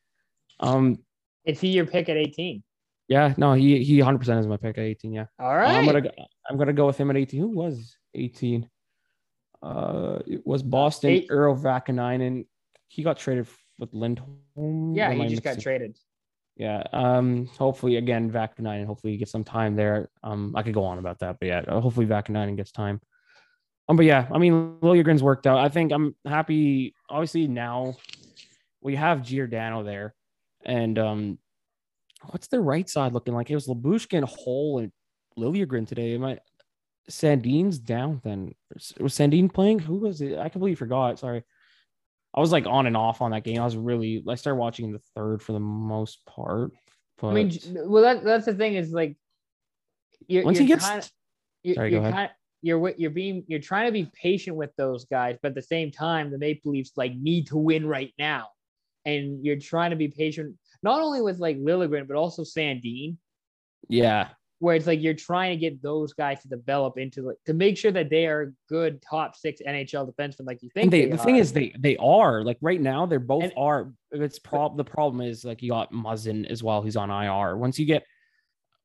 um Is he your pick at 18? yeah no he he 100% is my pick at 18 yeah all right. Uh. I'm gonna go, I'm gonna go with him at 18. Who was 18? Uh, it was Boston. Eight- Urho Vaakanainen. He got traded with Lindholm. yeah, he just got traded. Yeah. Um. Hopefully, again, Vaakanainen. Hopefully, he gets some time there. Um. I could go on about that, but yeah. uh, Hopefully, Vaakanainen gets time. Um. But yeah, I mean, Liljegren's worked out. I think I'm happy. Obviously, now we have Giordano there, and um, what's the right side looking like? It was Lyubushkin, Holl, and Liljegren today. Am I? Sandin's down then. Was Sandin playing? Who was it? I completely forgot. Sorry. I was like on and off on that game. I was really I started watching in the third for the most part. But I mean, well, that, that's the thing is like, you're, once you're he gets kinda- you're, Sorry, go you're ahead. Kind you're you're being you're trying to be patient with those guys, but at the same time, the Maple Leafs like need to win right now, and you're trying to be patient not only with like Liljegren but also Sandin. yeah, where it's like you're trying to get those guys to develop into like to make sure that they are good top six NHL defensemen like you think. and they, they the thing is they they are like right now they're both And- are. It's prob the problem is like you got Muzzin as well. He's on IR. Once you get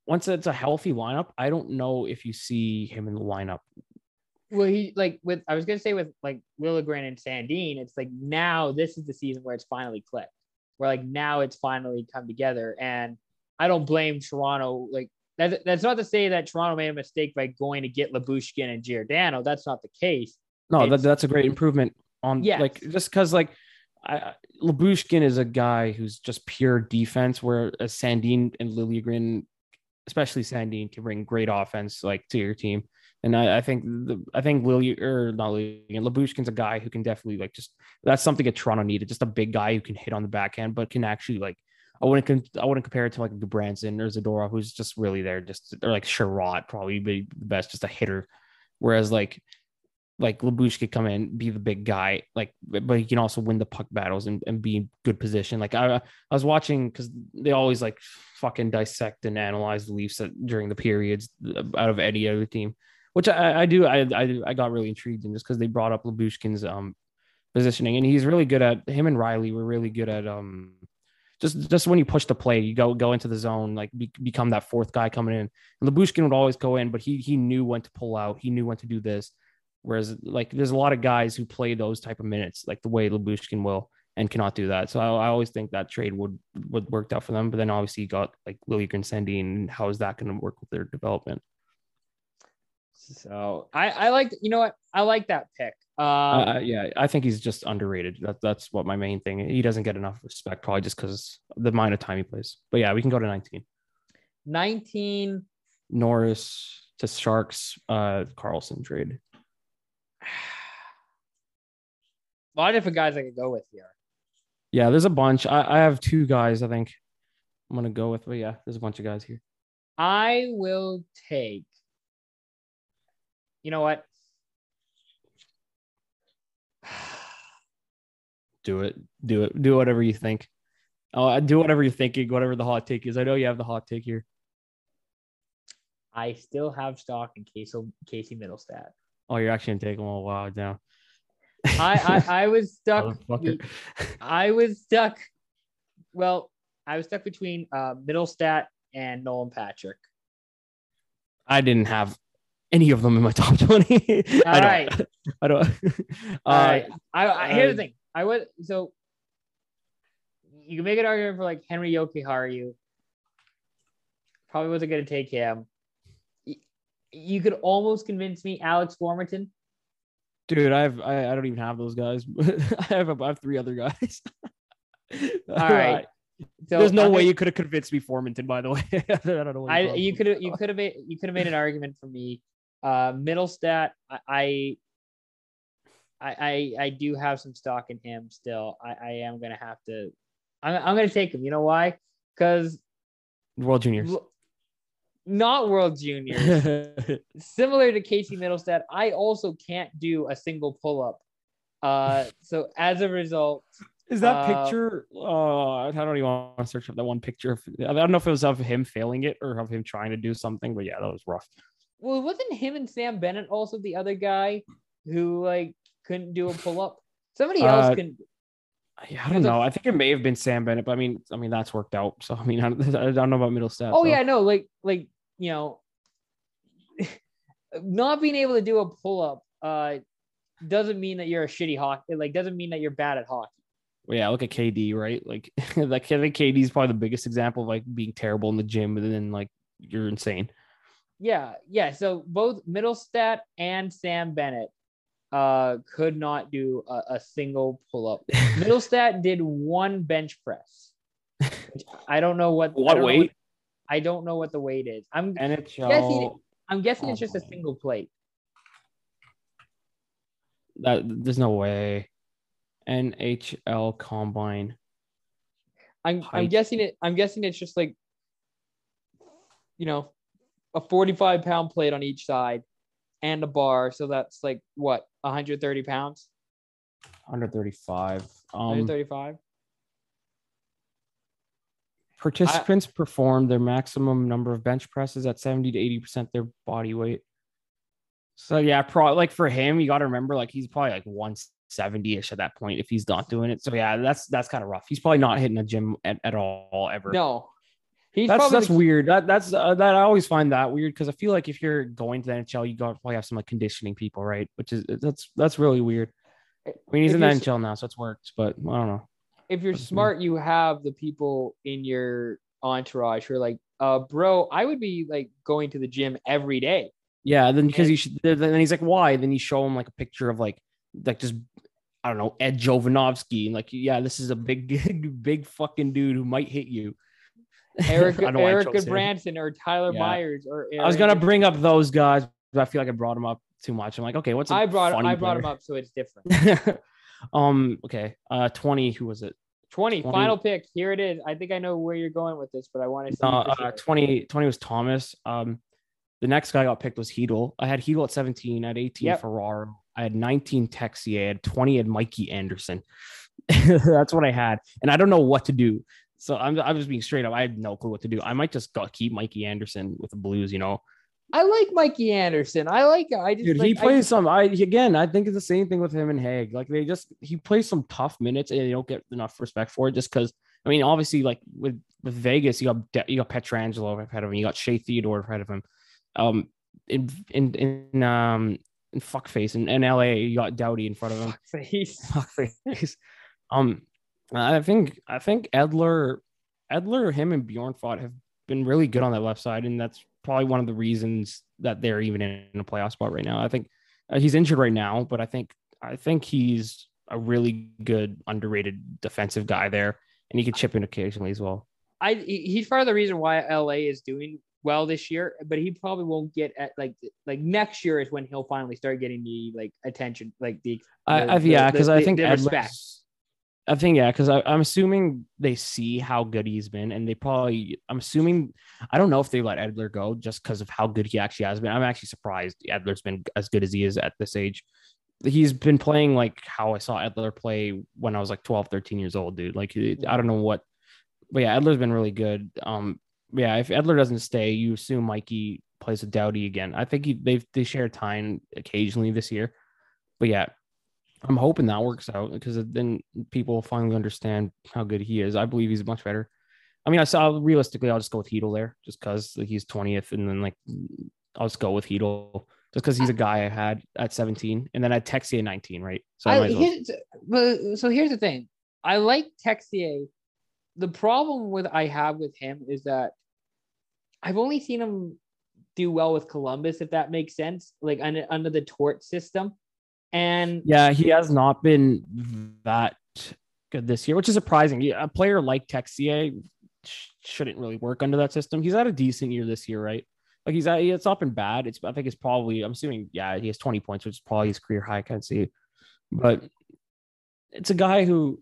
once it's a healthy lineup, I don't know if you see him in the lineup. well, he like with I was gonna say with like Liljegren and Sandin, it's like now this is the season where it's finally clicked. Where like now it's finally come together, and I don't blame Toronto. Like that's that's not to say that Toronto made a mistake by going to get Lyubushkin and Giordano. That's not the case. No, that, that's a great improvement on Yes. like just because like I, Lyubushkin is a guy who's just pure defense, whereas uh, Sandin and Liljegren, especially Sandin, can bring great offense like to your team. And I, I think the, I think Lily or not Liljegren, Lyubushkin's a guy who can definitely like just that's something that Toronto needed, just a big guy who can hit on the backhand, but can actually like I wouldn't con- I wouldn't compare it to like Branson or Zadora, who's just really there, just or like Sherrod, probably be the best, just a hitter. Whereas like like Labush could come in, be the big guy, like, but he can also win the puck battles and, and be in good position. Like I, I was watching because they always like fucking dissect and analyze the Leafs during the periods out of any other team, which I, I do. I, I I got really intrigued in just because they brought up Lyubushkin's um positioning and he's really good at him and Rielly were really good at um just just when you push the play, you go go into the zone, like be, become that fourth guy coming in. And Lyubushkin would always go in, but he he knew when to pull out. He knew when to do this. Whereas like there's a lot of guys who play those type of minutes, like the way Lyubushkin will, and cannot do that. So I, I always think that trade would would worked out for them. But then obviously you got like Liljegren and how is that going to work with their development? So I I like you know what I like that pick. Um, uh, yeah, I think he's just underrated. That, that's what my main thing. He doesn't get enough respect, probably just because the amount of time he plays. But yeah, we can go to 19. 19. Norris to Sharks, uh, Karlsson trade. A lot of different guys I could go with here. Yeah, there's a bunch. I, I have two guys I think I'm gonna go with, but yeah, there's a bunch of guys here. I will take. You know what? do it. Do it. Do whatever you think. Oh, do whatever you're thinking, whatever the hot take is. I know you have the hot take here. I still have stock in Casey, Casey Mittelstadt. Oh, you're actually gonna take him a while now. I, I I was stuck. I was stuck. Well, I was stuck between uh, Mittelstadt and Nolan Patrick. I didn't have any of them in my top twenty. All I don't. I don't. Uh, All right. I, I here's the thing. I would, so you can make an argument for like Henri Jokiharju. Probably wasn't going to take him. You could almost convince me Alex Formenton. Dude, I've I, I don't even have those guys. I have I have three other guys. All right. So There's no way you could have convinced me Formenton, by the way. I don't know. I you could have you could have made you could have made an argument for me. Uh Mittelstadt, I, I I I do have some stock in him still. I, I am gonna have to I'm I'm gonna take him. You know why? Because World Juniors. Not World Juniors. Similar to Casey Mittelstadt, I also can't do a single pull up. Uh, so as a result, is that uh, picture? Uh, I don't even want to search up that one picture. I don't know if it was of him failing it or of him trying to do something, but yeah, that was rough. Well, wasn't him and Sam Bennett also the other guy who like couldn't do a pull up? Somebody else uh, can. Yeah, I don't know. A, I think it may have been Sam Bennett, but I mean, I mean that's worked out. So I mean, I, I don't know about Mittelstadt. Oh so. yeah, no, like like you know, not being able to do a pull up uh doesn't mean that you're a shitty hockey. Like doesn't mean that you're bad at hockey. Well, yeah, look at KD, right? Like, like I think KD is probably the biggest example of like being terrible in the gym, and then like you're insane. Yeah, yeah. So both Mittelstadt and Sam Bennett uh, could not do a, a single pull up. Mittelstadt did one bench press. I don't know what what I weight. What, I don't know what the weight is. I'm NHL. guessing. I'm guessing it's just a single plate. That there's no way. NHL combine. I'm I'm guessing it. I'm guessing it's just like, you know, a 45 pound plate on each side, and a bar. So that's like what 130 pounds. 135. Um, 135. Participants I, perform their maximum number of bench presses at 70 to 80 percent their body weight. So yeah, pro like for him, you got to remember like he's probably like 170ish at that point if he's not doing it. So yeah, that's that's kind of rough. He's probably not hitting a gym at, at all ever. No, He's that's that's the, weird. That that's uh, that I always find that weird because I feel like if you're going to the NHL, you got probably have some like conditioning people, right? Which is that's that's really weird. I mean, he's in the NHL now, so it's worked, but I don't know. If you're smart, you have the people in your entourage who are like, uh, bro, I would be like going to the gym every day. Yeah, then because he should, then he's like, why? Then you show him like a picture of like like just I don't know Ed Jovanovski, and like, yeah, this is a big big fucking dude who might hit you. Eric Eric Branson or Tyler yeah. Myers or Eric. I was gonna bring up those guys, but I feel like I brought them up too much. I'm like, okay, what's I brought I brought them up, so it's different. um, okay, uh, twenty. Who was it? 20, 20, final pick. Here it is. I think I know where you're going with this, but I want to see. Uh, uh, 20, 20 was Thomas. Um, the next guy I got picked was Chytil. I had Chytil at 17, at 18 yep. Ferraro. I had 19 Texier. I had 20 at Mikey Anderson. That's what I had. And I don't know what to do. So I'm I'm just being straight up. I had no clue what to do. I might just go keep Mikey Anderson with the Blues. You know. I like Mikey Anderson. I like. I just dude. Like, he plays just, some. I again. I think it's the same thing with him and Hague. Like they just he plays some tough minutes and they don't get enough respect for it. Just because I mean, obviously, like with with Vegas, you got you got Pietrangelo ahead of him. You got Shea Theodore ahead of him. Um, in in in um in fuckface in, in LA, you got Doughty in front of him. Fuckface. Fuckface. Um, I think I think Edler, Edler, him and Bjornfot have been really good on that left side, and that's probably one of the reasons that they're even in a playoff spot right now. I think uh, he's injured right now, but I think I think he's a really good underrated defensive guy there, and he can chip in occasionally as well. I he's part of the reason why LA is doing well this year, but he probably won't get at like like next year is when he'll finally start getting the like attention, like the, the- I the- yeah, because I think the Edler's-. I think yeah, because I'm assuming they see how good he's been, and they probably. I'm assuming I don't know if they let Edler go just because of how good he actually has been. I'm actually surprised Edler's been as good as he is at this age. He's been playing like how I saw Edler play when I was like 12, 13 years old, dude. Like I don't know what, but yeah, Edler's been really good. Um, yeah, if Edler doesn't stay, you assume Mikey plays with Doughty again. I think he, they've they share time occasionally this year, but yeah, I'm hoping that works out because then people will finally understand how good he is. I believe he's much better. I mean, I saw realistically, I'll just go with Chytil there just because like, he's 20th, and then like I'll just go with Chytil just because he's a guy I had at 17, and then I Texier at 19, right? So I, I, well. here's, so here's the thing. I like Texier. The problem with I have with him is that I've only seen him do well with Columbus, if that makes sense, like under under the tort system. And Yeah, he has not been that good this year, which is surprising. A player like Texier sh- shouldn't really work under that system. He's had a decent year this year, right? Like he's at, it's not been bad. It's I think it's probably I'm assuming yeah he has 20 points, which is probably his career high. I can't see, but it's a guy who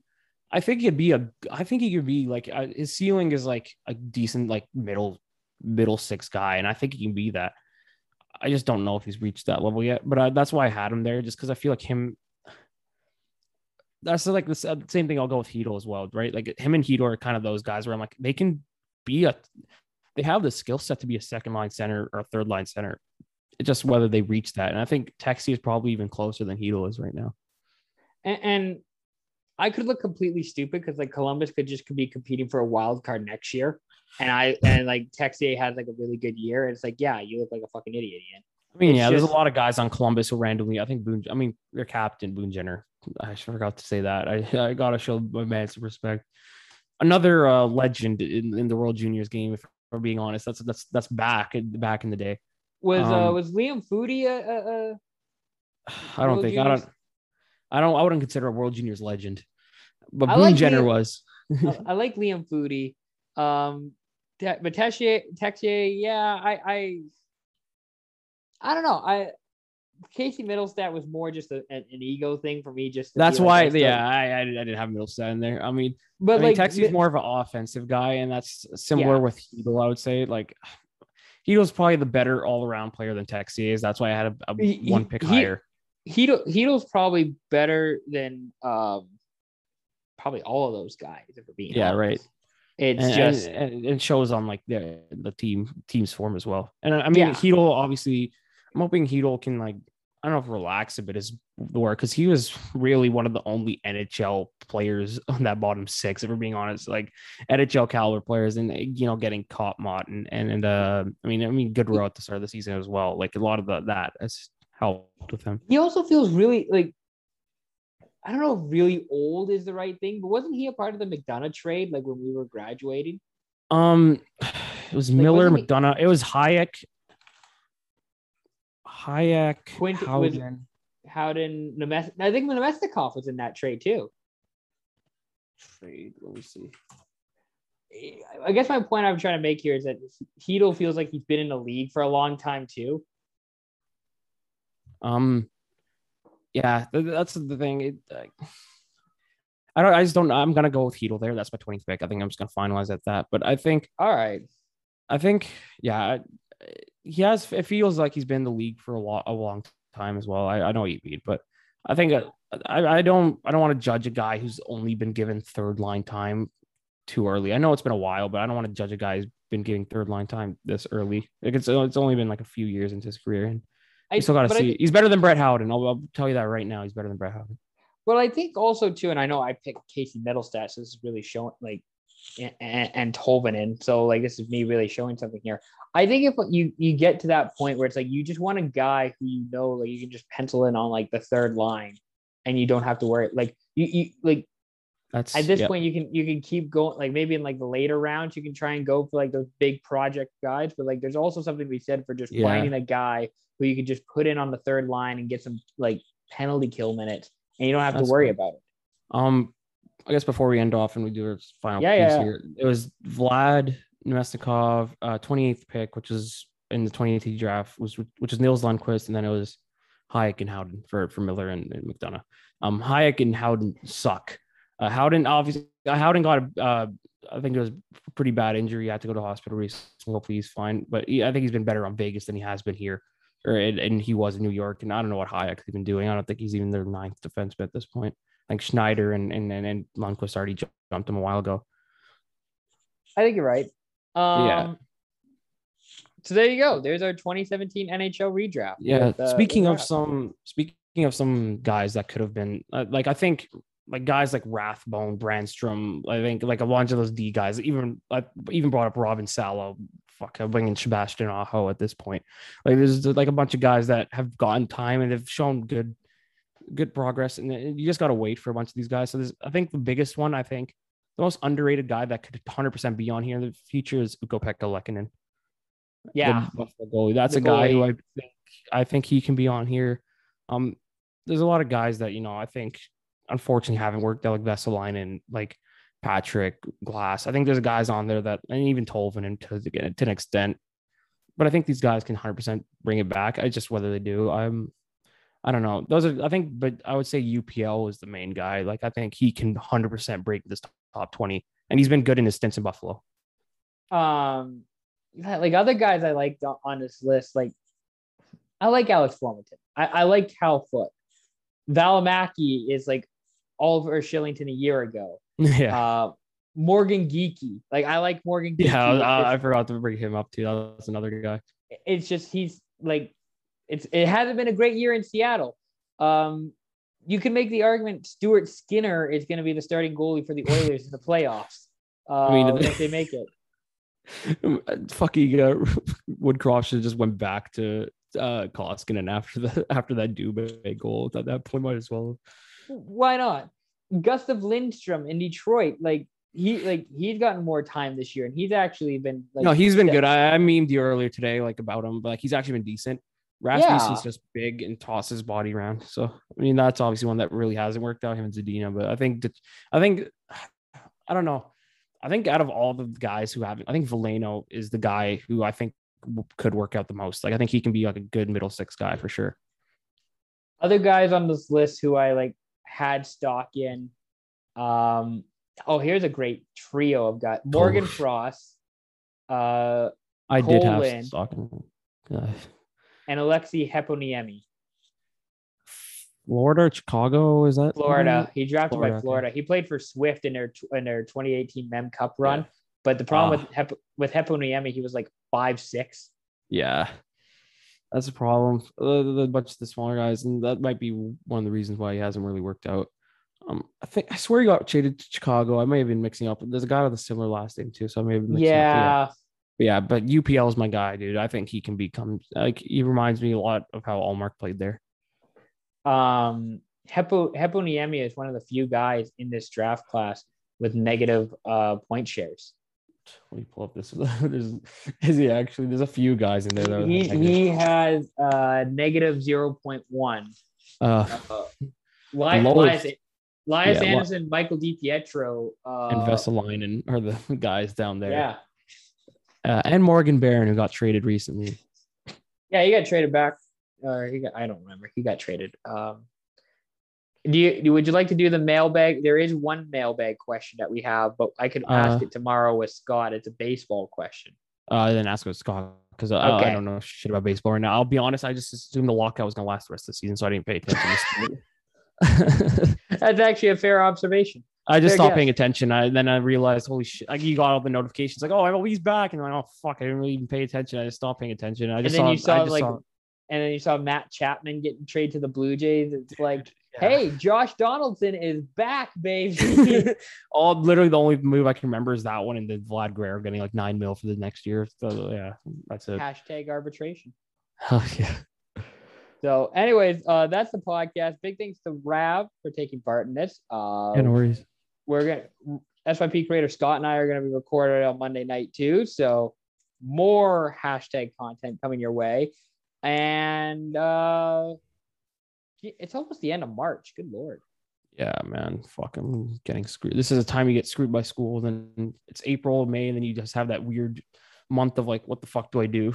I think he'd be a I think he could be like uh, his ceiling is like a decent like middle middle six guy, and I think he can be that. I just don't know if he's reached that level yet, but I, that's why I had him there, just because I feel like him. That's like the s- uh, same thing. I'll go with Hedo as well, right? Like him and Hedo are kind of those guys where I'm like they can be a, they have the skill set to be a second line center or a third line center. It's just whether they reach that, and I think Texier is probably even closer than Hedo is right now. and, and I could look completely stupid because like Columbus could just could be competing for a wild card next year. And I and like Texier had like a really good year. And it's like, yeah, you look like a fucking idiot, Ian. I mean, It's yeah, there's a lot of guys on Columbus who randomly. I think Boone. I mean, their captain Boone Jenner. I forgot to say that. I I gotta show my man some respect. Another uh, legend in, in the World Juniors game. If we're being honest, that's that's that's back back in the day. Was uh Um, was Liam Foudy a, a, a I don't World think I don't. I don't. I wouldn't consider a World Juniors legend, but I Boone like Jenner Liam- was. I, I like Liam Foudy. Um, Te- but Texier, Texier, yeah, I, I, I don't know. I Casey Mittelstadt was more just a, an, an ego thing for me. Just That's why. Still- yeah, I, I didn't have Middlestat in there. I mean, But I mean, like, Texier's Mi- more of an offensive guy, and that's similar Yeah. with Chytil. I would say like Chytil's probably the better all around player than Texier is. That's why I had a, a he- one pick he- higher. Chytil, Chytil's probably better than um, probably all of those guys. If we're being Yeah, honest. right. It's and, just and, it shows on like the the team team's form as well. And I mean, Yeah. Chytil obviously, I'm hoping Chytil can like I don't know if relax a bit is the word because he was really one of the only NHL players on that bottom six. If we're being honest, like NHL caliber players, and you know, getting caught Motte and and, and uh, I mean, I mean, Goodrow at the start of the season as well. Like a lot of the that has helped with him. he also feels really like I don't know if really old is the right thing, but wasn't he a part of the McDonagh trade like when we were graduating? Um, it was Like, Miller, wasn't he- McDonagh. It was Hajek, Hajek, Quint- was- Howden. Howden, Nemes- I think Namestnikov was in that trade too. Trade. Let me see. I guess my point I'm trying to make here is that Chytil feels like he's been in the league for a long time too. Um, yeah, th- that's the thing. It, like, I don't. I just don't. I'm gonna go with Chytil there. That's my 20th pick. I think I'm just gonna finalize at that. But I think, All right. I think, yeah, he has. It feels like he's been in the league for a lot, a long time as well. I, I know you mean, but I think uh, I, I don't. I don't want to judge a guy who's only been given third line time too early. I know it's been a while, but I don't want to judge a guy who's been getting third line time this early. Like it's it's only been like a few years into his career, and I you still got to but I see. he's better than Brett Howden. I'll, I'll tell you that right now. He's better than Brett Howden. Well, I think also too, and I know I picked Casey Mittelstadt, so this is really showing like and, and Tolvanen. So like this is me really showing something here. I think if you you get to that point where it's like you just want a guy who you know like you can just pencil in on like the third line, and you don't have to worry like you, you like That's at this yeah. point you can you can keep going like maybe in like the later rounds you can try and go for like those big project guys but like there's also something to be said for just Yeah. finding a guy who you can just put in on the third line and get some like penalty kill minutes and you don't have That's to worry fine. about it Um, I guess before we end off and we do our final Yeah, piece yeah. here, it was Vlad Namestnikov, uh, 28th pick, which is in the 2018 draft, was which is Nils Lundkvist, and then it was Hajek and Howden for for Miller and, and McDonagh. Um, Hajek and Howden suck. Uh, Howden obviously uh, Howden got a uh, I think it was a pretty bad injury. He had to go to hospital recently. Hopefully he's fine, but he, I think he's been better on Vegas than he has been here. Or and, and he was in New York, and I don't know what Hajek's even doing. I don't think he's even their ninth defenseman at this point. I think Schneider and and and, and Lundkvist already jumped him a while ago. i think you're right um Yeah. so there you go there's our 2017 nhl redraft Yeah. with, uh, speaking of some, speaking of some guys that could have been uh, like, I think like guys like Rathbone, Brannstrom. I think like a bunch of those D guys. Even I even brought up Robin Salo. Fuck, I'm bringing Sebastian Aho at this point. Like there's like a bunch of guys that have gotten time and they've shown good, good progress. And you just got to wait for a bunch of these guys. So there's, I think the biggest one, I think the most underrated guy that could 100% be on here in the future is Ukko-Pekka Luukkonen yeah the goalie. That's The a guy who. I think I think he can be on here. Um, there's a lot of guys that you know I think unfortunately haven't worked out like Vesalainen, like Patrick Glass. I think there's guys on there that and even Tolvanen to to an extent, but I think these guys can 100 percent bring it back. I just whether they do, I'm. I don't know. Those are I think, but I would say UPL is the main guy. Like I think he can 100 percent break this top 20, and he's been good in his stints in Buffalo. um like other guys I liked on- this list, like I like Alex Formenton. I, I like Cal Foote. Valimaki is like Oliver Shillington a year ago. yeah. Uh Morgan Geekie. Like I like Morgan Geekie. Yeah, I, I forgot to bring him up too. That was another guy. it's just he's like it's it hasn't been a great year in Seattle. Um you can make the argument Stuart Skinner is going to be the starting goalie for the Oilers in the playoffs. Uh, I mean, if they make it. Fucking uh, Woodcroft should have just went back to uh Koskinen after the after that Dubé goal. At that point, might as well. Why not? Gustav Lindstrom in Detroit, like he like he's gotten more time this year, and he's actually been like no, he's been good. I, I memed you earlier today, like about him, but like he's actually been decent. Rasmussen's Yeah. just big and tosses his body around. So I mean, that's obviously one that really hasn't worked out. Him and Zadina, but I think I think I don't know. I think out of all the guys who haven't, I think Valeno is the guy who I think could work out the most. Like I think he can be like a good middle six guy for sure. other guys on this list who I like had stock in. Um, oh, here's a great trio of guys: Morgan. Frost, uh, I did have Colin. stock in uh, and Aleksi Heponiemi. Florida, Chicago. Is that Florida. He drafted Florida, by okay. Florida. He played for Swift in their in their 2018 Mem Cup run. Yeah. But the problem Ah. with Hep, with Heponiemi, he was like five six. Yeah, that's a problem. The bunch of the smaller guys, and that might be one of the reasons why he hasn't really worked out. Um, I think I swear he got traded to Chicago. I may have been mixing up. There's a guy with a similar last name too, so I may have been mixing up. Yeah. But yeah, but UPL is my guy, dude. I think he can become like he reminds me a lot of how Allmark played there. Um, Hepo Heponiemi is one of the few guys in this draft class with negative uh point shares. Let me pull up this. There's, is he actually? There's a few guys in there. That He, he has uh negative 0.1. uh, Uh, Li- lowest- Lias, Lias Yeah, Andersson, Michael DiPietro, uh, and Vesalainen are the guys down there. yeah, uh, and Morgan Barron who got traded recently. yeah, he got traded back. Or he got, I don't remember. He got traded. Um, do you would you like to do the mailbag? There is one mailbag question that we have, but I could ask Uh, it tomorrow with Scott. It's a baseball question. Uh, then ask with Scott because I, I don't know shit about baseball right now. I'll be honest. I just assumed the lockout was gonna last the rest of the season, so I didn't pay attention. That's actually a fair observation. I just Fair stopped guess. paying attention. I then I realized, holy shit! Like you got all the notifications, like, oh, he's back, and I'm like, oh fuck, I didn't really even pay attention. I just stopped paying attention. I And just then saw, you saw like, saw- and then you saw Matt Chapman getting traded to the Blue Jays. It's like, Yeah. hey, Josh Donaldson is back, baby. all literally the only move I can remember is that one, and then Vlad Guerrero getting like nine mil for the next year. So yeah, that's it. Hashtag arbitration. Oh yeah. So, anyways, uh, that's the podcast. Big thanks to Rav for taking part in this. Uh, Yeah, no worries. we're gonna SYP creator Scott and I are gonna be recorded on Monday night too. So more hashtag content coming your way. And uh it's almost the end of March. Good lord. Yeah, man, fucking getting screwed. This is a time you get screwed by school. Then it's April, May, and then you just have that weird month of like, what the fuck do I do?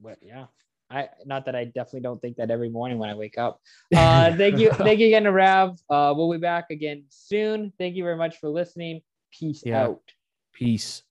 But yeah, I not that I definitely don't think that every morning when I wake up. Uh, thank you, thank you again to Rav. Uh, we'll be back again soon. Thank you very much for listening. Peace Yeah. out. Peace.